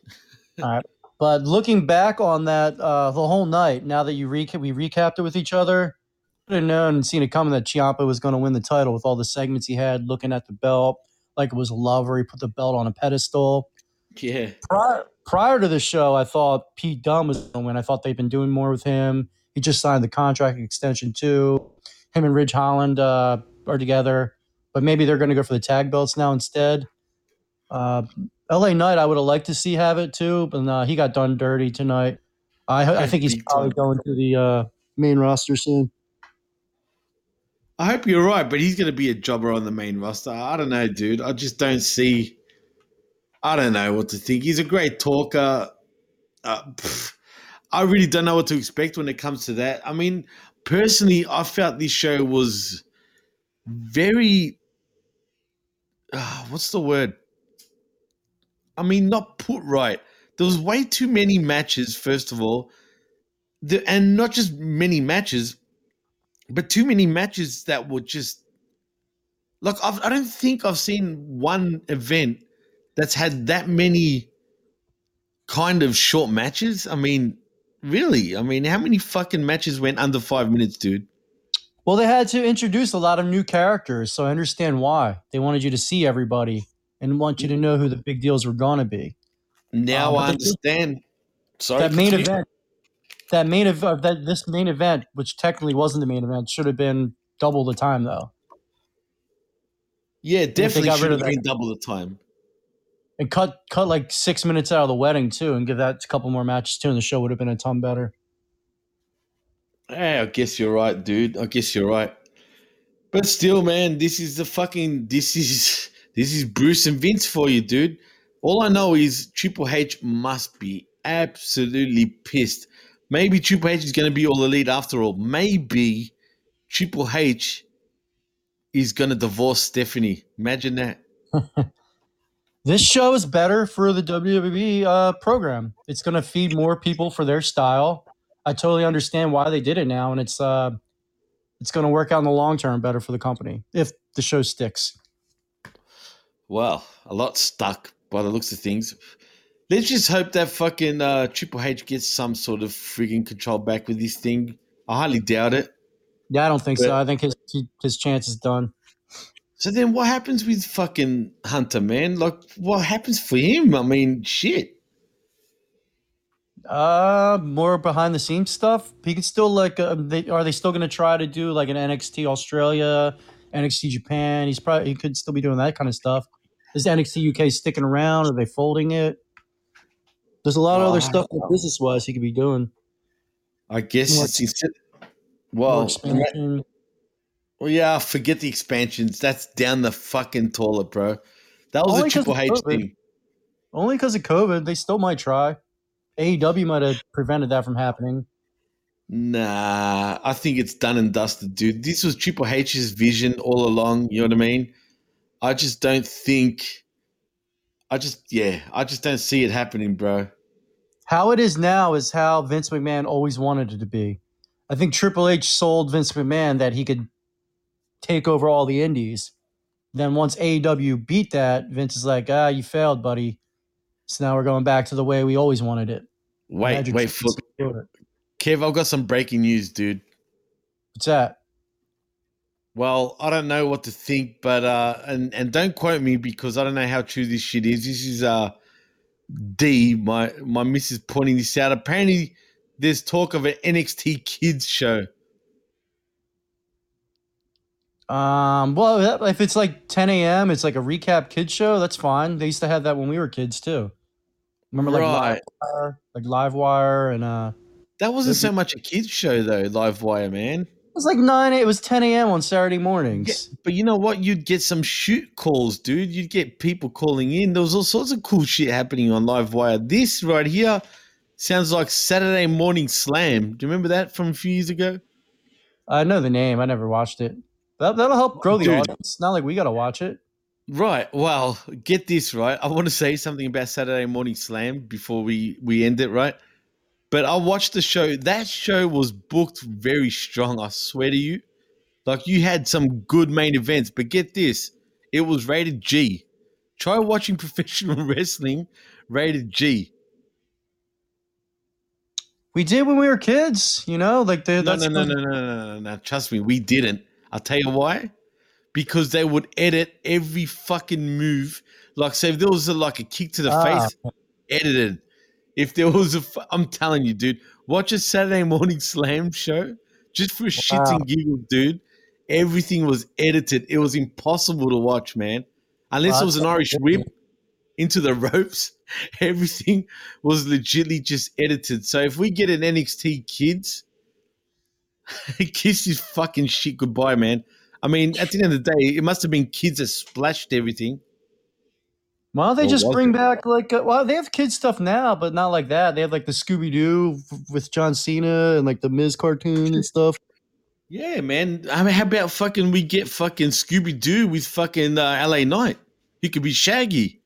All right. But looking back on that uh, the whole night, now that you recap, we recapped it with each other. I could have known and seen it coming that Ciampa was going to win the title with all the segments he had, looking at the belt like it was a lover. He put the belt on a pedestal. Yeah. Prior, prior to the show, I thought Pete Dunne was going to win. I thought they'd been doing more with him. He just signed the contract extension too. Him and Ridge Holland uh, are together, but maybe they're going to go for the tag belts now instead. Uh, LA Knight, I would have liked to see have it too, but uh, he got done dirty tonight. I, I think he's probably going to the uh, main roster soon. I hope you're right, but he's going to be a jobber on the main roster. I don't know, dude. I just don't see. I don't know what to think. He's a great talker. Uh, pff, I really don't know what to expect when it comes to that. I mean, personally, I felt this show was very. Uh, what's the word? I mean, not put right. There was way too many matches, first of all, the, and not just many matches, but too many matches that were just like I've, I don't think I've seen one event that's had that many kind of short matches. I mean, really? I mean, how many fucking matches went under five minutes, dude? Well, they had to introduce a lot of new characters, so I understand why. They wanted you to see everybody and want you to know who the big deals were going to be. Now Um, I understand. Sorry, that main continue. event, that main event, that this main event, which technically wasn't the main event, should have been double the time though, Yeah, definitely got should rid have been double the time. and cut cut like six minutes out of the wedding too, and give that a couple more matches too, and the show would have been a ton better. Hey, I guess you're right, dude. I guess you're right. But still, man, this is the fucking this is this is Bruce and Vince for you, dude. All I know is Triple H must be absolutely pissed. Maybe Triple H is going to be all elite after all. Maybe Triple H is going to divorce Stephanie. Imagine that. This show is better for the WWE uh, program. It's going to feed more people for their style. I totally understand why they did it now, and it's uh, it's going to work out in the long term better for the company if the show sticks. Well, a lot stuck by the looks of things. Let's just hope that fucking uh, Triple H gets some sort of frigging control back with this thing. I highly doubt it. Yeah, I don't think But- so. I think his his chance is done. So then what happens with fucking Hunter, man? Like, what happens for him? I mean, shit. Uh, more behind the scenes stuff. He could still like. Uh, they, are they still going to try to do like an NXT Australia, NXT Japan? He's probably he could still be doing that kind of stuff. Is NXT UK sticking around? Are they folding it? There's a lot of Oh, other stuff business wise he could be doing. I guess More it's. Well, well, yeah, forget the expansions. That's down the fucking toilet, bro. That was Only a Triple H thing. Only because of COVID, they still might try. AEW might have prevented that from happening. Nah, I think it's done and dusted, dude. This was Triple H's vision all along. You know what I mean? I just don't think. I just, yeah, I just don't see it happening, bro. How it is now is how Vince McMahon always wanted it to be. I think Triple H sold Vince McMahon that he could take over all the indies. Then once AEW beat that, Vince is like, ah, you failed, buddy. So now we're going back to the way we always wanted it. Wait, wait, Triple for H doing it. Kev, I've got some breaking news, dude. What's that? Well, I don't know what to think, but uh, and and don't quote me because I don't know how true this shit is. This is uh, D, my my missus pointing this out. Apparently, there's talk of an NXT kids show. Um, well, if it's like 10 a.m., it's like a recap kids show. That's fine. They used to have that when we were kids too. Remember, like Right. Livewire, like Livewire, and uh, That wasn't so much a kids show though, Livewire, man. it was like nine. It was 10 a.m. on Saturday mornings. But you know what? You'd get some shoot calls, dude. You'd get people calling in. There was all sorts of cool shit happening on Livewire. This right here sounds like Saturday Morning Slam. Do you remember that from a few years ago? I know the name. I never watched it. That, that'll help grow the Dude. audience. Not like we got to watch it. Right. Well, get this right. I want to say something about Saturday Morning Slam before we we end it, right? But I watched the show. That show was booked very strong. I swear to you. Like you had some good main events, but get this, it was rated G. Try watching professional wrestling rated G. We did when we were kids, you know, like the, No, no, no, no, no, no, no, no. Trust me, we didn't. I'll tell you why. Because they would edit every fucking move. Like, say, if there was a, like a kick to the Ah. face, edited. If there was a, I'm telling you, dude, watch a Saturday morning slam show just for shits Wow. and giggles, dude. Everything was edited. It was impossible to watch, man. Unless it was an Irish whip into the ropes, everything was legitly just edited. So if we get an NXT kids, kiss his fucking shit goodbye, man. I mean, at the end of the day, it must have been kids that splashed everything. Why don't they just bring it? back like uh, well they have kids stuff now, but not like that. They have like the Scooby Doo with John Cena and like the Miz cartoon and stuff. Yeah, man. I mean, how about fucking we get fucking Scooby Doo with fucking uh, LA Knight? He could be Shaggy.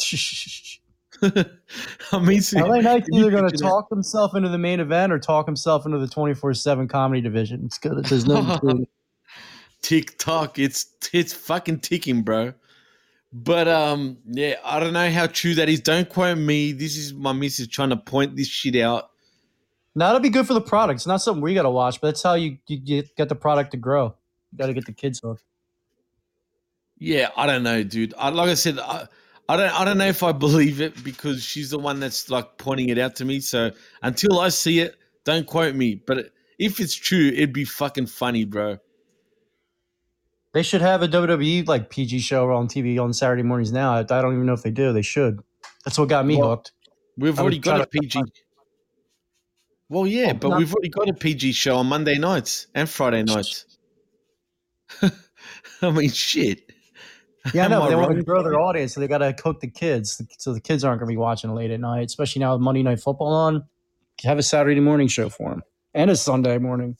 I mean, see, LA Knight's either going to picture that- talk himself into the main event or talk himself into the twenty four seven comedy division. It's good. There's no tick tock. It's it's fucking ticking, bro. But um, yeah, I don't know how true that is. Don't quote me. This is my missus trying to point this shit out. Now that'll be good for the product. It's not something we got to watch, but that's how you, you get, get the product to grow. You got to get the kids hooked. Yeah, I don't know, dude. I, like I said, I, I don't I don't know if I believe it because she's the one that's like pointing it out to me. So until I see it, don't quote me. But if it's true, it'd be fucking funny, bro. They should have a WWE like PG show on TV on Saturday mornings now. I, I don't even know if they do. They should. That's what got me Well, hooked. We've I already got a PG. Well, yeah, but not- we've already got a PG show on Monday nights and Friday nights. I mean, shit. Yeah, no, They want to grow their audience, so they got to cook the kids. So the kids aren't going to be watching late at night, especially now with Monday Night Football on. Have a Saturday morning show for them and a Sunday morning.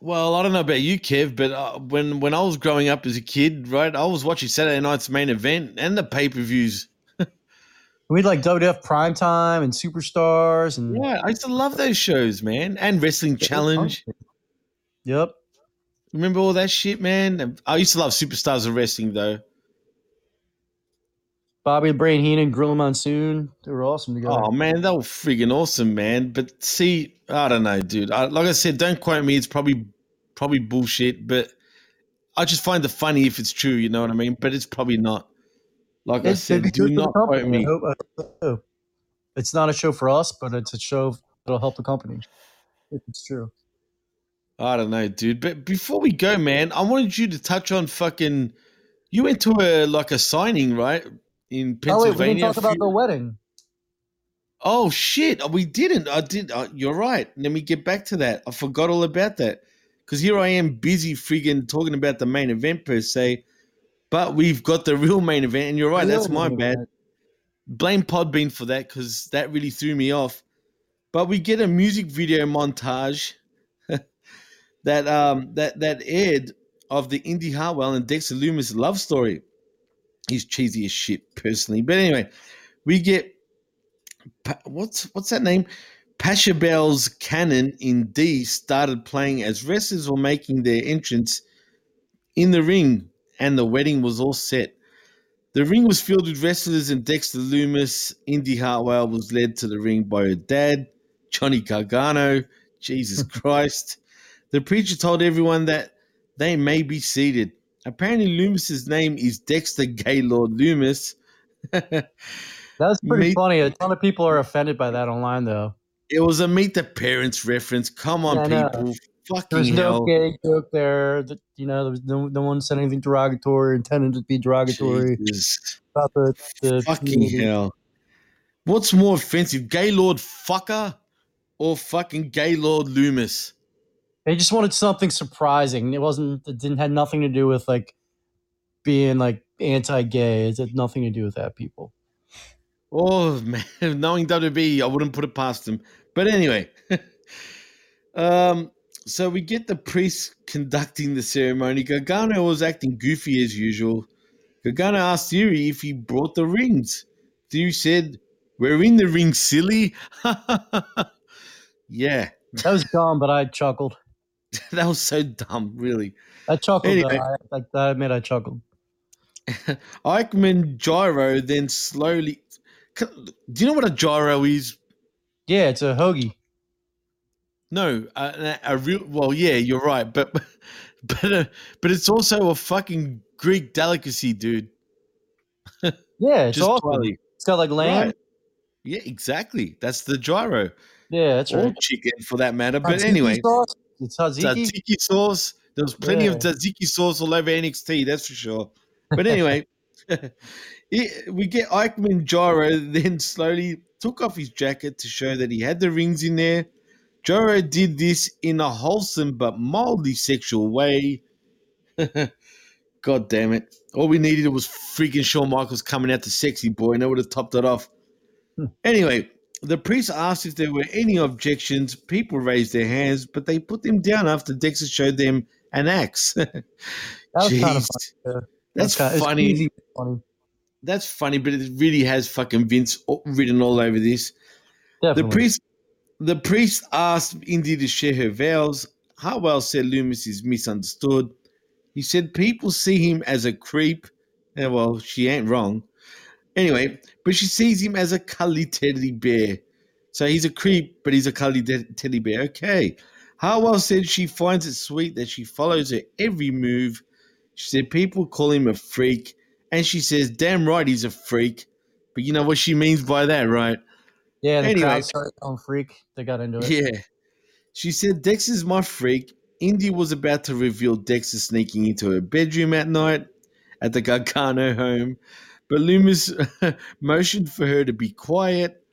Well, I don't know about you, Kev, but uh, when when I was growing up as a kid, right, I was watching Saturday night's main event and the pay per views. We'd like WWF Primetime and Superstars and Yeah, I used to love those shows, man, and Wrestling Challenge. Yep. Remember all that shit, man? I used to love Superstars of Wrestling, though. Bobby the Brain Heenan, Gorilla Monsoon. They were awesome together. Oh man, they were friggin' awesome, man. But see, I don't know, dude. I, like I said, don't quote me. It's probably probably bullshit, but I just find it funny if it's true. You know what I mean? But it's probably not. Like I It's- said, do good for the not quote me. I hope- I hope so. It's not a show for us, but it's a show that'll help the company. If it's true. I don't know, dude. But before we go, man, I wanted you to touch on fucking. You went to a like a signing, right, in Pennsylvania. Oh wait, we didn't talk about the wedding. Oh shit, we didn't. I did. Uh, you're right. Let me get back to that. I forgot all about that because here I am busy friggin' talking about the main event per se, but we've got the real main event, and you're right. That's my bad. Blame Podbean for that because that really threw me off. But we get a music video montage that um that that aired of the Indi Hartwell and Dexter Lumis love story. He's cheesy as shit, personally. But anyway, we get Pa- what's what's that name? Pachelbel's Canon in D started playing as wrestlers were making their entrance in the ring, and the wedding was all set. The ring was filled with wrestlers, and Dexter Lumis, Indi Hartwell, was led to the ring by her dad, Johnny Gargano. Jesus Christ. The preacher told everyone that they may be seated. Apparently, Lumis's name is Dexter Gaylord Lumis. That's pretty Meet- funny. A ton of people are offended by that online, though. It was a meet the parents reference. Come on, Yeah, people. Fucking There's no gay joke there. That, you know, there was no, no one said anything derogatory, intended to be derogatory Jesus. about the, the Fucking community. hell. What's more offensive, Gaylord fucker or fucking Gaylord Lumis? They just wanted something surprising. It wasn't. It didn't had nothing to do with like being like anti-gay. It had nothing to do with that. People. Oh man, knowing WB, I wouldn't put it past him. But anyway, um, so we get the priest conducting the ceremony. Gargano was acting goofy as usual. Gargano asked Theory if he brought the rings. Theory said, "We're in the ring, silly." yeah, That was dumb, but I chuckled. that was so dumb, really. I chuckled. Anyway. I, I, I admit I chuckled. Ikemen Jiro then slowly. Do you know what a gyro is? Yeah, it's a hoagie. No, a, a real. Well, yeah, you're right, but but uh, but it's also a fucking Greek delicacy, dude. Yeah, it's Just awesome. It's got like lamb. Right. Yeah, exactly. That's the gyro. Yeah, that's or right. chicken for that matter. But Tzatziki anyway, sauce. It's tzatziki. tzatziki sauce. There was plenty of Yeah. tzatziki sauce all over NXT, that's for sure. But anyway, we get Ikemen Jiro then slowly took off his jacket to show that he had the rings in there. Gyro did this in a wholesome but mildly sexual way. God damn it. All we needed was freaking Shawn Michaels coming out to sexy boy and that would have topped it off. Hmm. Anyway, the priest asked if there were any objections. People raised their hands, but they put them down after Dexter showed them an axe. That was kind of Jeez. Funny. That's kinda- it's funny. funny. That's funny, but it really has fucking Vince written all over this. Definitely. The priest, the priest asked Indi to share her vows. Hartwell said Lumis is misunderstood. He said people see him as a creep. Well, she ain't wrong. Anyway, but she sees him as a cuddly teddy bear. So he's a creep, but he's a cuddly te- teddy bear. Okay. Hartwell said she finds it sweet that she follows her every move. She said people call him a freak. And she says, damn right he's a freak. But you know what she means by that, right? yeah, the anyway. going freak. They got into it. Yeah. She said "Dex is my freak. Indi was about to reveal Dexter sneaking into her bedroom at night at the Gargano home, but Lumis motioned for her to be quiet.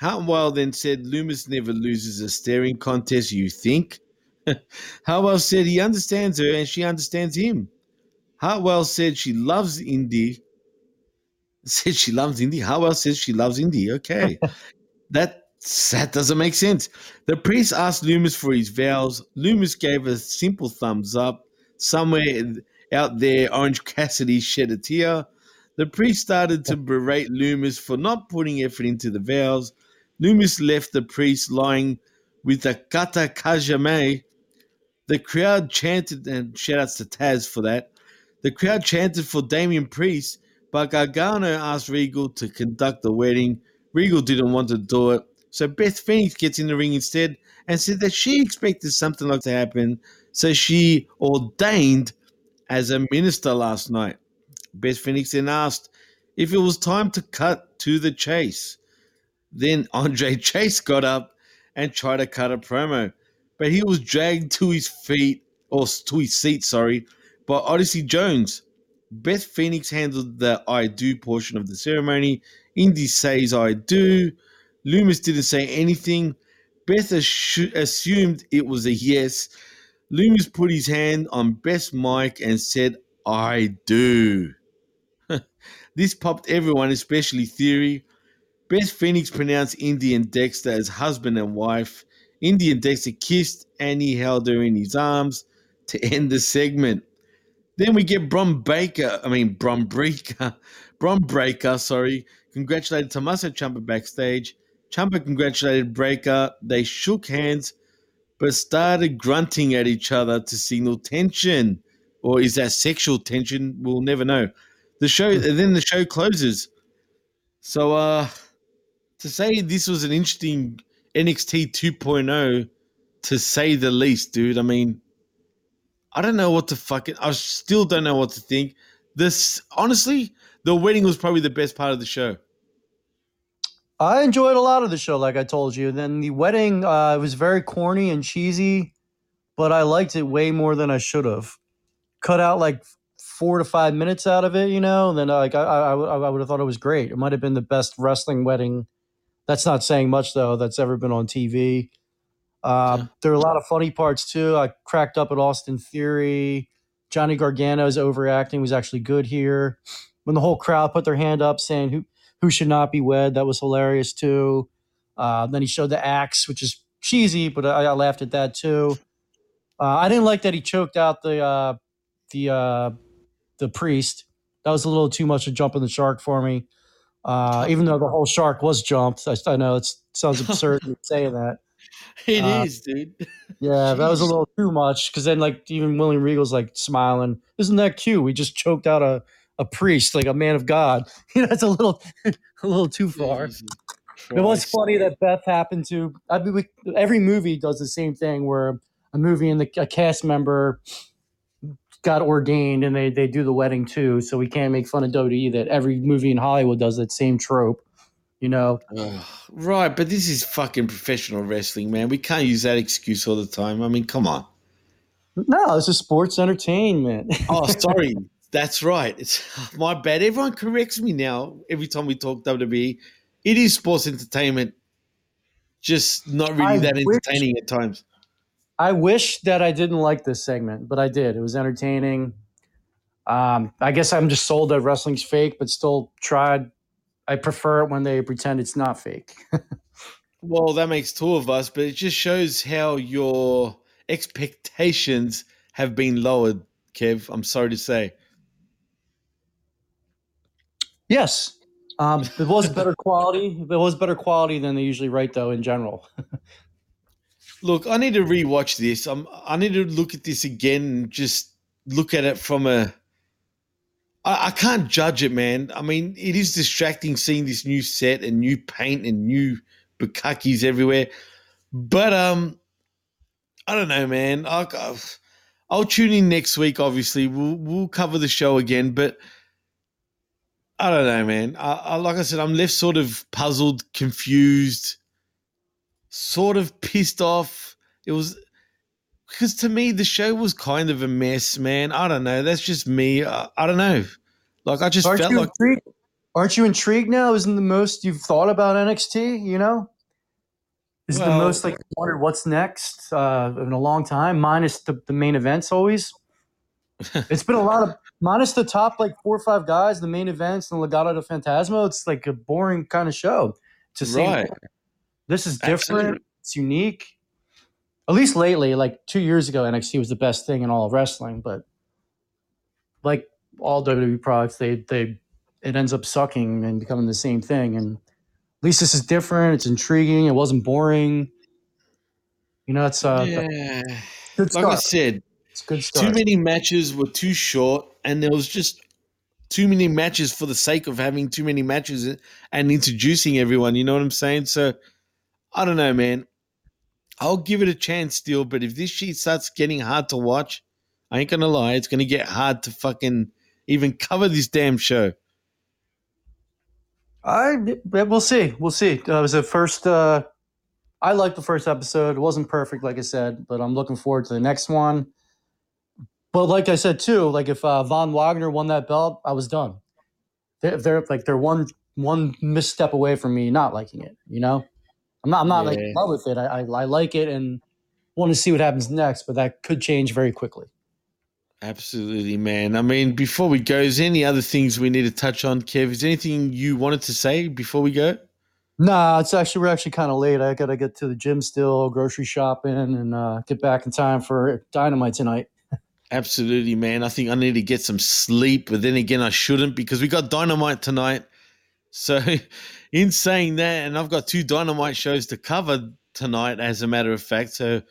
Hartwell then said Lumis never loses a staring contest, you think? Hartwell said he understands her and she understands him. Hartwell said she loves Indi. Said she loves Indi. Hartwell says she loves Indi. Okay. that that doesn't make sense. The priest asked Lumis for his vows. Lumis gave a simple thumbs up. Somewhere out there, Orange Cassidy shed a tear. The priest started to berate Lumis for not putting effort into the vows. Lumis left the priest lying with a katahajime. The crowd chanted, and shout outs to Taz for that. The crowd chanted for Damian Priest, but Gargano asked Regal to conduct the wedding. Regal didn't want to do it, so Beth Phoenix gets in the ring instead and said that she expected something like to happen, so she ordained as a minister last night. Beth Phoenix then asked if it was time to cut to the chase. Then Andre Chase got up and tried to cut a promo, but he was dragged to his feet or to his seat, sorry, by Odyssey Jones. Beth Phoenix handled the I do portion of the ceremony. Indi says I do. Lumis didn't say anything. Beth assu- assumed it was a yes. Lumis put his hand on Beth's mic and said, I do. this popped everyone, especially Theory. Beth Phoenix pronounced Indi and Dexter as husband and wife. Indi and Dexter kissed and he held her in his arms to end the segment. Then we get Brom Baker, I mean Bron Breaker, Bron Breaker, sorry, congratulated Tommaso Ciampa backstage. Ciampa congratulated Breaker. They shook hands, but started grunting at each other to signal tension. Or is that sexual tension? We'll never know. The show, and then the show closes. So, uh, to say this was an interesting NXT 2.0, to say the least, dude. I mean, I don't know what to fucking. I still don't know what to think. This, honestly, the wedding was probably the best part of the show. I enjoyed a lot of the show, like I told you. Then the wedding uh, was very corny and cheesy, but I liked it way more than I should have. Cut out like four to five minutes out of it, you know. And then like I, I, I would have thought it was great. It might have been the best wrestling wedding. That's not saying much though. That's ever been on TV. Uh, There are a lot of funny parts too. I cracked up at Austin Theory. Johnny Gargano's overacting was actually good here. When the whole crowd put their hand up saying who who should not be wed, that was hilarious too. Uh, then he showed the axe, which is cheesy, but I, I laughed at that too. Uh, I didn't like that he choked out the uh, the uh, the priest. That was a little too much of jumping the shark for me. Uh, even though the whole shark was jumped, I, I know it sounds absurd saying that. It Uh, is, dude. Yeah, that was a little too much because then, like, even William Regal's like smiling. Isn't that cute? We just choked out a, a priest, like a man of God. You know, it's a little a little too far. It was funny that Beth happened to. I mean, we, every movie does the same thing where a movie and the a cast member got ordained and they they do the wedding too. So we can't make fun of WWE that every movie in Hollywood does that same trope. You know, right, but this is fucking professional wrestling, man. We can't use that excuse all the time. I mean, come on. no, it's a sports entertainment. Oh, sorry. That's right. It's my bad. Everyone corrects me now every time we talk WWE. It is sports entertainment, just not really I that wish- entertaining at times. I wish that I didn't like this segment, but I did. It was entertaining. Um, I guess I'm just sold that wrestling's fake, but still tried. I prefer it when they pretend it's not fake. Well, that makes two of us, but it just shows how your expectations have been lowered, Kev. I'm sorry to say. yes, um, it was better quality. It was better quality than they usually write, though. In general, Look, I need to rewatch this. I'm, I need to look at this again and just look at it from a. I, I can't judge it, man. I mean, it is distracting seeing this new set and new paint and new bukakis everywhere. But um, I don't know, man. I'll, I'll, I'll tune in next week. Obviously, we'll we'll cover the show again. But I don't know, man. I, I like I said, I'm left sort of puzzled, confused sort of pissed off. It was because to me the show was kind of a mess, man. I don't know. That's just me. I, I don't know. Like I just aren't felt you like intrigued? Aren't you intrigued now? Isn't the most you've thought about NXT? You know, is the most like wondered what's next uh, in a long time, minus the, the main events. Always, it's been a lot of minus the top like four or five guys, the main events and Legado del Fantasma, it's like a boring kind of show. To same. Right. This is different. Absolutely. It's unique. At least lately, like two years ago, NXT was the best thing in all of wrestling. But like all WWE products, they they it ends up sucking and becoming the same thing. And at least this is different. It's intriguing. It wasn't boring. You know, it's uh, yeah. good Like I said, It's good too many matches were too short, and there was just too many matches for the sake of having too many matches and introducing everyone. You know what I'm saying? So I don't know, man. I'll give it a chance still, but if this shit starts getting hard to watch, I ain't gonna lie, it's gonna get hard to fucking even cover this damn show. I we'll see. We'll see. Uh, was the first. Uh, I liked the first episode. It wasn't perfect, like I said, but I'm looking forward to the next one. But like I said too, like if uh, Von Wagner won that belt, I was done. They're, they're like they're one one misstep away from me not liking it. You know, I'm not I'm not like in love with it. I, I I like it and want to see what happens next, but that could change very quickly. Absolutely, man. I mean, before we go, is there any other things we need to touch on, Kev? Is there anything you wanted to say before we go? Nah, it's actually we're actually kind of late. I gotta get to the gym still, grocery shopping, and uh, get back in time for Dynamite tonight. Absolutely, man. I think I need to get some sleep, but then again, I shouldn't because we got Dynamite tonight. So, in saying that, and I've got two Dynamite shows to cover tonight, as a matter of fact. So,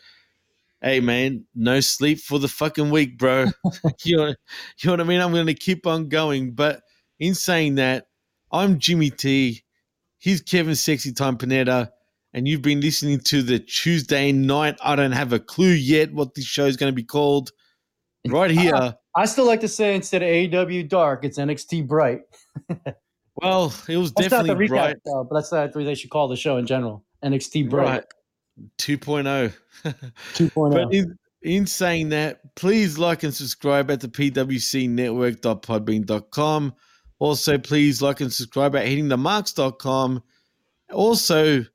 hey, man, no sleep for the fucking week, bro. you, know, you know what I mean? I'm going to keep on going. But in saying that, I'm Jimmy T. He's Kevin Sexy Time Panetta. And you've been listening to the Tuesday night. I don't have a clue yet what this show is going to be called. Right here. I still like to say instead of AW Dark, it's NXT Bright. Well, it was That's not the definitely recap, bright. uh, but that's the what they should call the show in general. NXT Bright Right. 2.0. 2.0. But in, in saying that, please like and subscribe at the pwcnetwork.podbean.com. Also, please like and subscribe at hittingthemarks.com. Also,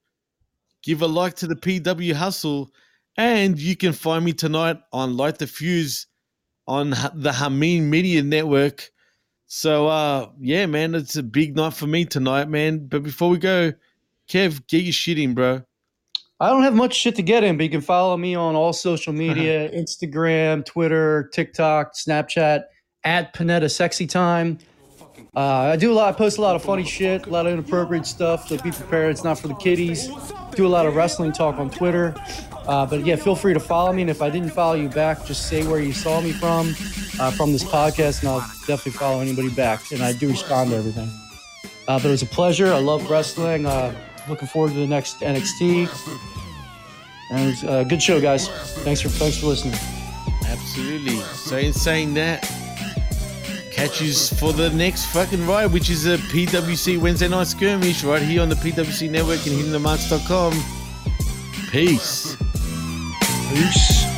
give a like to the PW Hustle. And you can find me tonight on Light the Fuse on the Hameen Media Network. So, uh, yeah, man, it's a big night for me tonight, man. But before we go, Kev, get your shit in, bro. I don't have much shit to get in, but you can follow me on all social media Instagram, Twitter, TikTok, Snapchat, at Panetta Sexy Time. Uh, I do a lot, I post a lot of funny shit, a lot of inappropriate stuff, so be prepared. It's not for the kiddies. Do a lot of wrestling talk on Twitter. Uh, but yeah, feel free to follow me. And if I didn't follow you back, just say where you saw me from, uh, from this podcast, and I'll definitely follow anybody back. And I do respond to everything. Uh, but it was a pleasure. I love wrestling. Uh, looking forward to the next NXT. And a good show, guys. Thanks for thanks for listening. Absolutely. So in saying that, catches for the next fucking ride, which is a PWC Wednesday night skirmish right here on the PWC network and hittingthemarks.com. Peace. Peace.